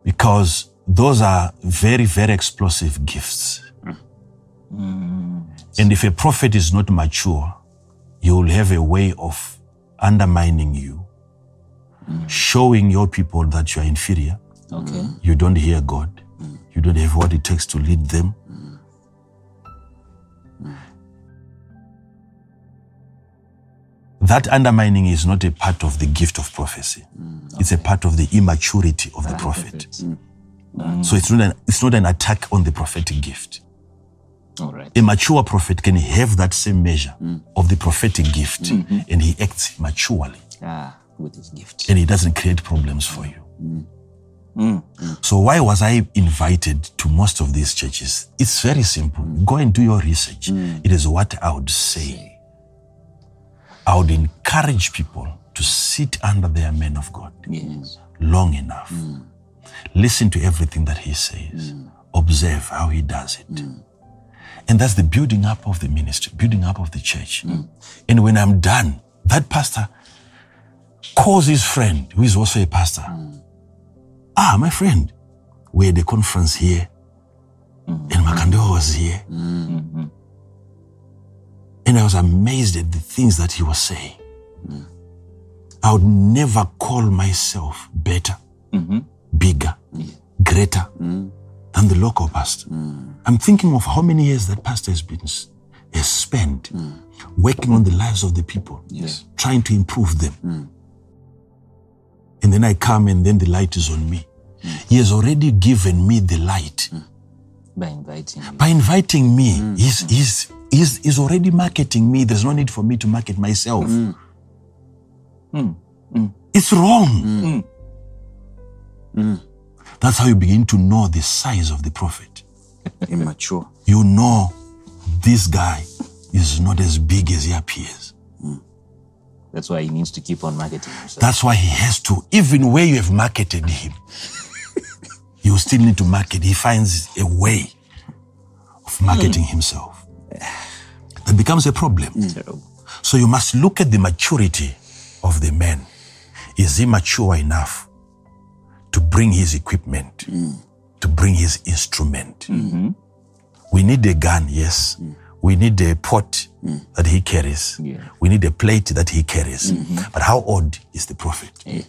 Because those are very, very explosive gifts. Mm-hmm. And if a prophet is not mature, you will have a way of undermining you, showing your people that you are inferior. Okay. Mm. You don't hear God. Mm. You don't have what it takes to lead them. Mm. That undermining is not a part of the gift of prophecy. It's a part of the immaturity of the prophet. So it's not, an, it's not an attack on the prophetic gift. All right. A mature prophet can have that same measure of the prophetic gift mm-hmm. and he acts maturely Ah, with his gift. and he doesn't create problems for you. So why was I invited to most of these churches? It's very simple. Go and do your research. It is what I would say. I would encourage people to sit under their man of God Yes. long enough. Listen to everything that he says. Observe how he does it. And that's the building up of the ministry, building up of the church. And when I'm done, that pastor calls his friend, who is also a pastor. Ah, my friend, we had a conference here, mm-hmm. and Makandiwa was here. Mm-hmm. And I was amazed at the things that he was saying. Mm. I would never call myself better, mm-hmm. bigger, greater mm. than the local pastor. Mm. I'm thinking of how many years that pastor has been has spent working on the lives of the people, Yes. trying to improve them. And then I come and then the light is on me. He has already given me the light. By inviting you. By inviting me, hmm. he's, he's, he's, he's already marketing me. There's no need for me to market myself. Hmm. Hmm. It's wrong. That's how you begin to know the size of the prophet. Immature. You know this guy is not as big as he appears. That's why he needs to keep on marketing himself. That's why he has to, even where you have marketed him, you still need to market. He finds a way of marketing himself. That becomes a problem. Terrible. So you must look at the maturity of the man. Is he mature enough to bring his equipment, to bring his instrument? We need a gun, yes. We need a pot that he carries. Yeah. We need a plate that he carries. Mm-hmm. But how old is the prophet? Yeah.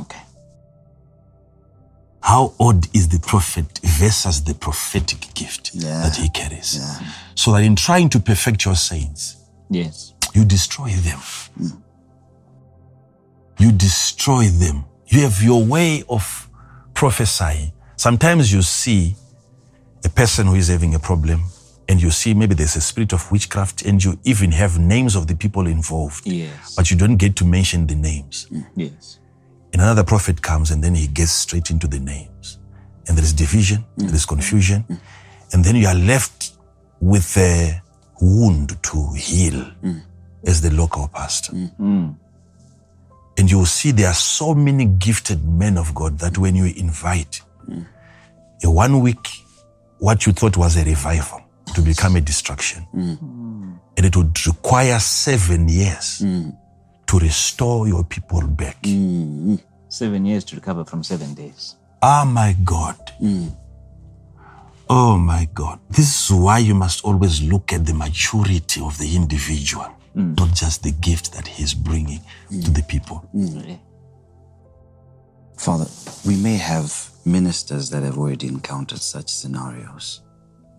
Okay. How odd is the prophet versus the prophetic gift Yeah. that he carries? So that in trying to perfect your saints, Yes. you destroy them. Hmm. You destroy them. You have your way of prophesying. Sometimes you see a person who is having a problem and you see maybe there's a spirit of witchcraft and you even have names of the people involved, Yes. but you don't get to mention the names. Hmm. Yes. And another prophet comes and then he gets straight into the names. And there is division, mm. there is confusion. Mm. And then you are left with a wound to heal mm. as the local pastor. And you will see there are so many gifted men of God that when you invite, a one week, what you thought was a revival to become a destruction. And it would require seven years to restore your people back. Mm-hmm. Seven years to recover from seven days. Ah, my God. Mm. Oh, my God. This is why you must always look at the maturity of the individual, mm. not just the gift that he's bringing to mm. the people. Yeah. Father, we may have ministers that have already encountered such scenarios.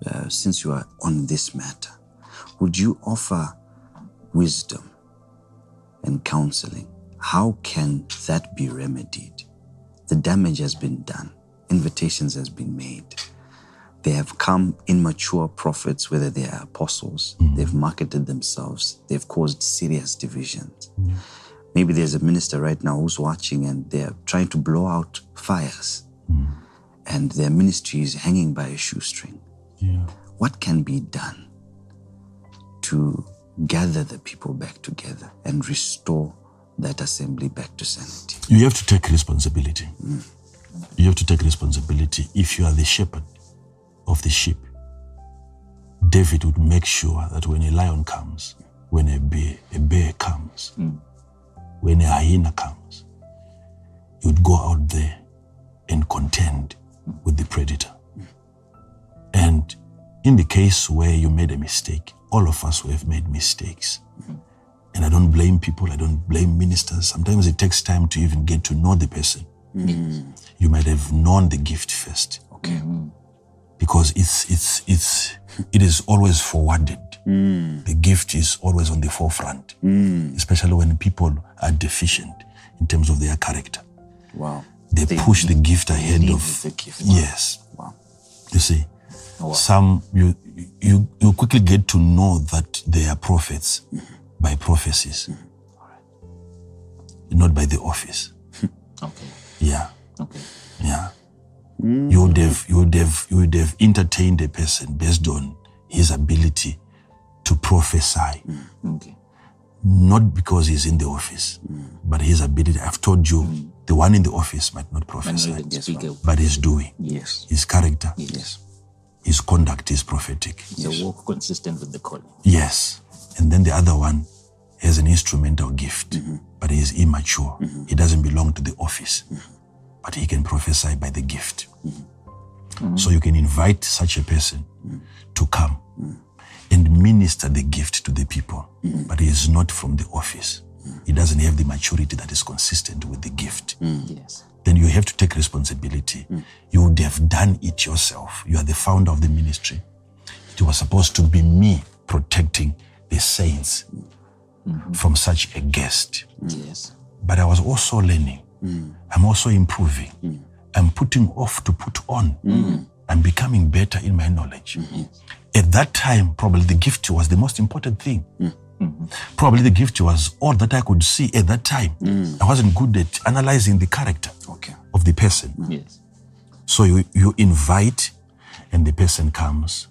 Uh, since you are on this matter, would you offer wisdom and counseling? How can that be remedied? The damage has been done, invitations has been made. They have come immature prophets, whether they are apostles, mm-hmm. they've marketed themselves, they've caused serious divisions. Mm-hmm. Maybe there's a minister right now who's watching and they're trying to blow out fires mm-hmm. and their ministry is hanging by a shoestring. Yeah. What can be done to gather the people back together and restore that assembly back to sanity? You have to take responsibility. You have to take responsibility. If you are the shepherd of the sheep, David would make sure that when a lion comes, when a bear, a bear comes, when a hyena comes, he would go out there and contend with the predator. And in the case where you made a mistake, all of us will have made mistakes. And I don't blame people, I don't blame ministers. Sometimes it takes time to even get to know the person. Mm. You might have known the gift first. Okay. Mm. Because it's it's it's it is always forwarded. Mm. The gift is always on the forefront. Especially when people are deficient in terms of their character. Wow. They, push the gift ahead of the gift. Yes. Wow. You see, Wow. some you you you quickly get to know that they are prophets mm-hmm. by prophecies, mm-hmm. not by the office. (laughs) Okay. Yeah, Okay. yeah. Mm. You would have you would have you would have entertained a person based on his ability to prophesy, mm. Okay. not because he's in the office, mm. but his ability. I've told you, the one in the office might not prophesy, not even speak a but he's doing. Yes. His character, Yes. His conduct is prophetic. it's a walk consistent with the calling. Yes. And then the other one has an instrumental gift, mm-hmm. but he is immature. Mm-hmm. He doesn't belong to the office, mm-hmm. but he can prophesy by the gift. So you can invite such a person to come and minister the gift to the people, but he is not from the office. He doesn't have the maturity that is consistent with the gift Yes. Then you have to take responsibility. You would have done it yourself. You are the founder of the ministry. It was supposed to be me protecting the saints mm-hmm. from such a guest. Yes. But I was also learning. Mm. I'm also improving. Mm. I'm putting off to put on. Mm. I'm becoming better in my knowledge. At that time, probably the gift was the most important thing. Probably the gift was all that I could see at that time. Mm. I wasn't good at analyzing the character Okay. of the person. Yes. So you, you invite, and the person comes,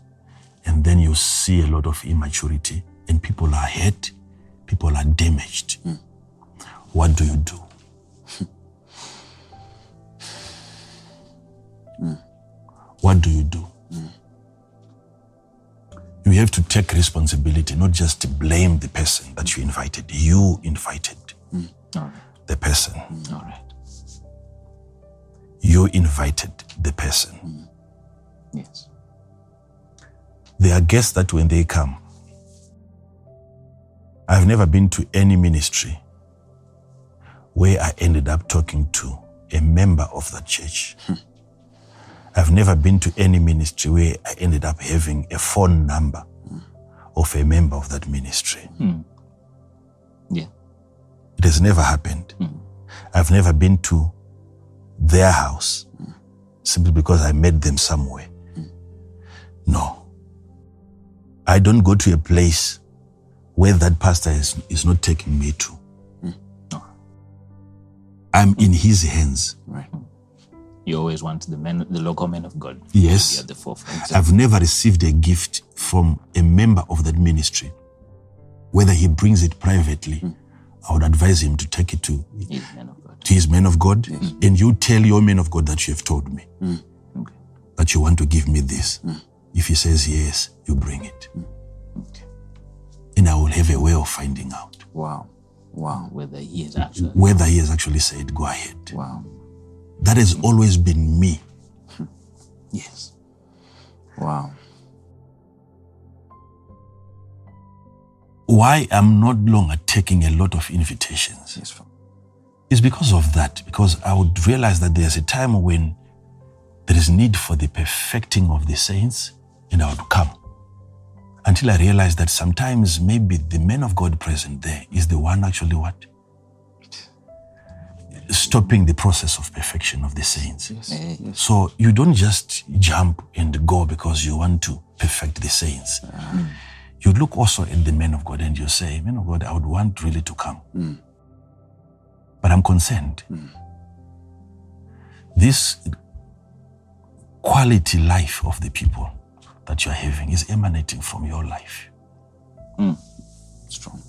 and then you see a lot of immaturity, and people are hurt, people are damaged. Mm. What do you do? (laughs) Mm. What do you do? You have to take responsibility, not just to blame the person that you invited. You invited mm. right. the person. Mm, all right. You invited the person. Mm. Yes. There are guests that when they come, I've never been to any ministry where I ended up talking to a member of that church. Hmm. I've never been to any ministry where I ended up having a phone number of a member of that ministry. Hmm. Yeah. It has never happened. Hmm. I've never been to their house simply because I met them somewhere. Hmm. No. I don't go to a place where that pastor is, is not taking me to. No. I'm in his hands. Right. You always want the men, the local men of God. Yes. At the forefront. I've never received a gift from a member of that ministry. Whether he brings it privately, hmm. I would advise him to take it to, He's men of God. to his man of God. And you tell your men of God that you have told me hmm. Okay. that you want to give me this. Hmm. If he says yes, you bring it. Okay. And I will have a way of finding out Wow. Wow. Whether he is actually. whether he has actually said, go ahead. Wow. That has always been me. Hmm. Yes. Wow. Why I'm not longer taking a lot of invitations Yes. Is because of that. Because I would realize that there's a time when there is need for the perfecting of the saints, and I would come. Until I realized that sometimes maybe the man of God present there is the one actually what? Stopping the process of perfection of the saints. Eh, So you don't just jump and go because you want to perfect the saints. Ah. You look also at the men of God and you say, Man of God, I would want really to come. Hmm. But I'm concerned. Hmm. This quality life of the people that you're having is emanating from your life. Hmm. Strong.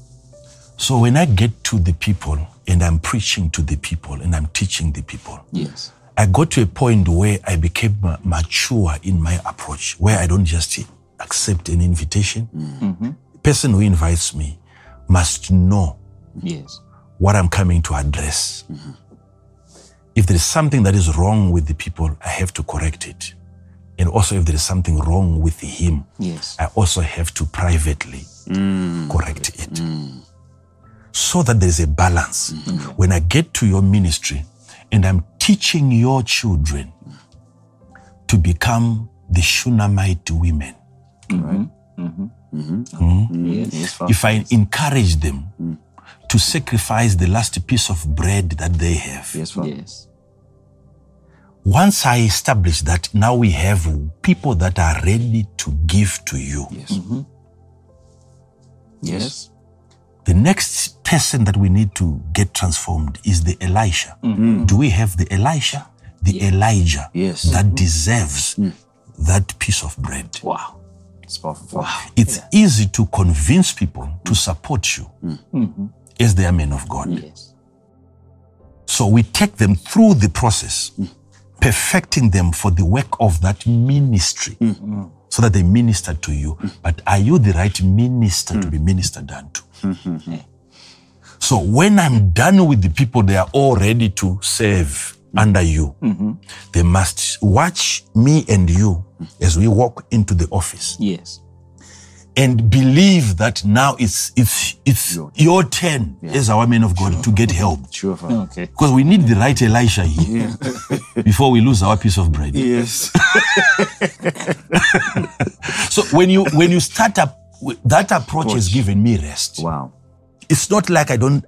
So when I get to the people and I'm preaching to the people and I'm teaching the people, Yes. I got to a point where I became mature in my approach, where I don't just accept an invitation. Mm-hmm. The person who invites me must know Yes. what I'm coming to address. Mm-hmm. If there is something that is wrong with the people, I have to correct it. And also, if there is something wrong with him, Yes. I also have to privately mm. correct it. Mm. So that there's a balance. When I get to your ministry and I'm teaching your children to become the Shunammite women, Right? Yes. Yes, Father. if I encourage them to sacrifice the last piece of bread that they have, Yes, Father. Yes. once I establish that, now we have people that are ready to give to you. Yes. Mm-hmm. Yes. The next person that we need to get transformed is the Elisha. Mm-hmm. Do we have the Elisha? The Elijah Yes. that mm-hmm. deserves mm. that piece of bread. Wow. It's powerful. Father. It's easy to convince people to support you mm. mm-hmm. as they are men of God. Yes. So we take them through the process, mm. perfecting them for the work of that ministry so that they minister to you. Mm. But are you the right minister to mm. be ministered unto? Mm, eh. So when I'm done with the people, they are all ready to serve under you. Mm-hmm. They must watch me and you as we walk into the office Yes. And believe that now it's it's it's your turn as our men of God to get help. Sure, Father. Okay. Because we need the right Elisha here (laughs) before we lose our piece of bread. Yes. (laughs) So when you when you start up that approach has given me rest. wow. It's not like I don't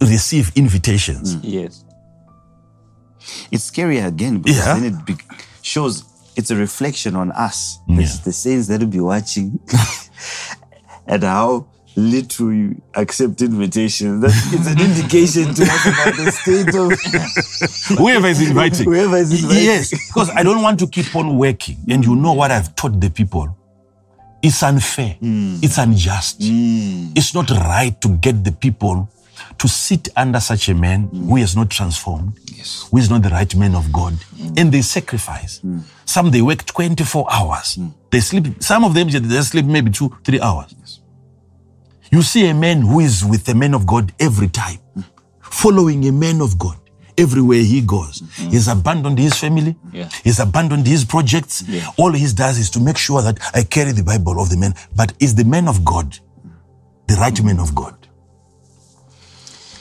receive invitations. Mm. Yes. It's scary again because Yeah. then it be- shows it's a reflection on us, the, Yeah. the saints that will be watching, (laughs) and how little you accept invitations. That it's an indication to us about the state of (laughs) Whoever is inviting. whoever is inviting. Yes, because I don't want to keep on working. And you know what I've taught the people? It's unfair. Hmm. It's unjust. Hmm. It's not right to get the people to sit under such a man who is not transformed, Yes. who is not the right man of God, mm. and they sacrifice. Mm. Some they work 24 hours. Mm. They sleep, some of them they sleep maybe two, three hours. You see a man who is with the man of God every time, following a man of God everywhere he goes. He's abandoned his family. Yeah. He's abandoned his projects. Yeah. All he does is to make sure that I carry the Bible of the man. But is the man of God the right man of God?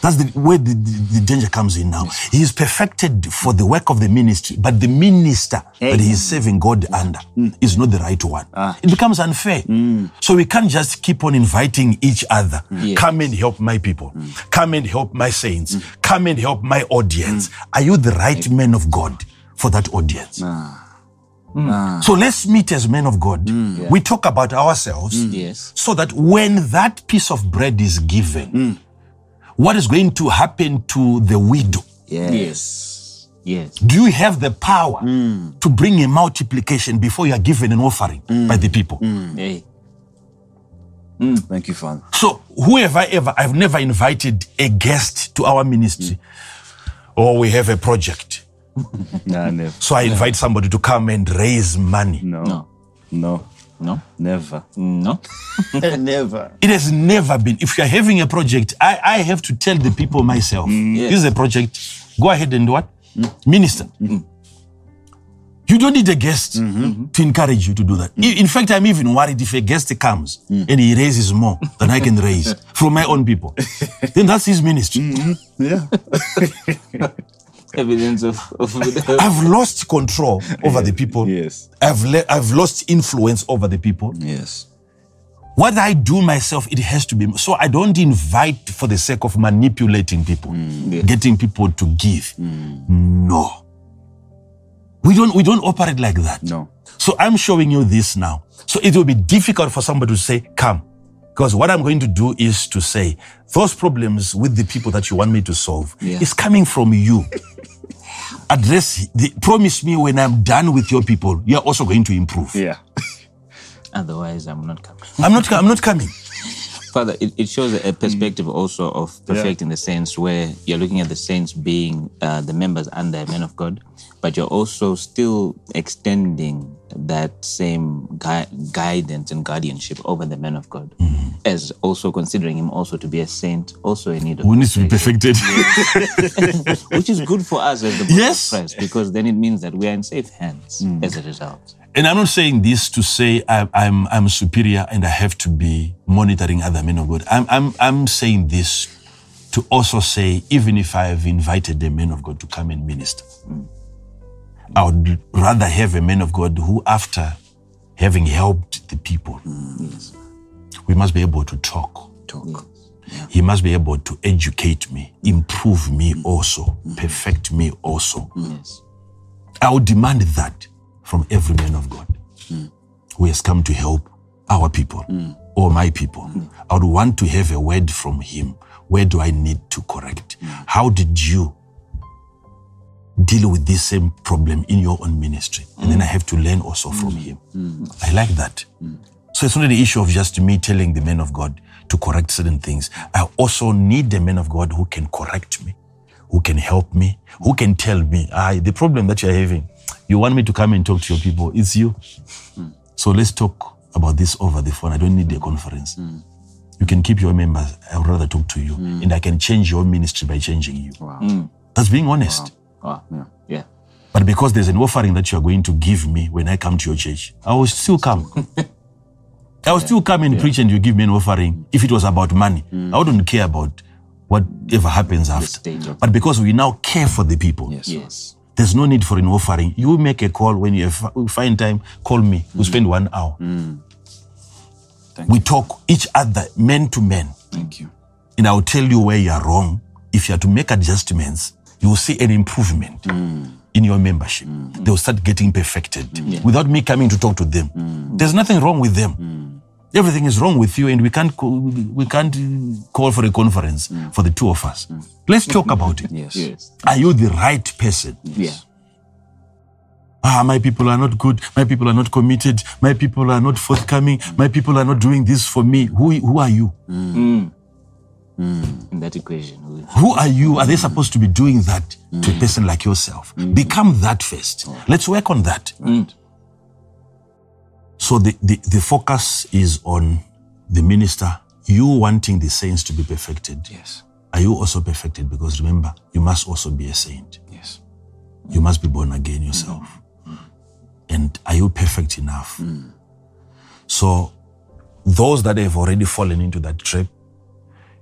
That's the, where the, the, the danger comes in now. He is perfected for the work of the ministry, but the minister that he is serving God under mm. is not the right one. Ah. It becomes unfair. Mm. So we can't just keep on inviting each other. Yes. Come and help my people. Mm. Come and help my saints. Come and help my audience. Are you the right man of God for that audience? Ah. Ah. So let's meet as men of God. We talk about ourselves Yes. so that when that piece of bread is given, what is going to happen to the widow? Yes. Yes. yes. Do you have the power hmm. to bring a multiplication before you are given an offering hmm. by the people? Hmm. Hey. Thank you, Father. So, whoever ever, I've never invited a guest to our ministry. Or we have a project. (laughs) Nah, never. So I invite somebody to come and raise money. No. No. No. No. Never. No. (laughs) never. It has never been. If you're having a project, I, I have to tell the people myself, mm. this is a project. Go ahead and do what? Mm. Minister. Mm. Mm-hmm. You don't need a guest mm-hmm. to encourage you to do that. I- In fact, I'm even worried if a guest comes and he raises more than I can raise (laughs) from my own people. then that's his ministry. Mm-hmm. Yeah. (laughs) Evidence of, of (laughs) I've lost control over the people. Yes. I've, le- I've lost influence over the people. Yes. What I do myself, it has to be. So I don't invite for the sake of manipulating people, mm, getting people to give. Mm. No. We don't, we don't operate like that. No. So I'm showing you this now. So it will be difficult for somebody to say, come. Because what I'm going to do is to say, those problems with the people that you want me to solve Yeah. is coming from you. (laughs) Address, the, promise me when I'm done with your people, you're also going to improve. Yeah. (laughs) Otherwise, I'm not coming. I'm not, I'm not coming. Father, it, it shows a mm. perspective also of perfecting the sense where you're looking at the saints being uh, the members and the men of God, but you're also still extending that same gui- guidance and guardianship over the man of God, mm. as also considering him also to be a saint, also in need of Who needs to be perfected? (laughs) which is good for us as the body Yes. of Christ, because then it means that we are in safe hands mm. as a result. And I'm not saying this to say I, I'm I'm superior and I have to be monitoring other men of God. I'm I'm I'm saying this to also say even if I have invited a man of God to come and minister, I would rather have a man of God who, after having helped the people, we must be able to talk. Talk. He must be able to educate me, improve me also, mm. perfect me also. Yes. I would demand that from every man of God who has come to help our people or my people. I would want to have a word from him. Where do I need to correct? How did you deal with this same problem in your own ministry? And then I have to learn also from him. I like that. So it's not the issue of just me telling the man of God to correct certain things. I also need the man of God who can correct me, who can help me, who can tell me, ah, the problem that you're having, you want me to come and talk to your people, it's you. So let's talk about this over the phone. I don't need a conference. You can keep your members. I would rather talk to you. And I can change your ministry by changing you. Wow. Hmm. That's being honest. Wow. Yeah. Yeah. But because there's an offering that you are going to give me when I come to your church, I will still come. (laughs) I will still come and preach and you give me an offering. If it was about money, I wouldn't care about whatever happens after. But because we now care for the people, Yes. Yes. There's no need for an offering. You make a call when you have, find time, call me. We mm. spend one hour. Mm. Thank We talk each other, man to man. Thank you. And I'll tell you where you are wrong. If you are to make adjustments, you will see an improvement mm. in your membership. They will start getting perfected without me coming to talk to them. There's nothing wrong with them. Everything is wrong with you, and we can't co- we can't call for a conference for the two of us. Let's talk about it. Yes. Yes. Are you the right person? Yeah. Ah, my people are not good. My people are not committed. My people are not forthcoming. My people are not doing this for me. Who, who are you? Mm. Mm. In that equation. Who are you? Are they supposed to be doing that to a mm. person like yourself? Become that first. Oh. Let's work on that. So the, the, the focus is on the minister, you wanting the saints to be perfected. Yes. Are you also perfected? Because remember, you must also be a saint. Yes. You must be born again yourself. Mm-hmm. Mm-hmm. And are you perfect enough? Mm. So, those that have already fallen into that trap,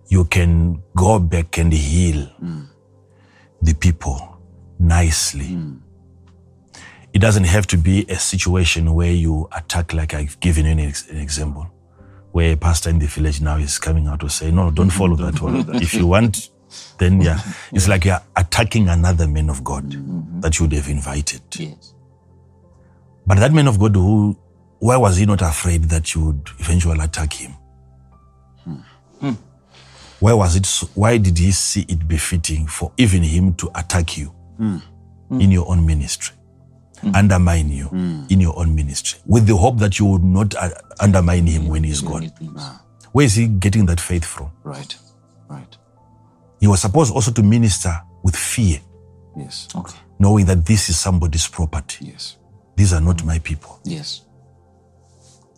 you can go back and heal mm. the people nicely. Mm. It doesn't have to be a situation where you attack, like I've given you an, ex- an example, where a pastor in the village now is coming out to say, No, don't follow that one. (laughs) If you want, then yeah, (laughs) it's like you're attacking another man of God that you would have invited. Yes. But that man of God who, why was he not afraid that you would eventually attack him? Hmm. Hmm. Why was it? So, why did he see it befitting for even him to attack you hmm. in your own ministry, Mm. undermine you mm. in your own ministry, with the hope that you would not uh, undermine him when he's gone? Where is he getting that faith from? Right. Right. He was supposed also to minister with fear, Yes. Okay. knowing that this is somebody's property. Yes. These are not my people. Yes.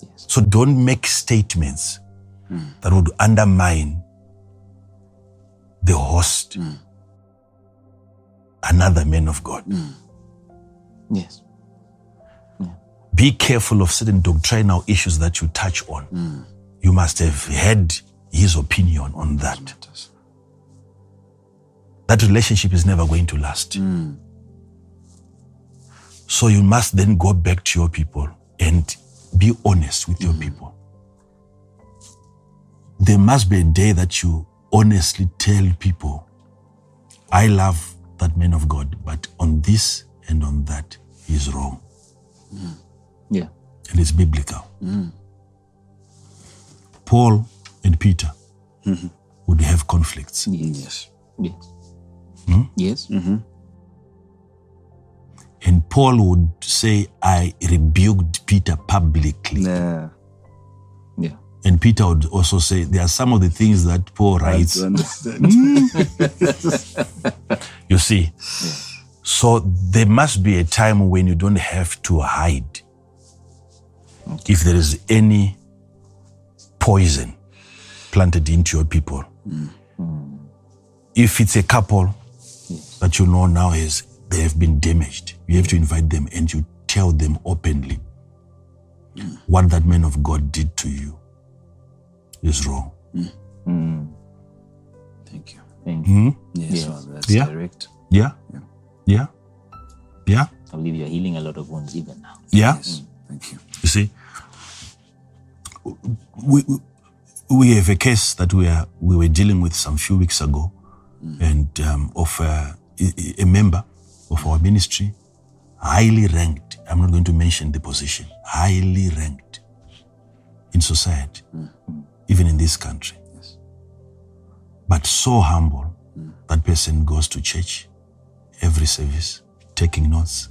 Yes. So don't make statements mm. that would undermine the host, another man of God. Yes. Be careful of certain doctrinal issues that you touch on. Hmm. You must have had his opinion on that. That relationship is never going to last. Hmm. So you must then go back to your people and be honest with your hmm. people. There must be a day that you honestly tell people, I love that man of God, but on this and on that, he's wrong. Hmm. Yeah. And it's biblical. Hmm. Paul and Peter mm-hmm. would have conflicts. Yes. Yes. Hmm? Yes. Mm-hmm. And Paul would say, I rebuked Peter publicly. Yeah. Yeah. And Peter would also say there are some of the things that Paul writes. To understand. (laughs) You see? So there must be a time when you don't have to hide. If there is any poison planted into your people. Mm-hmm. If it's a couple that you know now is they have been damaged, you have to invite them and you tell them openly mm. what that man of God did to you is wrong. Mm. Mm. Thank you. Thank you. Hmm? Yes, Yes. Father, that's Yeah. direct. Yeah? Yeah? Yeah? Yeah. I believe you're healing a lot of wounds even now. Yeah? Yes. Thank you. You see, we, we- we have a case that we are we were dealing with some few weeks ago, and um, of uh, a, a member of our ministry, highly ranked. I'm not going to mention the position. Highly ranked in society, even in this country. But so humble, that person goes to church every service, taking notes,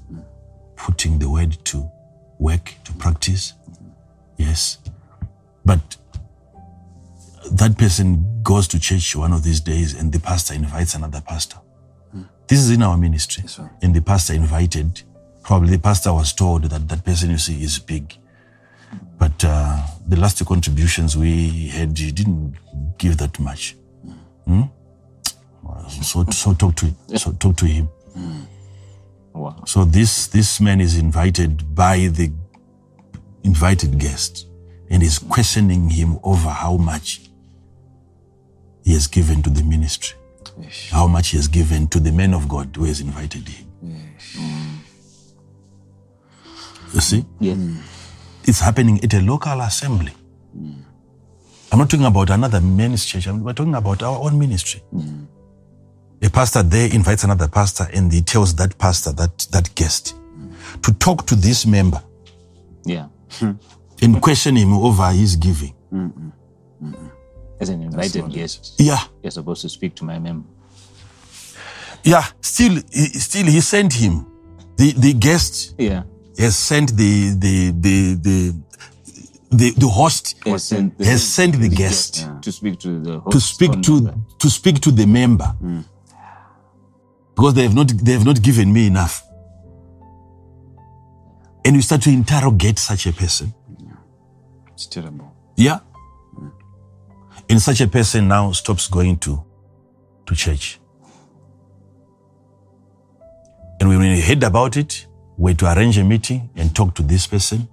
putting the word to work, to practice. Yes. But that person goes to church one of these days and the pastor invites another pastor. This is in our ministry. Yes, and the pastor invited, probably the pastor was told that that person you see is big. But uh, the last two contributions we had, he didn't give that much. Hmm? So, so talk to so talk to him. Hmm. Wow. So this this man is invited by the invited guest and is questioning him over how much he has given to the ministry, Yes. how much he has given to the man of God who has invited him. Yes. Hmm. You see, Yes. Hmm. it's happening at a local assembly. I'm not talking about another men's church. I'm- We're talking about our own ministry. A pastor there invites another pastor, and he tells that pastor, that that guest, to talk to this member Yeah. (laughs) and question him over his giving. As an invited guest, Yeah, you're supposed to speak to my member. yeah. Still, he, still, he sent him. The the guest Yeah. has sent the the the the the, the host Has sent the, has sent the guest to speak to the host to speak to the- to speak to the member mm. Because they have not they have not given me enough. And you start to interrogate such a person. It's terrible. Yeah. And such a person now stops going to, to church. And when we heard about it, we had to arrange a meeting and talk to this person.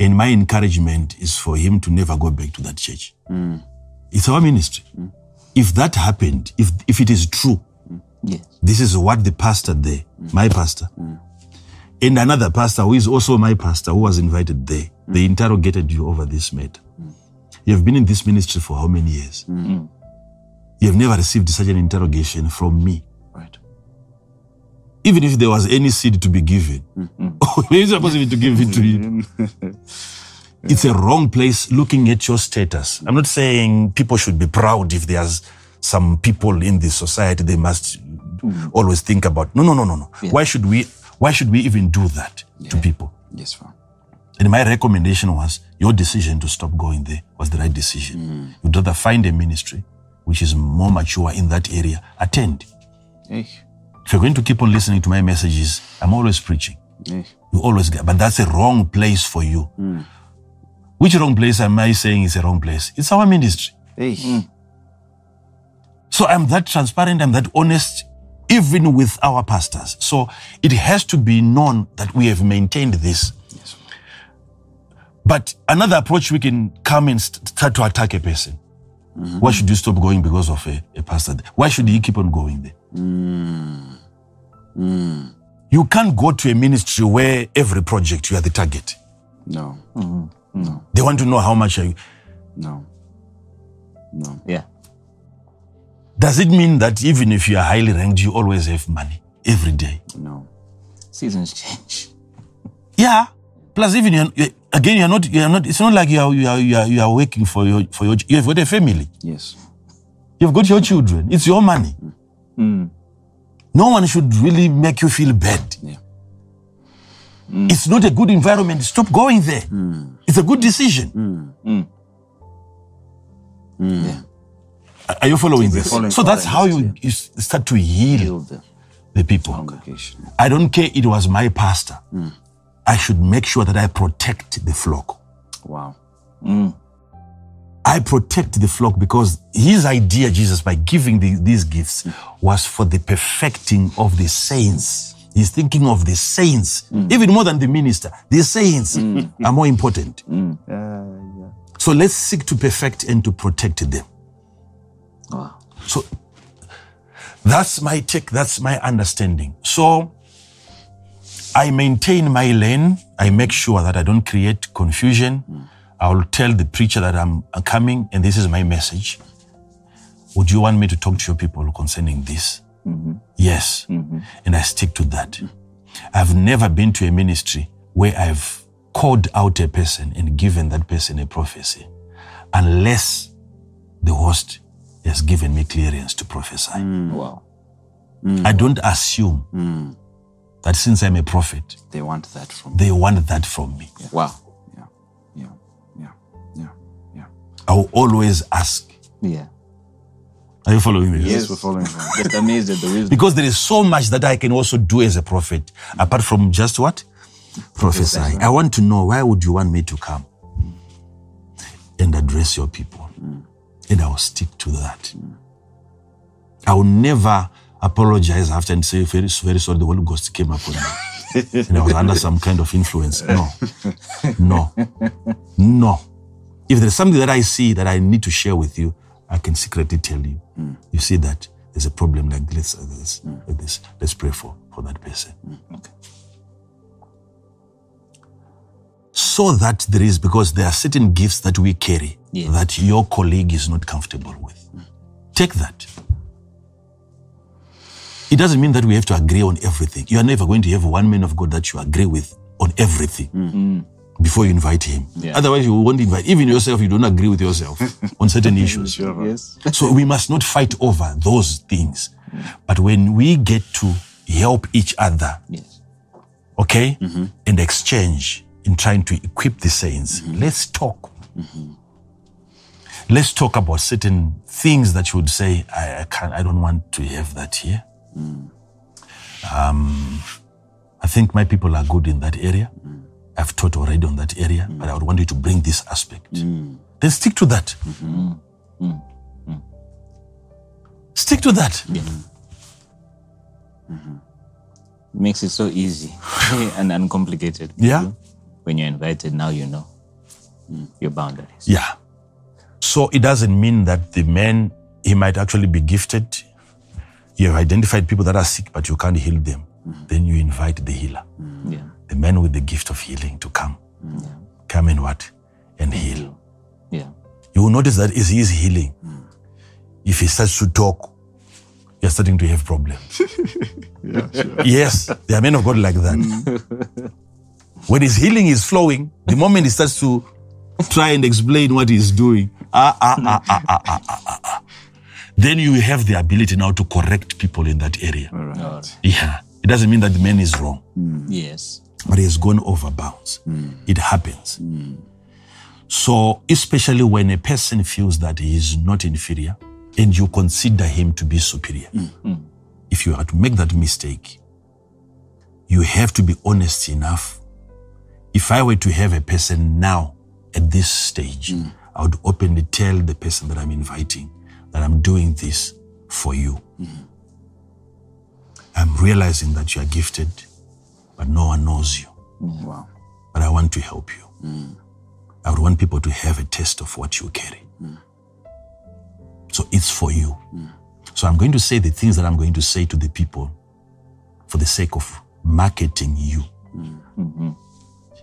And my encouragement is for him to never go back to that church. Hmm. It's our ministry. Hmm. If that happened, if, if it is true, Yes. this is what the pastor there, mm. my pastor, mm. and another pastor who is also my pastor who was invited there, mm. they interrogated you over this matter. You have been in this ministry for how many years? You have never received such an interrogation from me. Right. Even if there was any seed to be given, (laughs) oh, where is supposed to be to give it to you? (laughs) It's a wrong place looking at your status. I'm not saying people should be proud if there's some people in the society they must Hmm. always think about. No, no, no, no, no. Why should we why should we even do that to people? Yes, Father. And my recommendation was your decision to stop going there was the right decision. Hmm. You'd rather find a ministry which is more mature in that area, attend. Hey. If you're going to keep on listening to my messages, I'm always preaching. Hey. You always get, but that's a wrong place for you. Hmm. Which wrong place am I saying is a wrong place? It's our ministry. Hey. So I'm that transparent, I'm that honest, even with our pastors. So it has to be known that we have maintained this. Yes. But another approach, we can come and start to attack a person. Mm-hmm. Why should you stop going because of a, a pastor? Why should he keep on going there? Mm-hmm. Mm-hmm. You can't go to a ministry where every project you are the target. No. No. They want to know how much are you. No. No. Yeah. Does it mean that even if you are highly ranked, you always have money every day? No. Seasons change. Yeah. Plus, even you're, you again, you're not, you're not. It's not like you are, you are, you are, you are working for your, for your. You have got a family. Yes. You've got your children. It's your money. Mm. No one should really make you feel bad. Yeah. Mm. It's not a good environment. Stop going there. Mm. It's a good decision. Yeah. Are you following this? following- so that's how you, you start to heal the the people. I don't care it was my pastor. Mm. I should make sure that I protect the flock. Wow. Mm. I protect the flock because his idea, Jesus, by giving the, these gifts, mm. was for the perfecting of the saints. He's thinking of the saints, even more than the minister. The saints are more important. So let's seek to perfect and to protect them. Wow. So that's my take, that's my understanding. So I maintain my lane. I make sure that I don't create confusion. I will tell the preacher that I'm coming and this is my message. Would you want me to talk to your people concerning this? Mm-hmm. Yes. Mm-hmm. And I stick to that. I've never been to a ministry where I've called out a person and given that person a prophecy unless the host has given me clearance to prophesy. Mm. Wow. Mm. I don't assume mm. that since I'm a prophet, They want that from they want that from me. Wow. Yeah. Yeah. Yeah. Yeah. Yeah. I will always ask. Yeah. Are you following me? Yes, we're following. Just amazed at the wisdom. Because there is so much that I can also do as a prophet, apart from just what? Prophesy. I want to know why would you want me to come and address your people? And I will stick to that. I will never apologize after and say, very, very sorry, the Holy Ghost came upon me. and I was under some kind of influence. No. No. No. If there's something that I see that I need to share with you, I can secretly tell you. You see that there's a problem like this, uh, this, uh, this. Let's pray for, for that person. Okay. So that there is, because there are certain gifts that we carry Yeah. that your colleague is not comfortable with. Take that. It doesn't mean that we have to agree on everything. You are never going to have one man of God that you agree with on everything mm. Mm. before you invite him. Yeah. Otherwise, you won't invite. Even yourself, you don't agree with yourself (laughs) on certain issues. Yes. So we must not fight over those things. Mm. But when we get to help each other, Yes. okay, mm-hmm. and exchange in trying to equip the saints, mm-hmm. let's talk. Mm-hmm. Let's talk about certain things that you would say, I, I can't, I don't want to have that here. Um, I think my people are good in that area. I've taught already on that area, but I would want you to bring this aspect. Then stick to that. Stick to that. Makes it so easy (laughs) and uncomplicated. Yeah. When you're invited, now you know your boundaries. Yeah. So it doesn't mean that the man, he might actually be gifted. You have identified people that are sick, but you can't heal them. Then you invite the healer, mm. Yeah. the man with the gift of healing to come. Mm, come and what? And heal. Yeah. You will notice that is his healing. Mm. If he starts to talk, you're starting to have problems. (laughs) Yes, there are men of God like that. when his healing is flowing, the moment he starts to try and explain what he's doing. Ah, ah, ah, ah, ah, ah, ah, ah, ah. Then you have the ability now to correct people in that area. Yeah. It doesn't mean that the man is wrong. Mm. Yes. But he has gone over bounds. Mm. It happens. Mm. So, especially when a person feels that he is not inferior and you consider him to be superior, mm. Mm. if you are to make that mistake, you have to be honest enough. If I were to have a person now at this stage, mm. I would openly tell the person that I'm inviting that I'm doing this for you. Mm. I'm realizing that you are gifted, but no one knows you Wow. but I want to help you. Mm. I would want people to have a taste of what you carry. So it's for you. So I'm going to say the things that I'm going to say to the people for the sake of marketing you. Mm-hmm.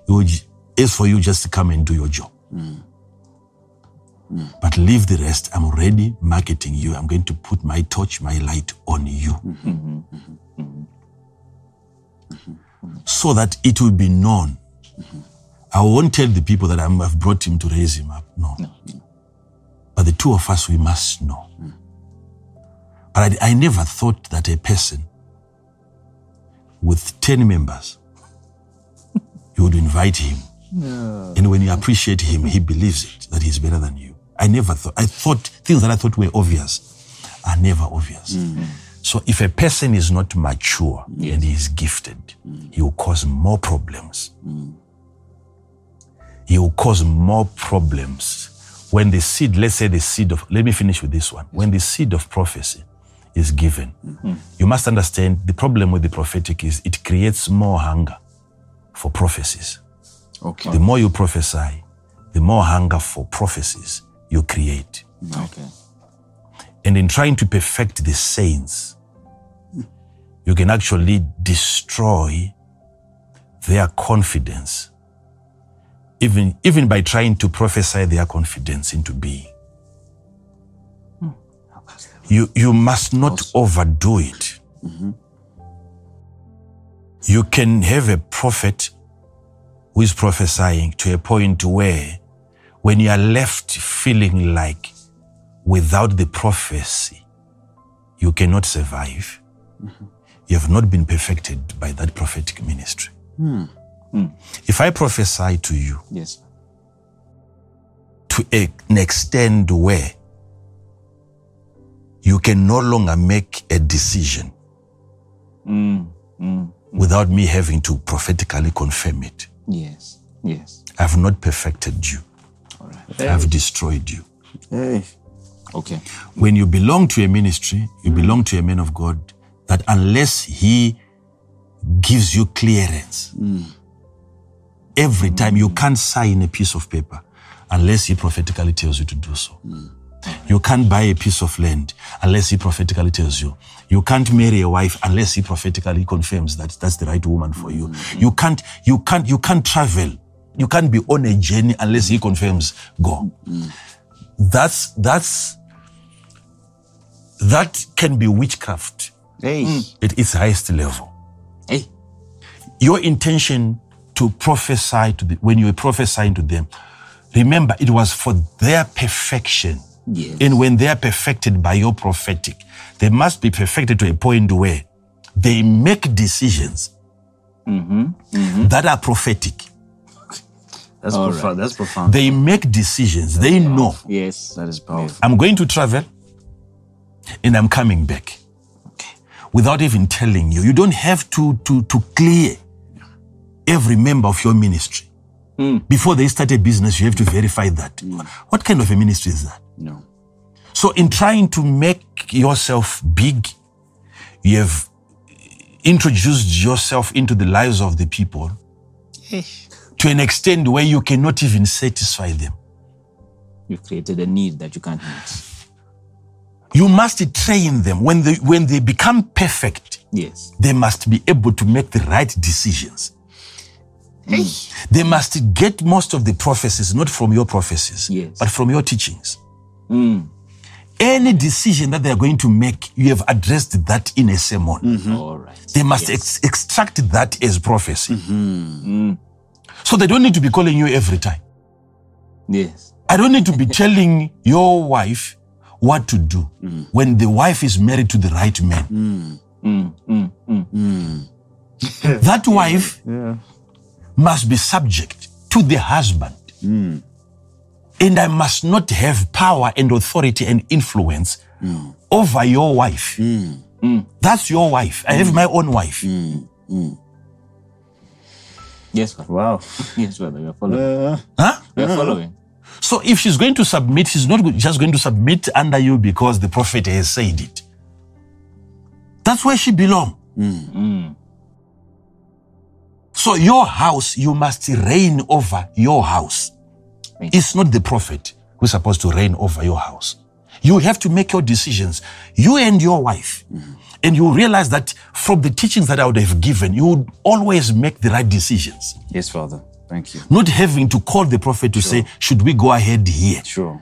It would- It's for you just to come and do your job. Hmm. Hmm. But leave the rest. I'm already marketing you. I'm going to put my torch, my light on you. Hmm. So that it will be known I won't tell the people that I'm, I've brought him to raise him up. No. But the two of us, we must know. But I, I never thought that a person with 10 members, (laughs) you would invite him. And when you appreciate him, he believes it, that he's better than you. I never thought. I thought things that I thought were obvious are never obvious. Mm. So if a person is not mature and he is gifted, mm. he will cause more problems. Mm. He will cause more problems when the seed, let's say the seed of, let me finish with this one. When the seed of prophecy is given, mm-hmm. you must understand the problem with the prophetic is it creates more hunger for prophecies. Okay. The more you prophesy, the more hunger for prophecies you create. Okay. And in trying to perfect the saints, you can actually destroy their confidence, even, even by trying to prophesy their confidence into being. You, you must not overdo it. Mm-hmm. You can have a prophet who is prophesying to a point where when you are left feeling like without the prophecy, you cannot survive. You have not been perfected by that prophetic ministry. If I prophesy to you Yes. to a- an extent where you can no longer make a decision Mm. Mm. without me having to prophetically confirm it, Yes. Yes. I have not perfected you. All right. I have destroyed you. Hey. Okay. when you belong to a ministry, you belong to a man of God that unless he gives you clearance, hmm. every time you can't sign a piece of paper unless he prophetically tells you to do so. Hmm. You can't buy a piece of land unless he prophetically tells you. You can't marry a wife unless he prophetically confirms that that's the right woman for you. Mm-hmm. You can't, you can't, you can't travel. You can't be on a journey unless he confirms go. Mm-hmm. That's, that's, that can be witchcraft Hey. Mm. at its highest level. Hey. Your intention to prophesy to the, when you were prophesying to them, remember it was for their perfection. Yes. And when they are perfected by your prophetic, they must be perfected to a point where they make decisions mm-hmm, mm-hmm. that are prophetic. That's All profound. That's profound. They make decisions. They know Yes. that is powerful. I'm going to travel and I'm coming back. Without even telling you. You don't have to, to, to clear every member of your ministry. Hmm. Before they start a business, you have to verify that. Hmm. What kind of a ministry is that? No. So, in trying to make yourself big, you have introduced yourself into the lives of the people to an extent where you cannot even satisfy them. You've created a need that you can't meet. You must train them. When they, when they become perfect, Yes. they must be able to make the right decisions. They must get most of the prophecies, not from your prophecies, Yes. but from your teachings. Any decision that they are going to make, you have addressed that in a sermon. All right. They must ex- extract that as prophecy. So they don't need to be calling you every time. Yes. I don't need to be telling your wife what to do when the wife is married to the right man. Mm. Mm. Mm. That wife Yeah. must be subject to the husband. And I must not have power and authority and influence over your wife. Mm. Mm. That's your wife. I have mm. my own wife. Yes, Father. Wow. (laughs) Yes, Father. We are following. Uh, Huh? we are following. So if she's going to submit, she's not just going to submit under you because the prophet has said it. That's where she belongs. So your house, you must reign over your house. It's not the prophet who's supposed to reign over your house. You have to make your decisions, you and your wife. And you realize that from the teachings that I would have given, you would always make the right decisions. yes, Father. Thank you. Not having to call the prophet to say, should we go ahead here? Sure.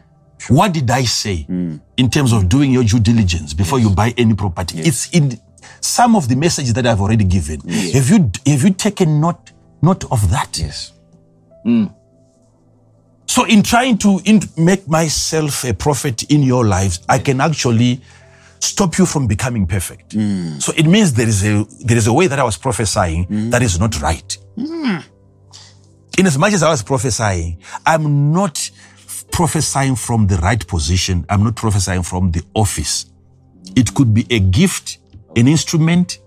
What did I say hmm. in terms of doing your due diligence before you buy any property? It's in some of the messages that I've already given. Have you have you taken note note of that? Yes. Hmm. So in trying to in, make myself a prophet in your lives, I can actually stop you from becoming perfect. Mm. So it means there is a there is a way that I was prophesying mm. that is not right. Mm. In as much as I was prophesying, I'm not prophesying from the right position. I'm not prophesying from the office. It could be a gift, an instrument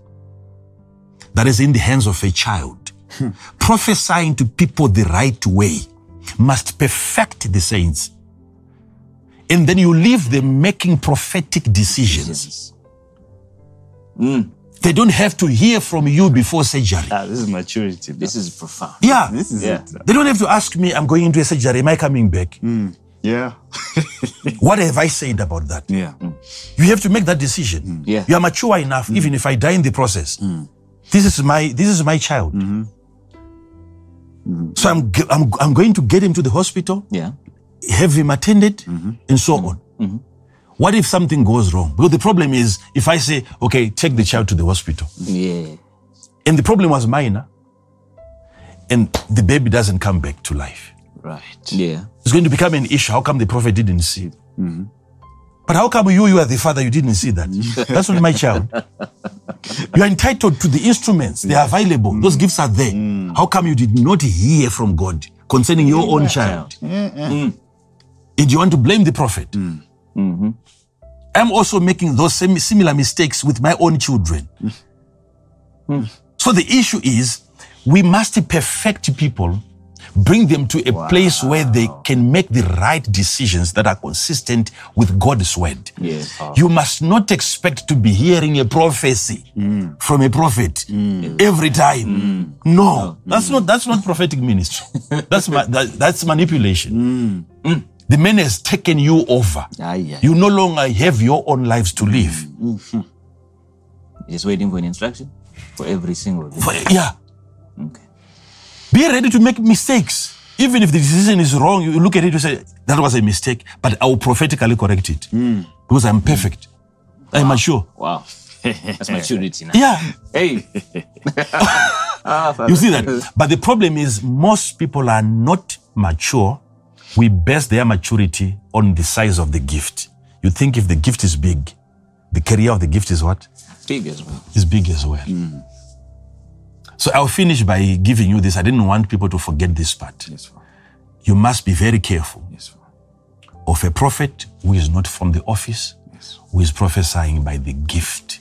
that is in the hands of a child. Hmm. Prophesying to people the right way must perfect the saints. And then you leave them making prophetic decisions. Mm. They don't have to hear from you before surgery. Ah, this is maturity. This is profound. Yeah. This is Yeah. it. They don't have to ask me, I'm going into a surgery, am I coming back? Mm. Yeah. (laughs) What have I said about that? Yeah. Mm. You have to make that decision. Yeah. You are mature enough, even if I die in the process. This is my this is my child. Mm-hmm. So I'm, I'm I'm going to get him to the hospital, Yeah. have him attended, mm-hmm. and so mm-hmm. on. Mm-hmm. What if something goes wrong? Well, the problem is if I say, okay, take the child to the hospital, Yeah. and the problem was minor, and the baby doesn't come back to life. Right. Yeah. It's going to become an issue. How come the prophet didn't see it? But how come you, you are the father, you didn't see that? That's not my child. You are entitled to the instruments. They are available. Mm. Those gifts are there. Mm. How come you did not hear from God concerning your own child? Mm. And you want to blame the prophet? Mm-hmm. I'm also making those same, similar mistakes with my own children. So the issue is we must perfect people, bring them to a place where they can make the right decisions that are consistent with God's word. Yes. You must not expect to be hearing a prophecy mm. from a prophet mm. every time. Mm. No, that's not that's not prophetic ministry. (laughs) That's ma- that, that's manipulation. Mm. The man has taken you over. Ah, aye, aye. You no longer have your own lives to live. Mm-hmm. Just waiting for an instruction for every single. For- yeah, Okay. Be ready to make mistakes. Even if the decision is wrong, you look at it and say that was a mistake, but I will prophetically correct it hmm. because I'm perfect. I'm mature. Wow. (laughs) That's maturity now. Yeah. Hey. (laughs) Ah, you see that? But the problem is most people are not mature. We base their maturity on the size of the gift. You think if the gift is big, the career of the gift is what? Big as well. Is big as well. Hmm. So I'll finish by giving you this. I didn't want people to forget this part. Yes, You must be very careful Yes, of a prophet who is not from the office, Yes. who is prophesying by the gift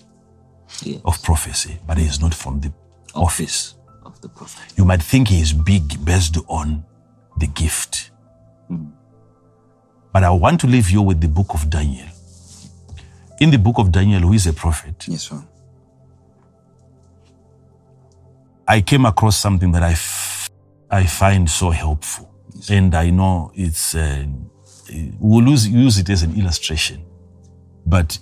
of prophecy, but he is not from the office. Of the prophet. You might think he is big based on the gift. Hmm. But I want to leave you with the book of Daniel. In the book of Daniel, who is a prophet, Yes, Father. I came across something that I, f- I find so helpful. And I know it's, uh, we'll use, use it as an illustration. But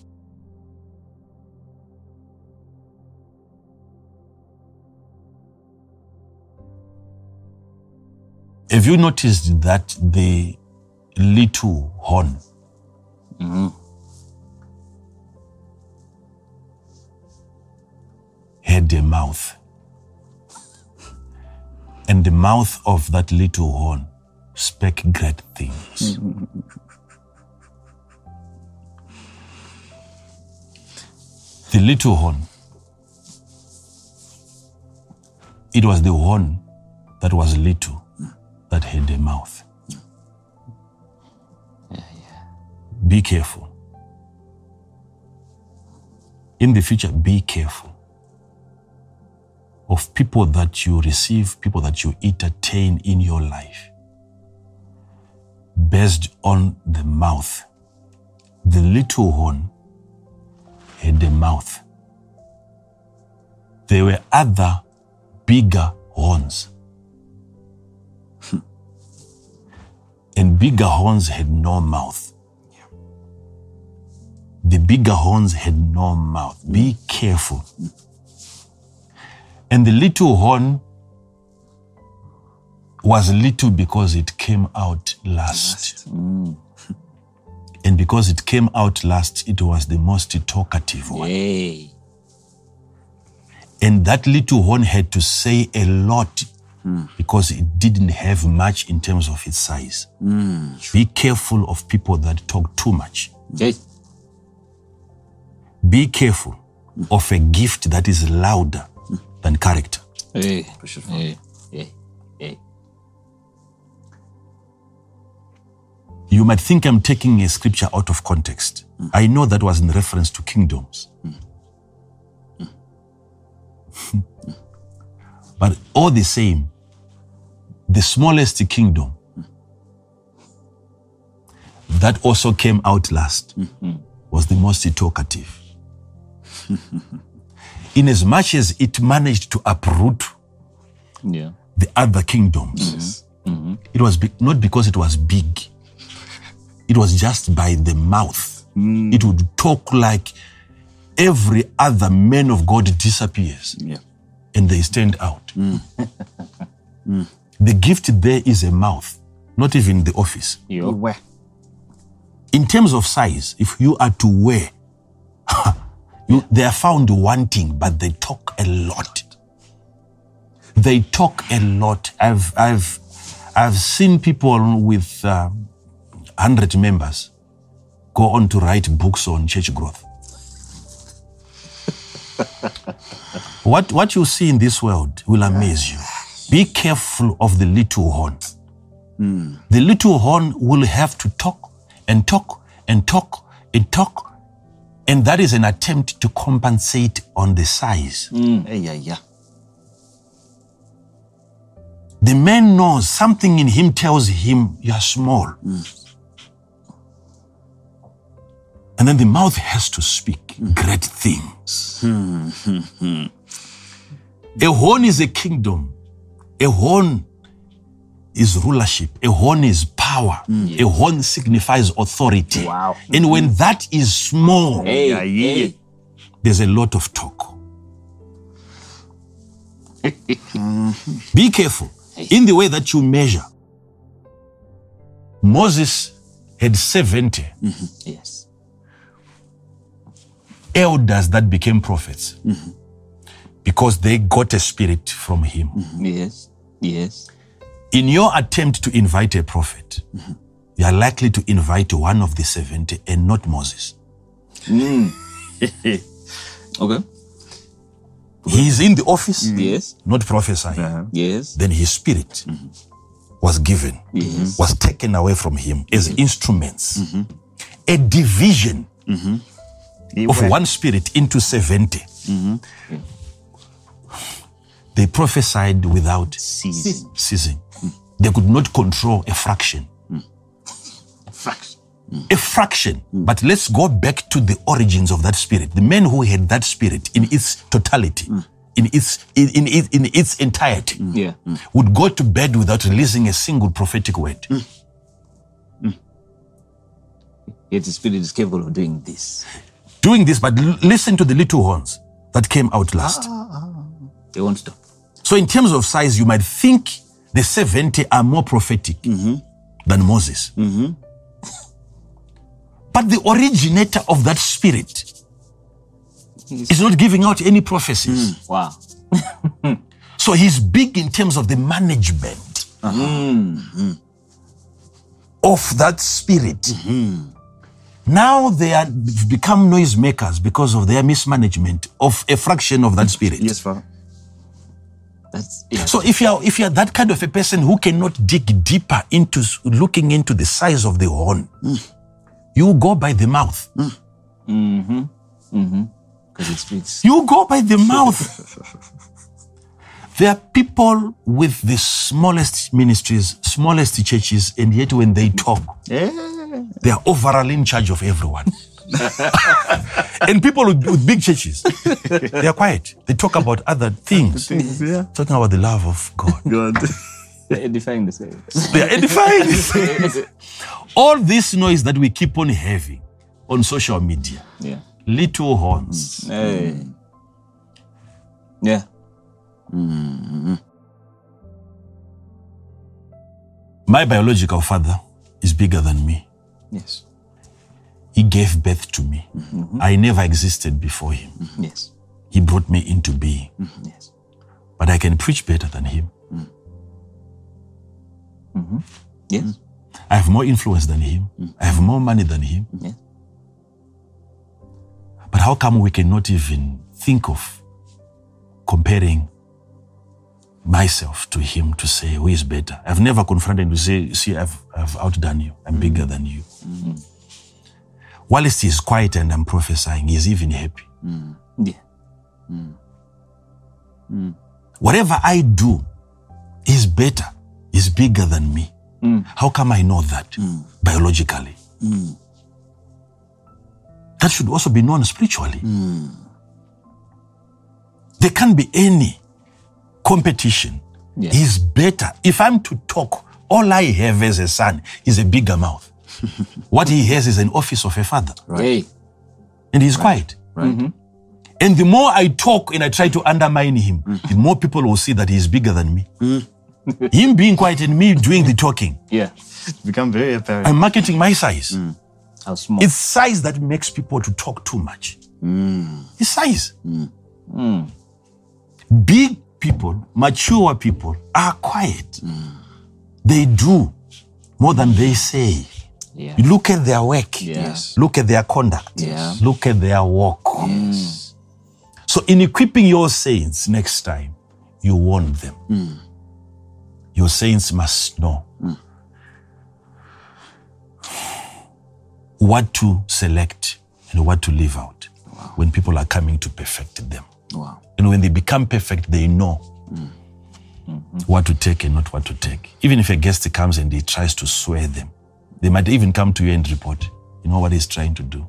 have you noticed that the little horn had a mouth? And the mouth of that little horn spake great things. (laughs) the little horn, it was the horn that was little that had a mouth. Be careful. In the future, be careful of people that you receive, people that you entertain in your life, based on the mouth. The little horn had a mouth. There were other bigger horns. (laughs) and bigger horns had no mouth. The bigger horns had no mouth. Be careful. And the little horn was little because it came out last. And because it came out last, it was the most talkative one. Hey. And that little horn had to say a lot because it didn't have much in terms of its size. Be careful of people that talk too much. Be careful of a gift that is louder than character. Hey. Hey. Hey. Hey. You might think I'm taking a scripture out of context. I know that was in reference to kingdoms. Hmm. Hmm. but all the same, the smallest kingdom that also came out last was the most talkative. (laughs) in as much as it managed to uproot Yeah. the other kingdoms, mm-hmm. Mm-hmm. it was be- not because it was big, it was just by the mouth. Mm. It would talk like every other man of God disappears Yeah. and they stand out. Mm. (laughs) The gift there is a mouth, not even the office. Yo. Where? in terms of size, if you are to wear, (laughs) you, they are found wanting, but they talk a lot. They talk a lot. I've, I've, I've seen people with uh, 100 members go on to write books on church growth. (laughs) what, what you see in this world will amaze you. Be careful of the little horn. The little horn will have to talk and talk and talk and talk. And that is an attempt to compensate on the size. Mm. Hey, yeah, yeah. The man knows something in him tells him you are small. Mm. And then the mouth has to speak mm. great things. Mm-hmm. a horn is a kingdom. A horn is rulership. A horn is power. Mm. A horn signifies authority. Wow. And when mm-hmm. that is small, Hey, Yeah, yeah. hey. there's a lot of talk. Mm-hmm. Be careful in the way that you measure. Moses had 70 mm-hmm. Yes. elders that became prophets because they got a spirit from him. Yes. Yes. In your attempt to invite a prophet, you are likely to invite one of the 70 and not Moses. Hmm. (laughs) Okay. He is in the office, mm-hmm. Yes. not prophesying. Uh-huh. Yes. then his spirit mm-hmm. was given, Yes. was taken away from him as mm-hmm. instruments. A division of Where? one spirit into 70. They prophesied without Season. ceasing. They could not control a fraction. Hmm. Fraction. Hmm. A fraction. Hmm. But let's go back to the origins of that spirit. The men who had that spirit in its totality, in its in, in, its- in its entirety, Yeah. would go to bed without releasing a single prophetic word. Yet the spirit is capable of doing this. Doing this, but l- listen to the little horns that came out last. Ah, ah, ah. They won't stop. So, in terms of size, you might think the 70 are more prophetic than Moses. But the originator of that spirit is not giving out any prophecies. Hmm. Wow. (laughs) So, he's big in terms of the management of that spirit. Now they have become noisemakers because of their mismanagement of a fraction of that spirit. Yes, Father. That's. So if you're if you're that kind of a person who cannot dig deeper into looking into the size of the horn, mm. you go by the mouth. because it speaks. You go by the (laughs) mouth. there are people with the smallest ministries, smallest churches, and yet when they talk, Yeah. they are overall in charge of everyone. (laughs) (laughs) and people with, with big churches, (laughs) they are quiet. They talk about other things, Things, yeah. talking about the love of God. (laughs) God. They're edifying the saints. They are edifying. All this noise that we keep on having on social media, yeah. little horns. Mm. Hey. Yeah. Mm-hmm. My biological father is bigger than me. Yes. He gave birth to me. Mm-hmm. I never existed before him. Mm-hmm. Yes. He brought me into being. Mm-hmm. Yes. But I can preach better than him. Yes. Mm. I have more influence than him. I have more money than him. Yes. But how come we cannot even think of comparing myself to him to say who is better. I've never confronted him to say, see, I've, I've outdone you. I'm bigger than you. Whilst he's quiet and I'm prophesying, he's even happy. Mm. Yeah. Mm. Mm. Whatever I do is better, is bigger than me. How come I know that biologically? That should also be known spiritually. There can't be any competition. Yeah. He's better. If I'm to talk, all I have as a son is a bigger mouth. What he has is an office of a father. Hey. And he's quiet. Right. Mm-hmm. And the more I talk and I try to undermine him, mm. the more people will see that he's bigger than me. Mm. (laughs) him being quiet and me doing the talking. Yeah. It's Become very apparent. I'm marketing my size. Mm. How small. It's size that makes people to talk too much. It's size. Big people, mature people are quiet. They do more than they say. Yeah. You look at their work. Yes. Look at their conduct. Yeah. Look at their walk. Yes. So, in equipping your saints next time, you warn them. Hmm. Your saints must know hmm. what to select and what to leave out when people are coming to perfect them. Wow. And when they become perfect, they know hmm. what to take and not what to take. Even if a guest comes and he tries to swear them, they might even come to you and report, you know what he's trying to do.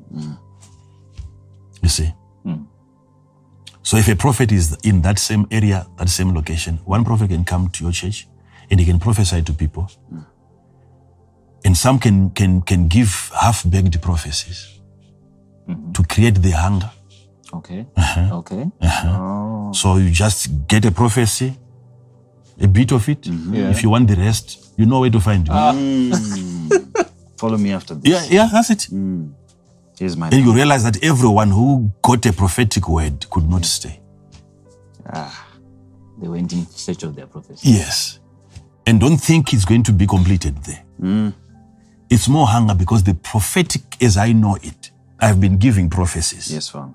You see? So if a prophet is in that same area, that same location, one prophet can come to your church and he can prophesy to people. And some can can can give half-baked prophecies mm-hmm. to create the hunger. Okay. Uh-huh. Okay. Uh-huh. Oh. So you just get a prophecy, a bit of it. Mm-hmm. Yeah. If you want the rest, you know where to find ah. (laughs) me. Mm. Follow me after this. yeah, yeah, that's it. Mm. Here's my And you realize that everyone who got a prophetic word could not stay. Ah, they went in search of their prophecy. Yes. And don't think it's going to be completed there. Mm. It's more hunger because the prophetic, as I know it, I've been giving prophecies. Yes, Father.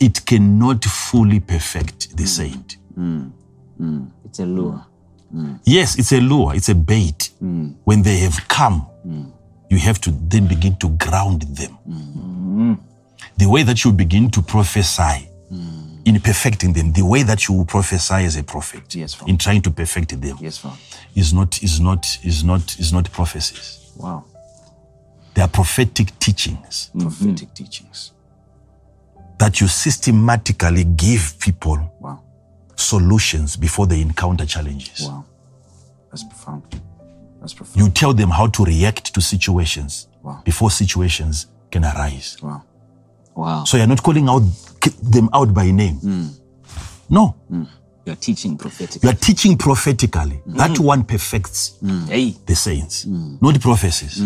It cannot fully perfect the mm. saint. It's a lure. Yes, it's a lure, it's a bait. When they have come, you have to then begin to ground them. The way that you begin to prophesy in perfecting them, the way that you prophesy as a prophet Yes, in trying to perfect them Yes, is not is not is not is not prophecies. Wow. They are prophetic teachings mm-hmm. Prophetic teachings. that you systematically give people Wow. solutions before they encounter challenges. Wow. That's profound. That's profound. You tell them how to react to situations Wow. before situations can arise. Wow. Wow. So you're not calling out them out by name. Hmm. No, hmm. You're teaching prophetically. you are teaching prophetically. Hmm. That one perfects Hey. the saints, not the prophecies.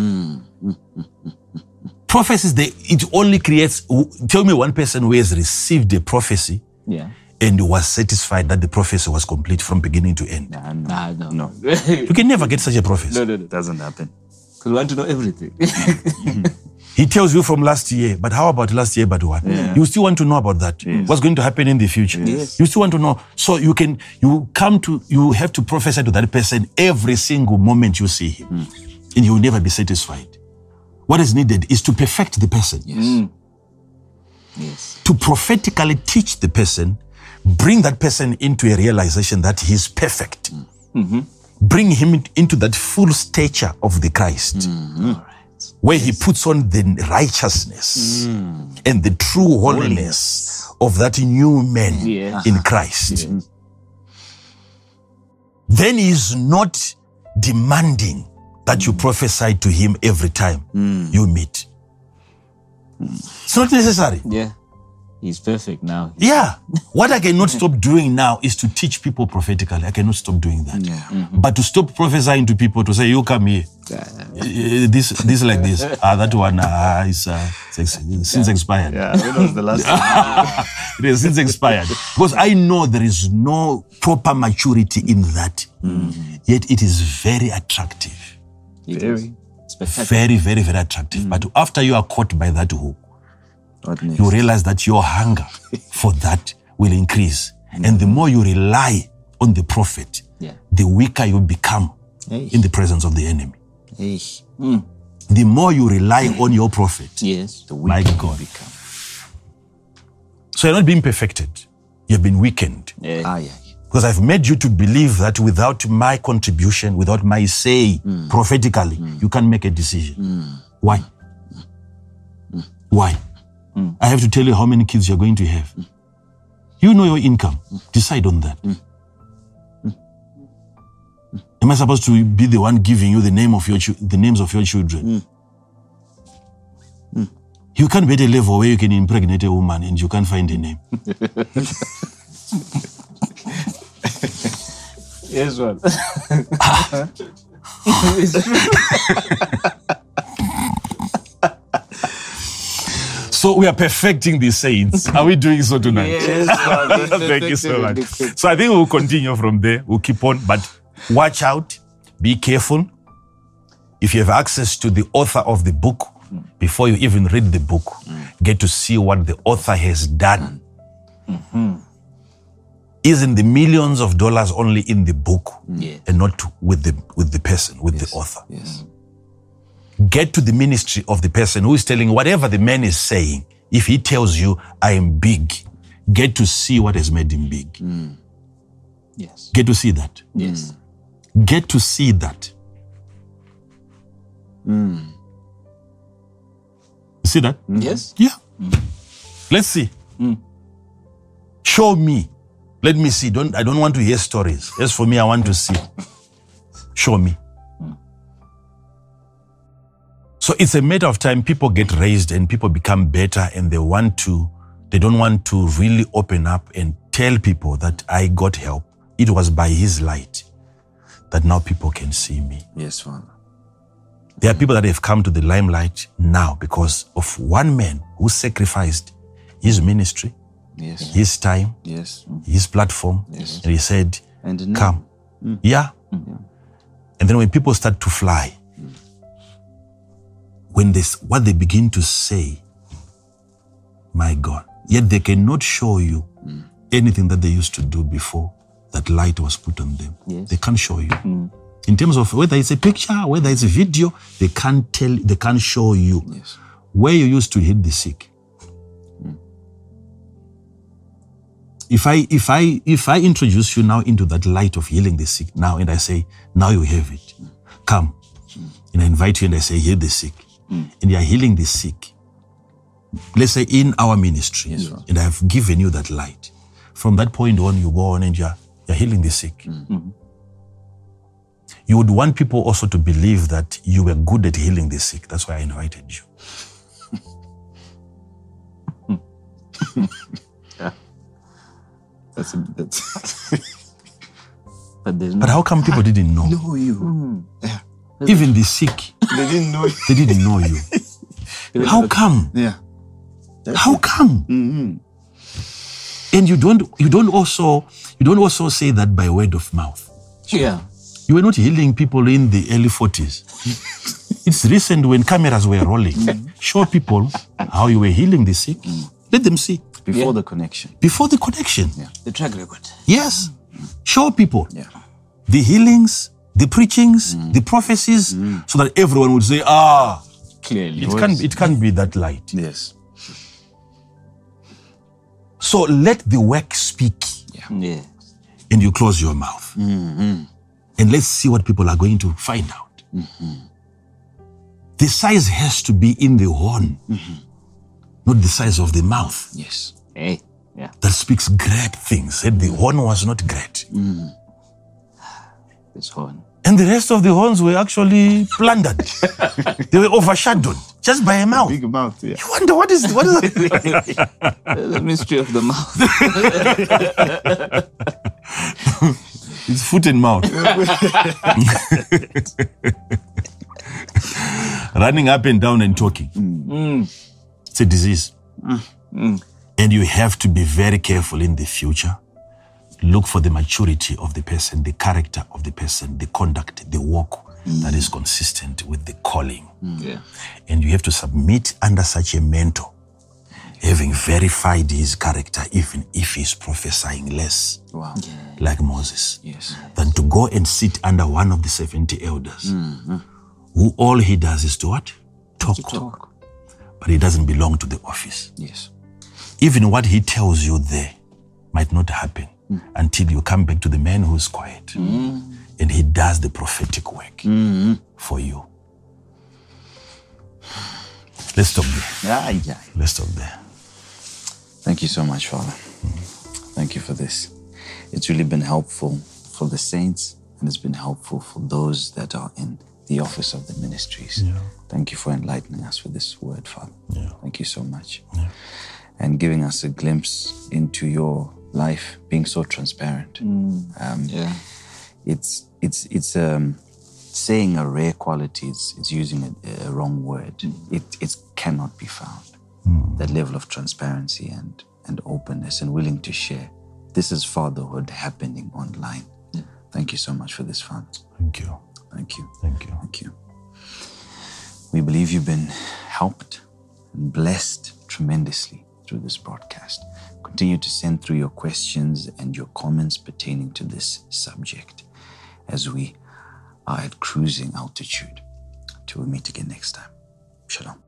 Prophecies, they, it only creates. Tell me one person who has received a prophecy Yeah. And was satisfied that the prophecy was complete from beginning to end. Nah, no. Nah, no. No. (laughs) You can never get such a prophecy. no, no, no. It doesn't happen. Because we want to know everything. (laughs) He tells you from last year, but how about last year, but what? You still want to know about that. What's going to happen in the future? Yes. You still want to know. So you can, you come to, you have to prophesy to that person every single moment you see him. Hmm. And you will never be satisfied. What is needed is to perfect the person. Yes. Hmm. yes. To prophetically teach the person, bring that person into a realization that he's perfect. Bring him into that full stature of the Christ. Right. where he puts on the righteousness mm. and the true holiness of that new man Yeah. in Christ. Then he is not demanding that you mm. prophesy to him every time mm. you meet. It's not necessary. Yeah. He's perfect now. Yeah. What I cannot stop doing now is to teach people prophetically. I cannot stop doing that. Yeah. But to stop prophesying to people to say, you come here. Eh, this this like this (laughs) ah that one ah is uh, ex- since expired Yeah. When was the last time? (laughs) it is since expired because I know there is no proper maturity in that yet it is very attractive It Very. is. Very very very attractive but after you are caught by that hook What next? You realize that your hunger (laughs) for that will increase and the more you rely on the prophet, Yeah. the weaker you become Hey. in the presence of the enemy. Hey, mm. The more you rely on your prophet, Yes. the My you become. so you're not being perfected. You've been weakened. Yeah. Ah, yeah. Because I've made you to believe that without my contribution, without my say prophetically, you can't make a decision. Why? Why? I have to tell you how many kids you're going to have. You know your income. Decide on that. Am I supposed to be the one giving you the name of your the names of your children? You can't be at a level where you can impregnate a woman and you can't find a name. Yes, what? (laughs) (laughs) (laughs) So we are perfecting the saints. Are we doing so tonight? Yes, (laughs) Thank you so much. So I think we'll continue from there. We'll keep on, but watch out, be careful. If you have access to the author of the book, before you even read the book, get to see what the author has done. Isn't the millions of dollars only in the book Yes. and not with the with the person, with the author? Yes. Get to the ministry of the person who is telling whatever the man is saying. If he tells you, I am big, get to see what has made him big. Hmm. Yes. Get to see that. Yes. Hmm. Get to see that. Hmm. See that? Yes. Yeah. Let's see. Show me. Let me see. Don't I don't want to hear stories. As for me, I want to see. Show me. So it's a matter of time people get raised and people become better and they want to, they don't want to really open up and tell people that I got help. It was by his light that now people can see me. Yes, Father. There are people that have come to the limelight now because of one man who sacrificed his ministry, Yes. his time, Yes. his platform, Yes. and he said, And Come. Mm. Mm, yeah. And then when people start to fly, when this what they begin to say, my God, yet they cannot show you mm. anything that they used to do before that light was put on them. Yes. They can't show you. Mm. In terms of whether it's a picture, whether it's a video, they can't tell, they can't show you Yes. where you used to hit the sick. Mm. If I if I if I introduce you now into that light of healing the sick now and I say, now you have it. Come. And I invite you and I say, heal the sick. Mm. And you are healing the sick. Let's say in our ministry. Yes, and I have given you that light. From that point on, you go on and you're you're healing the sick. Mm. Mm-hmm. You would want people also to believe that you were good at healing the sick. That's why I invited you. (laughs) That's, a, that's (laughs) But there's But how come people didn't know? know you. Mm. Yeah. Even the sick, They didn't know you. they didn't know you. How come? Yeah. How come? Mm-hmm. And you don't you don't also you don't also say that by word of mouth. Yeah. You were not healing people in the early 40s. it's recent when cameras were rolling. Show people how you were healing the sick. Let them see. Before Yeah. the connection. Before the connection. Yeah. The track record. Yes. Show people Yeah. the healings, the preachings, mm. the prophecies, mm. so that everyone would say, ah, Clearly. it can't, it can't be that light. Yes. So let the work speak Yeah. and you close your mouth. Mm-hmm. And let's see what people are going to find out. Mm-hmm. The size has to be in the horn, mm-hmm. not the size of the mouth Yes. Hey. Yeah. that speaks great things. Said the horn was not great. Mm. This horn. And the rest of the horns were actually plundered. (laughs) they were overshadowed just by a mouth. Big mouth. Yeah. You wonder what is what is that? (laughs) the mystery of the mouth. (laughs) It's foot and mouth. Running up and down and talking. Mm. It's a disease. Mm. Mm. And you have to be very careful in the future. Look for the maturity of the person, the character of the person, the conduct, the walk that is consistent with the calling. Yeah. And you have to submit under such a mentor. having verified his character, even if he's prophesying less, Wow. like Moses, Yes. than to go and sit under one of the 70 elders, mm-hmm. who all he does is to what? Talk. Talk. But he doesn't belong to the office. Yes. Even what he tells you there might not happen until you come back to the man who's quiet. Mm. And he does the prophetic work mm-hmm. for you. Let's stop there. Yeah, yeah. Let's stop there. Thank you so much, Father. Mm-hmm. Thank you for this. It's really been helpful for the saints and it's been helpful for those that are in the office of the ministries. Yeah. Thank you for enlightening us with this word, Father. Yeah. Thank you so much. And giving us a glimpse into your life, being so transparent. Um, Yeah. it's it's it's um saying a rare quality it's, it's using a, a wrong word. It it cannot be found. That level of transparency and and openness and willing to share. This is fatherhood happening online. Thank you so much for this father Thank you. thank you. Thank you. thank you. We believe you've been helped and blessed tremendously through this broadcast continue to send through your questions and your comments pertaining to this subject as we are at cruising altitude. Till we meet again next time. Shalom.